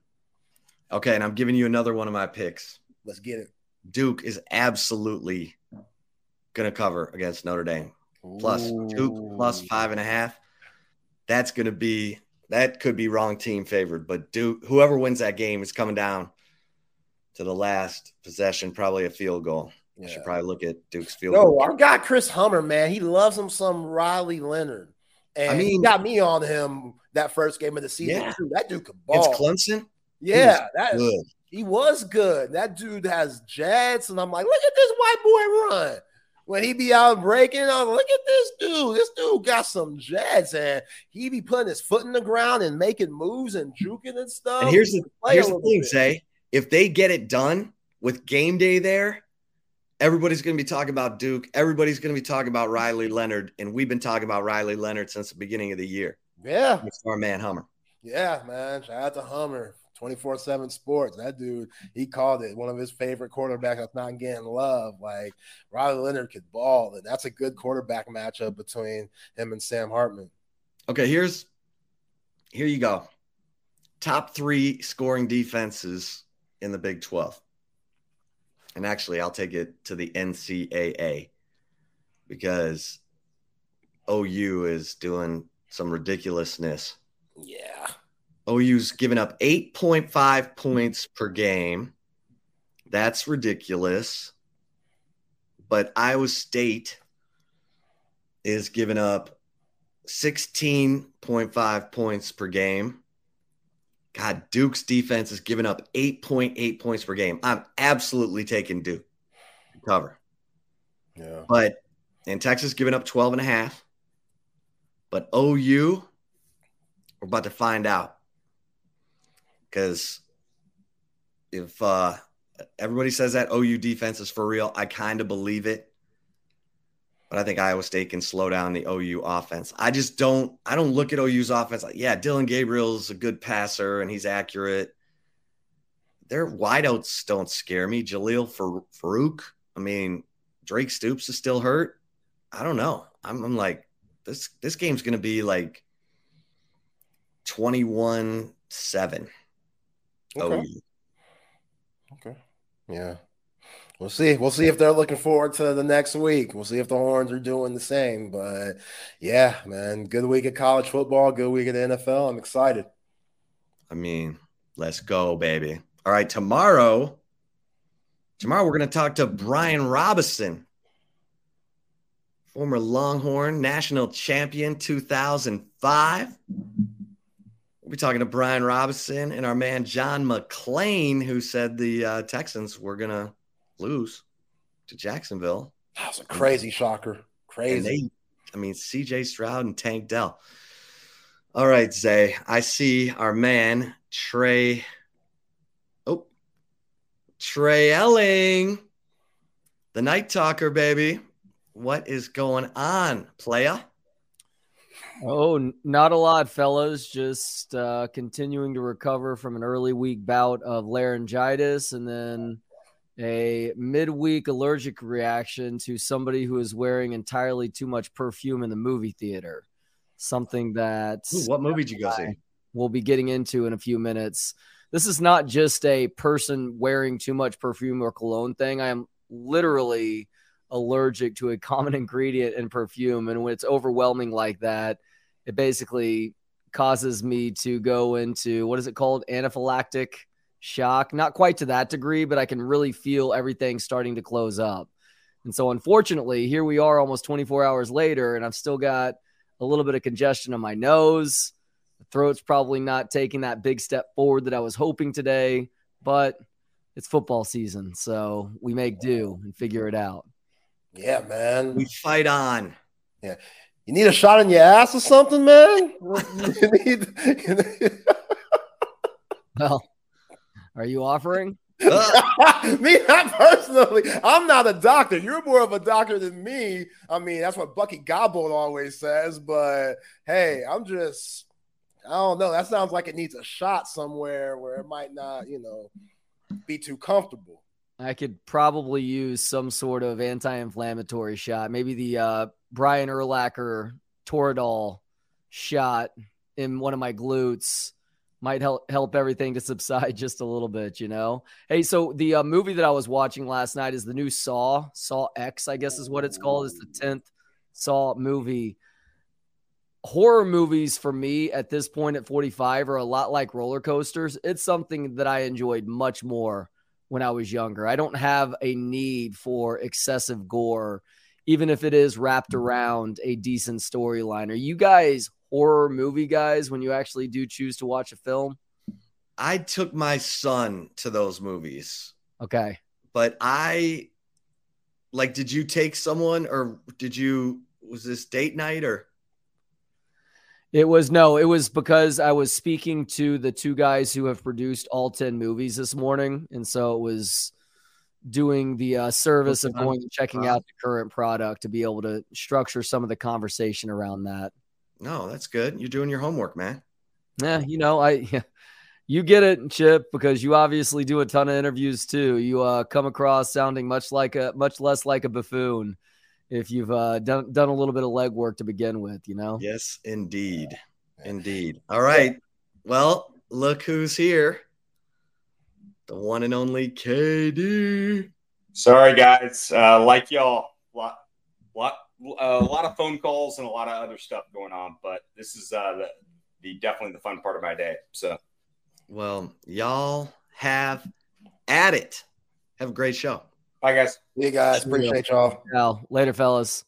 Okay, and I'm giving you another one of my picks. Let's get it. Duke is absolutely going to cover against Notre Dame. Plus Ooh. Duke plus five and a half. That's going to be that could be wrong team favored, but Duke, whoever wins that game is coming down to the last possession, probably a field goal. Yeah. I should probably look at Duke's field. No, goal. our guy Chris Hummer, man, he loves him some Riley Leonard, and I mean, he got me on him that first game of the season yeah. too. That dude could ball. It's Clemson. Yeah, that good. he was good. That dude has jets, and I'm like, look at this white boy run. When he be out breaking, I'm like, look at this dude. This dude got some jets, and he be putting his foot in the ground and making moves and juking and stuff. And here's the here's the thing, bit. say if they get it done with game day there, everybody's going to be talking about Duke. Everybody's going to be talking about Riley Leonard, and we've been talking about Riley Leonard since the beginning of the year. Yeah, it's our man Hummer. Yeah, man. Shout out to Hummer. 24 7 sports. That dude, he called it one of his favorite quarterbacks that's not getting love. Like Riley Leonard could ball, and that's a good quarterback matchup between him and Sam Hartman. Okay, here's here you go. Top three scoring defenses in the Big 12. And actually, I'll take it to the NCAA because OU is doing some ridiculousness. Yeah. OU's given up 8.5 points per game. That's ridiculous. But Iowa State is giving up 16.5 points per game. God, Duke's defense is giving up 8.8 points per game. I'm absolutely taking Duke cover. Yeah. But and Texas giving up 12 and a half. But OU, we're about to find out because if uh, everybody says that OU defense is for real, I kind of believe it. But I think Iowa State can slow down the OU offense. I just don't. I don't look at OU's offense like, yeah, Dillon Gabriel's a good passer and he's accurate. Their wideouts don't scare me. Jalil Farooq. I mean, Drake Stoops is still hurt. I don't know. I'm, I'm like, this this game's gonna be like 21 7. Okay. Okay. Yeah. We'll see. We'll see if they're looking forward to the next week. We'll see if the Horns are doing the same. But yeah, man, good week of college football, good week of the NFL. I'm excited. I mean, let's go, baby. All right, tomorrow, tomorrow we're going to talk to Brian Robison, former Longhorn national champion 2005. We'll be talking to Brian Robinson and our man John McClain, who said the uh, Texans were going to lose to Jacksonville. That was a crazy shocker. Crazy. They, I mean, CJ Stroud and Tank Dell. All right, Zay. I see our man, Trey. Oh, Trey Elling, the night talker, baby. What is going on, playa? Oh, not a lot, fellas. Just uh, continuing to recover from an early week bout of laryngitis and then a midweek allergic reaction to somebody who is wearing entirely too much perfume in the movie theater. Something that. Ooh, what movie did you go see? We'll be getting into in a few minutes. This is not just a person wearing too much perfume or cologne thing. I am literally allergic to a common ingredient in perfume. And when it's overwhelming like that, it basically causes me to go into what is it called? Anaphylactic shock. Not quite to that degree, but I can really feel everything starting to close up. And so, unfortunately, here we are almost 24 hours later, and I've still got a little bit of congestion on my nose. The throat's probably not taking that big step forward that I was hoping today, but it's football season. So we make do and figure it out. Yeah, man. We fight on. Yeah. You need a shot in your ass or something, man? you need, well, are you offering? me, not personally. I'm not a doctor. You're more of a doctor than me. I mean, that's what Bucky Gobble always says. But hey, I'm just, I don't know. That sounds like it needs a shot somewhere where it might not, you know, be too comfortable. I could probably use some sort of anti-inflammatory shot. Maybe the uh, Brian Urlacher Toradol shot in one of my glutes might help help everything to subside just a little bit, you know. Hey, so the uh, movie that I was watching last night is the new Saw, Saw X, I guess is what it's called. It's the tenth Saw movie. Horror movies for me at this point at 45 are a lot like roller coasters. It's something that I enjoyed much more when I was younger. I don't have a need for excessive gore, even if it is wrapped around a decent storyline. Are you guys horror movie guys when you actually do choose to watch a film? I took my son to those movies. Okay. But I like did you take someone or did you was this date night or it was no, it was because I was speaking to the two guys who have produced all 10 movies this morning. And so it was doing the uh, service of going and checking out the current product to be able to structure some of the conversation around that. No, that's good. You're doing your homework, man. Yeah, you know, I you get it, Chip, because you obviously do a ton of interviews too. You uh, come across sounding much like a much less like a buffoon if you've uh, done done a little bit of legwork to begin with, you know. Yes, indeed, indeed. All right. Well, look who's here. The one and only KD. Sorry, guys. Uh, like y'all, lot, lot a lot of phone calls and a lot of other stuff going on, but this is uh, the, the definitely the fun part of my day. So, well, y'all have at it. Have a great show. Bye, guys. See you guys. Appreciate y'all. Well, later, fellas.